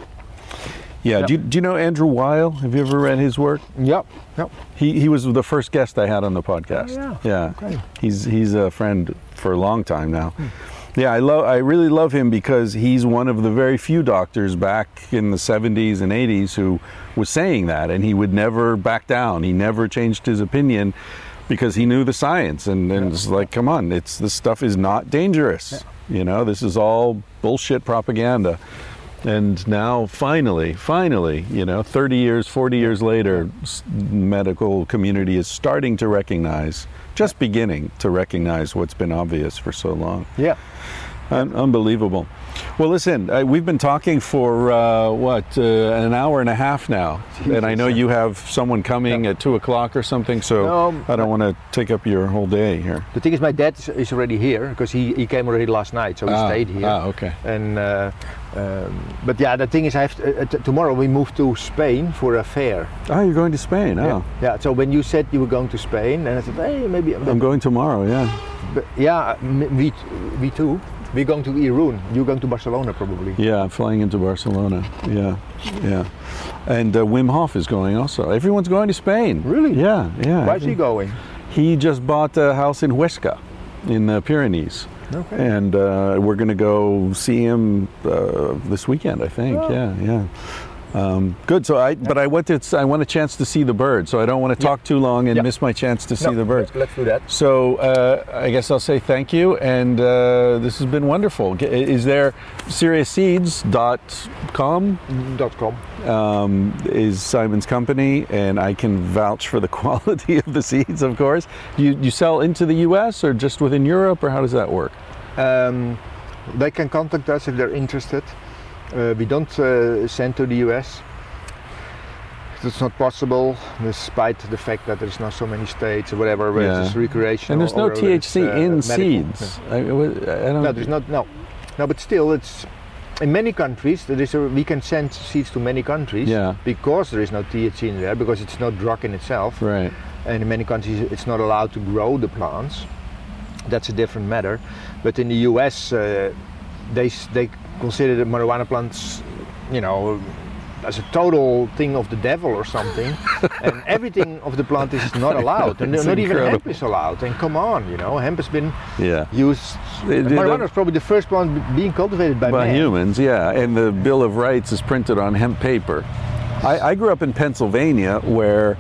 Yeah. Yeah. Do, you, do you know Andrew Weil? Have you ever read his work? yep yep He, he was the first guest I had on the podcast. Oh, yeah. Okay. He's he's a friend for a long time now. Yeah, I love I really love him because he's one of the very few doctors back in the 70s and 80s who was saying that and he would never back down. He never changed his opinion because he knew the science and, and it's like come on, it's this stuff is not dangerous. You know, this is all bullshit propaganda. And now, finally, finally, you know, 30 years, 40 years later, medical community is starting to recognize, just beginning to recognize what's been obvious for so long. yeah Un- unbelievable. Well, listen, uh, we've been talking for uh, what uh, an hour and a half now, and I know you have someone coming at two o'clock or something. So No, I don't want to take up your whole day here. The thing is, my dad is, already here because he, he came already last night, so he Ah, stayed here. Ah, okay. And uh, um, but yeah, the thing is, I have to, uh, t- tomorrow we move to Spain for a fair. Oh, you're going to Spain? Oh, Yeah. yeah. So when you said you were going to Spain, and I said, hey, maybe. I'm going tomorrow. Yeah. But yeah, m- we we too. We're going to Irun. You're going to Barcelona probably. Yeah, I'm flying into Barcelona. Yeah, yeah. And uh, Wim Hof is going also. Everyone's going to Spain. Really? Yeah, yeah. Why is he going? He just bought a house in Huesca, in the Pyrenees. Okay. And uh, we're going to go see him uh, this weekend, I think. Oh. Yeah, yeah. Um, good. So I, but I want to, I want a chance to see the bird. So I don't want to talk too long and Yeah. miss my chance to see No, the birds. Let's do that. So uh, I guess I'll say thank you, and uh, this has been wonderful. Is there seriousseeds.com Dot com. um, is Simon's company, and I can vouch for the quality of the seeds, of course. You, you sell into the U.S. or just within Europe, or how does that work? Um, they can contact us if they're interested. Uh, we don't uh, send to the US. It's not possible, despite the fact that there's not so many states or whatever where Yeah. it's recreational. And there's no or whether it's, THC uh, in seeds. I, I don't. No, there's not. No, no, but still, it's in many countries. There is a, we can send seeds to many countries Yeah. because there is no THC in there because it's not drug in itself. Right. and in many countries it's not allowed to grow the plants. That's a different matter. But in the U.S., uh, they they consider the marijuana plants, you know, as a total thing of the devil or something, and everything of the plant is not allowed, and not even hemp is allowed. And come on, you know, hemp has been Yeah. used. Marijuana is probably the first plant b- being cultivated by, by humans, yeah. And the Bill of Rights is printed on hemp paper. I, I grew up in Pennsylvania where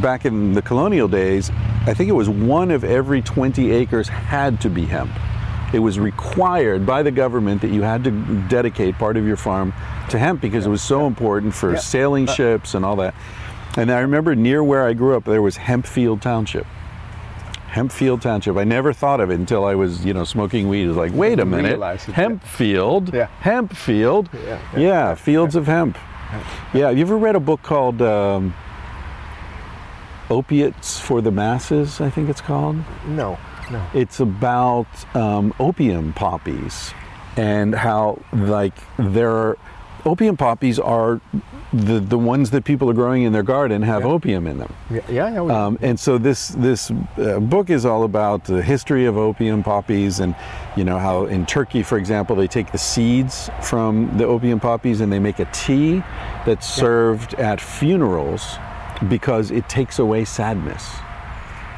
back in the colonial days, I think it was one of every 20 acres had to be hemp. It was required by the government that you had to dedicate part of your farm to hemp because it was so important for sailing ships and all that. And I remember near where I grew up, there was Hempfield Township. Hempfield Township. I never thought of it until I was, you know, smoking weed. It was like, wait a minute, Realize yeah. Hempfield, Yeah. Hempfield, Yeah, yeah, yeah, fields of hemp. Yeah, have you ever read a book called um, Opiates for the Masses? I think it's called. No, no. It's about um, opium poppies and how, like, there are opium poppies are the the ones that people are growing in their garden have Yeah. opium in them. Yeah, yeah. yeah, we- Um, and so this this uh, book is all about the history of opium poppies, and you know how in Turkey, for example, they take the seeds from the opium poppies and they make a tea that's served at funerals because it takes away sadness.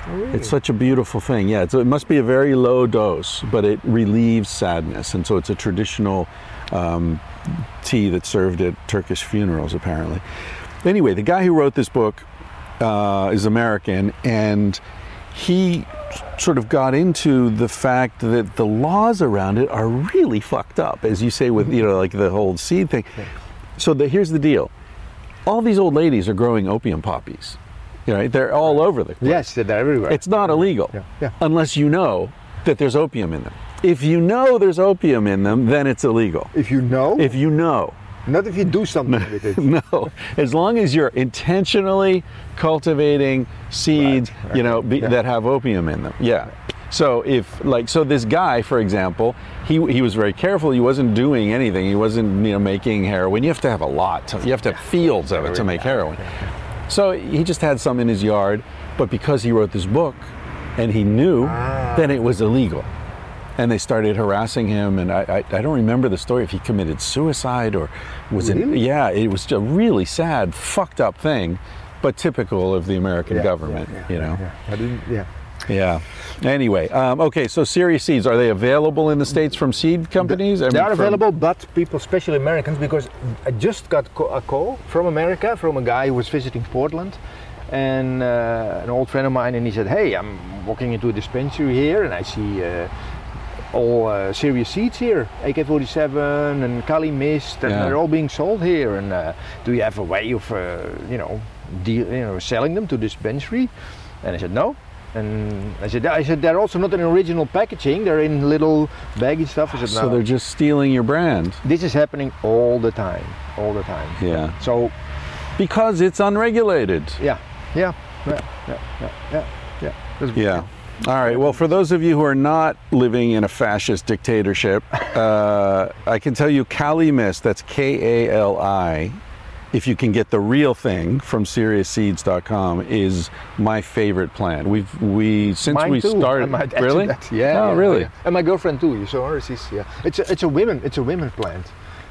It's such a beautiful thing. Yeah, it must be a very low dose, but it relieves sadness, and so it's a traditional um, tea that's served at Turkish funerals, apparently. Anyway, the guy who wrote this book uh, is American, and he sort of got into the fact that the laws around it are really fucked up, as you say with you know like the whole seed thing. So the, here's the deal: all these old ladies are growing opium poppies. Right? They're all over the place. Yes, they're everywhere. It's not illegal Yeah, yeah. unless you know that there's opium in them. If you know there's opium in them, then it's illegal. if you know, If you know, not if you do something with it. no, as long as you're intentionally cultivating seeds, Right, right, you know, be, yeah. that have opium in them. Yeah. So if like so this guy, for example, he he was very careful. He wasn't doing anything. He wasn't you know making heroin. You have to have a lot. To, you have to have fields of it to make heroin. So he just had some in his yard, but because he wrote this book, and he knew, Ah. then it was illegal. And they started harassing him, and I, I, I don't remember the story if he committed suicide or was it. Yeah, it was a really sad, fucked up thing, but typical of the American Yeah, government, yeah, yeah, you know. Yeah, I didn't, yeah. Yeah. Anyway, um, okay. So Serious Seeds are they available in the states from seed companies? I They mean, are available, but people, especially Americans, because I just got a call from America from a guy who was visiting Portland, and uh, an old friend of mine, and he said, "Hey, I'm walking into a dispensary here, and I see uh, all uh, serious seeds here, AK-47 and Kali Mist, and Yeah. they're all being sold here. And uh, do you have a way of, uh, you know, deal, you know, selling them to dispensary?" And I said, "No." And I said, I said they're also not in original packaging. They're in little baggy stuff. I said, So they're just stealing your brand. This is happening all the time, all the time. Yeah. So Because it's unregulated. yeah, yeah, yeah, yeah, yeah, yeah. yeah. That's- Yeah. All right. Well, for those of you who are not living in a fascist dictatorship, uh, I can tell you Kali Mist, that's K A L I, if you can get the real thing from SeriousSeeds.com, is my favorite plant. We've, we, since Mine we too. started. I really? that. Yeah. Oh, yeah, really? yeah. And my girlfriend too. You saw her. She's yeah. It's a, it's a women. It's a women plant.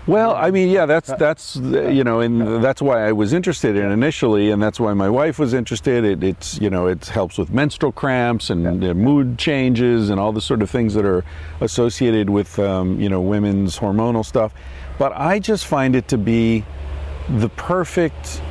Well, I mean, yeah, that's that's uh, you know, and that's why I was interested in initially, and that's why my wife was interested. It, it's you know, it helps with menstrual cramps and uh, mood changes and all the sort of things that are associated with um, you know women's hormonal stuff. But I just find it to be the perfect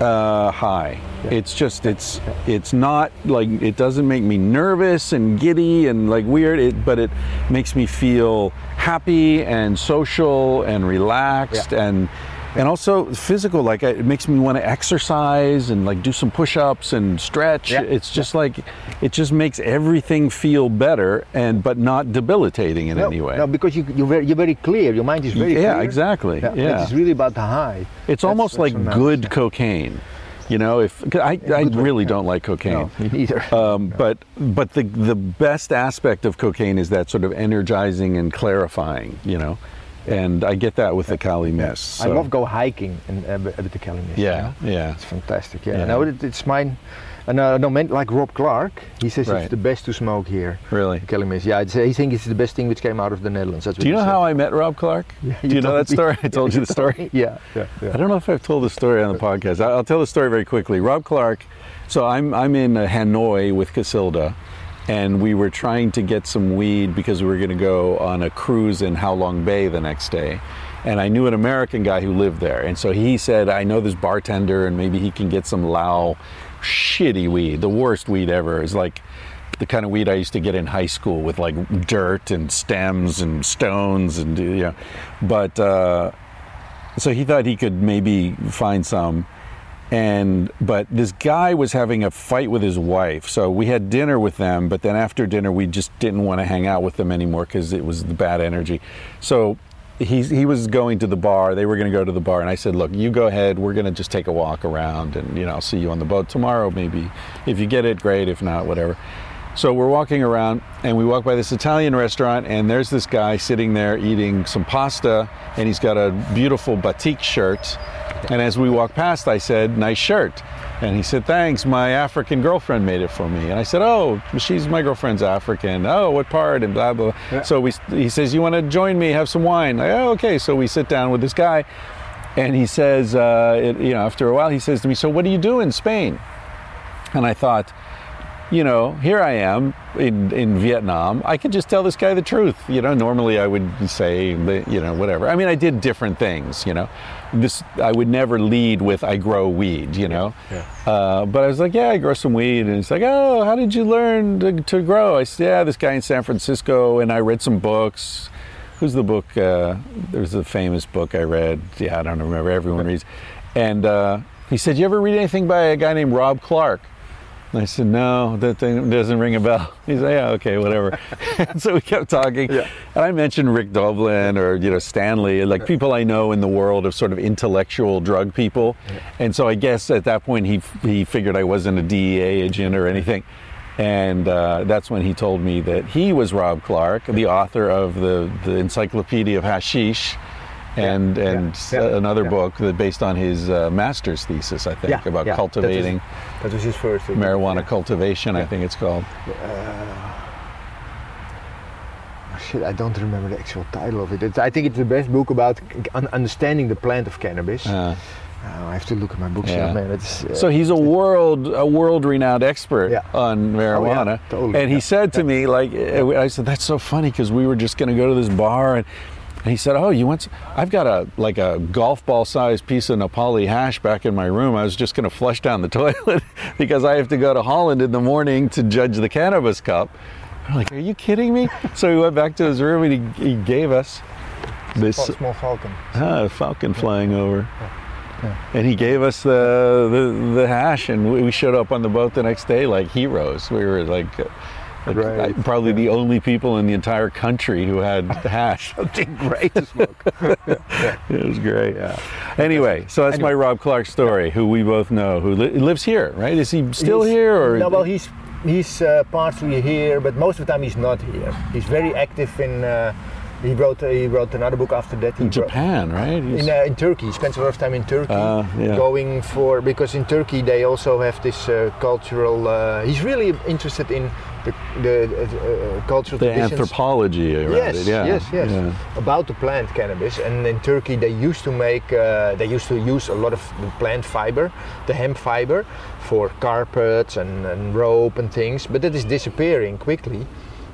uh, high. It's just it's it's not like it doesn't make me nervous and giddy and like weird. It, but it makes me feel happy and social and relaxed Yeah. and and also physical. Like it makes me want to exercise and like do some push-ups and stretch. Yeah. It's just like it just makes everything feel better and but not debilitating in no, any way. No, because you you're very, you're very clear. Your mind is very Yeah, clear. exactly. Yeah. It's really about the high. It's That's- almost that's like good cocaine. You know, if I, I really don't like cocaine. No, me neither. Um, but but the the best aspect of cocaine is that sort of energizing and clarifying, you know, and I get that with the Kali Mist. I love go hiking and uh, with the Kali Mist. Yeah, you know? yeah. It's fantastic. Yeah. Yeah. No, it, it's mine. And uh, no, man, like Rob Clarke, he says Right. it's the best to smoke here. Really. Kali Mist. Yeah, it's, he thinks it's the best thing which came out of the Netherlands. That's what Do you know said. how I met Rob Clarke? Yeah, Do you know that me. story? I told you the story. Yeah, yeah, yeah. I don't know if I've told the story on the podcast. I'll tell the story very quickly. Rob Clarke. So I'm I'm in uh, Hanoi with Casilda, and we were trying to get some weed because we were going to go on a cruise in Halong Bay the next day. And I knew an American guy who lived there, and so he said, "I know this bartender, and maybe he can get some Lao shitty weed, the worst weed ever." Is like the kind of weed I used to get in high school with like dirt and stems and stones and you know, but. Uh, so he thought he could maybe find some and but this guy was having a fight with his wife. So we had dinner with them but then after dinner we just didn't want to hang out with them anymore because it was the bad energy. So he, he was going to the bar. They were going to go to the bar. And i said look you go ahead. We're going to just take a walk around and you know i'll see you on the boat tomorrow maybe. If you get it great. If not whatever so we're walking around and we walk by this Italian restaurant and there's this guy sitting there eating some pasta and he's got a beautiful batik shirt. And as we walk past, I said, nice shirt. And he said, thanks, my African girlfriend made it for me. And I said, oh, she's my girlfriend's African. Oh, what part? And blah, blah. blah. So we, he says, you want to join me, have some wine? Like, oh, okay. So we sit down with this guy and he says, uh, it, you know, after a while, he says to me, so what do you do in Spain? And I thought, you know, here I am in, in Vietnam. I could just tell this guy the truth. You know, normally I would say, you know, whatever. I mean, I did different things, you know. This I would never lead with I grow weed, you know. Yeah. Uh, but I was like, yeah, I grow some weed, and he's like, oh, how did you learn to, to grow? I said, yeah, this guy in San Francisco, and I read some books. Who's the book? Uh, there's a famous book I read. Yeah, I don't remember. Everyone reads. And uh, he said, you ever read anything by a guy named Rob Clarke? And I said, no, that thing doesn't ring a bell. He said, yeah, okay, whatever. and so we kept talking. Yeah. And I mentioned Rick Doblin or, you know, Stanley, like people I know in the world of sort of intellectual drug people. And so I guess at that point he, he figured I wasn't a DEA agent or anything. And uh, that's when he told me that he was Rob Clarke, the author of the, the Encyclopedia of Hashish. And Yeah, and yeah, yeah, another yeah. book that based on his uh, master's thesis, I think, Yeah, about yeah, that was- cultivating That was his first. uh, marijuana yeah. cultivation, I think it's called. Oh, Shit, I don't remember the actual title of it. It's, I think it's the best book about understanding the plant of cannabis. Uh, Oh, I have to look at my bookshelf, Yeah. man. It's, uh, so he's a world a world renowned expert Yeah. on marijuana, totally. and he said to me like I said that's so funny because we were just going to go to this bar and. And he said, "Oh, you want? I've got a like a golf ball sized piece of Nepali hash back in my room. I was just going to flush down the toilet because I have to go to Holland in the morning to judge the cannabis cup." I'm like, "Are you kidding me?" so he went back to his room and he, he gave us this Small, falcon. Ah, a falcon flying over. And he gave us the, the the hash, and we we showed up on the boat the next day like heroes. We were like, uh, like Right. Probably the only people in the entire country who had hash. Something great to smoke. it was great. Anyway, so that's my Rob Clarke story, who we both know, who li- lives here, right? Is he still He's- here, or no? Well, he's he's uh, partially here, but most of the time he's not here. He's very active in. Uh, he wrote he wrote another book after that. He in wrote- Japan, right? He's- In, uh, in Turkey, he spends a lot of time in Turkey, Ah, yeah. going for because in Turkey they also have this uh, cultural. Uh, he's really interested in the, the uh, uh, cultural the traditions. anthropology around Yes, it. Yeah. yes, yes. Yeah. About the plant cannabis, and in Turkey they used to make, uh, they used to use a lot of the plant fiber, the hemp fiber, for carpets and, and rope and things. But that is disappearing quickly.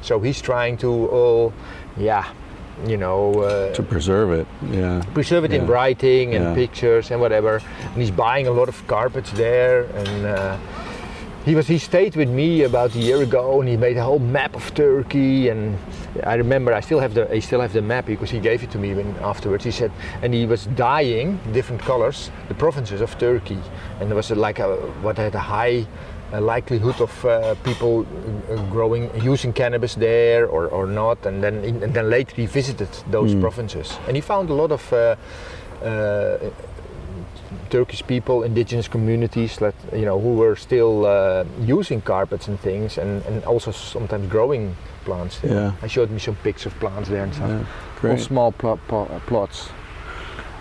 So he's trying to all, yeah, you know, uh, To preserve it. Yeah. preserve it in writing and Yeah. pictures and whatever. And he's buying a lot of carpets there. And uh, he was he stayed with me about a year ago, and he made a whole map of Turkey. And I remember I still have the I still have the map because he gave it to me when afterwards. He said, and he was dyeing different colors the provinces of Turkey, and there was a, like a what had a high. uh likelihood of uh, people uh, growing using cannabis there or, or not and then and then later he visited those provinces and he found a lot of uh, uh, Turkish people, indigenous communities that you know who were still uh, using carpets and things, and, and also sometimes growing plants. There. Yeah. I showed me some pics of plants there and stuff. Yeah, All great. small pl- pl- plots.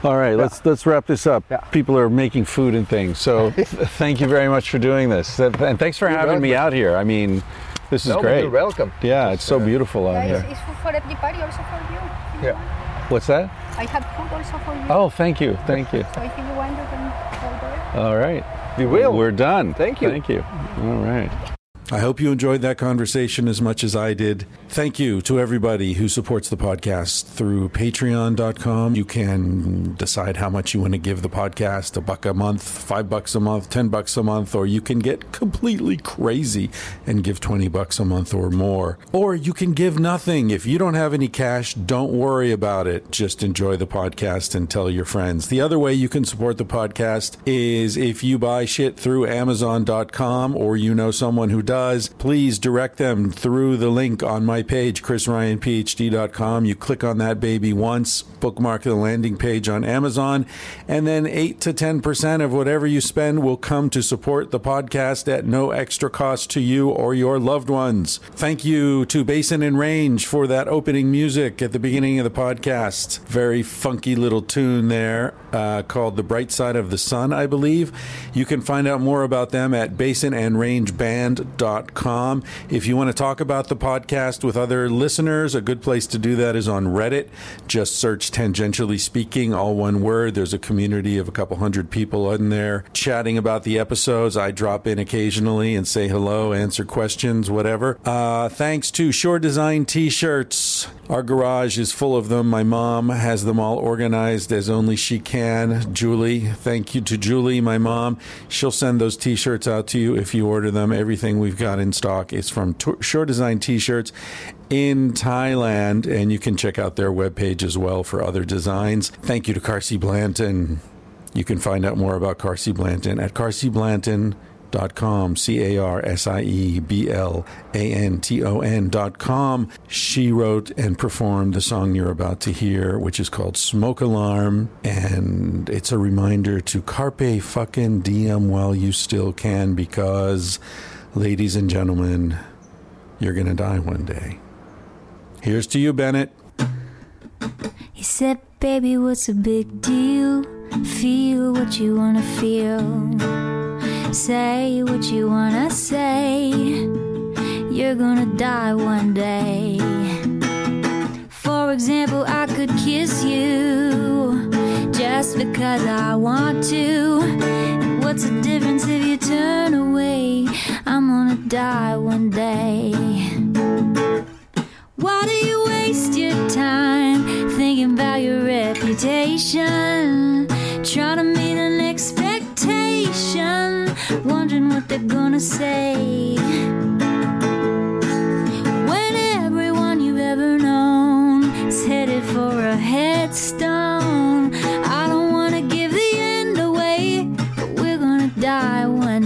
All right, let's let's wrap this up. Yeah. People are making food and things, so thank you very much for doing this, and thanks for You're having me out here. I mean, this is no, great. You're welcome. Yeah, it's so uh, beautiful out Yeah, here. it's, it's for everybody, also for you. Yeah. What's that? I have food also for you. Oh, thank you, thank you. So if you want, you can go there. All right, We will. We're done. Thank you. Thank you. All right. I hope you enjoyed that conversation as much as I did. Thank you to everybody who supports the podcast through patreon.com. You can decide how much you want to give the podcast a buck a month, five bucks a month, ten bucks a month, or you can get completely crazy and give 20 bucks a month or more. Or you can give nothing. If you don't have any cash, don't worry about it. Just enjoy the podcast and tell your friends. The other way you can support the podcast is if you buy shit through amazon.com or you know someone who does, please direct them through the link on my page, chrisryanphd.com. You click on that baby once, bookmark the landing page on Amazon, and then 8 to 10% of whatever you spend will come to support the podcast at no extra cost to you or your loved ones. Thank you to Basin and Range for that opening music at the beginning of the podcast. Very funky little tune there uh, called The Bright Side of the Sun, I believe. You can find out more about them at basinandrangeband.com com. If you want to talk about the podcast with other listeners, a good place to do that is on Reddit. Just search Tangentially Speaking, all one word. There's a community of a couple hundred people in there chatting about the episodes. I drop in occasionally and say hello, answer questions, whatever. Uh, thanks to Shore Design t shirts. Our garage is full of them. My mom has them all organized as only she can. Julie, thank you to Julie, my mom. She'll send those t shirts out to you if you order them. Everything we've got in stock is from t- Shore Design t shirts in Thailand, and you can check out their webpage as well for other designs. Thank you to Carsie Blanton. You can find out more about Carsie Blanton at carsie.blanton.com dot com. She wrote and performed the song you're about to hear, which is called Smoke Alarm. And it's a reminder to carpe fucking diem while you still can, because, ladies and gentlemen, you're going to die one day. Here's to you, Bennett. He said, Baby, what's a big deal? Feel what you wanna feel. Say what you wanna say. You're gonna die one day. For example, I could kiss you just because I want to. What's the difference if you turn away? I'm gonna die one day. Why do you waste your time thinking about your reputation? Trying to meet an expectation wondering what they're gonna say. When everyone you've ever known is headed for a headstone,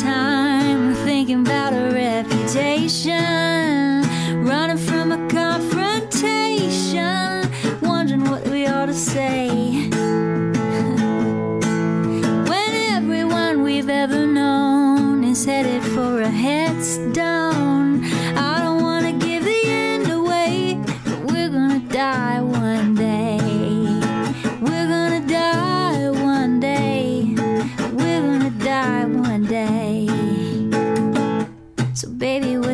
Time thinking about a reputation?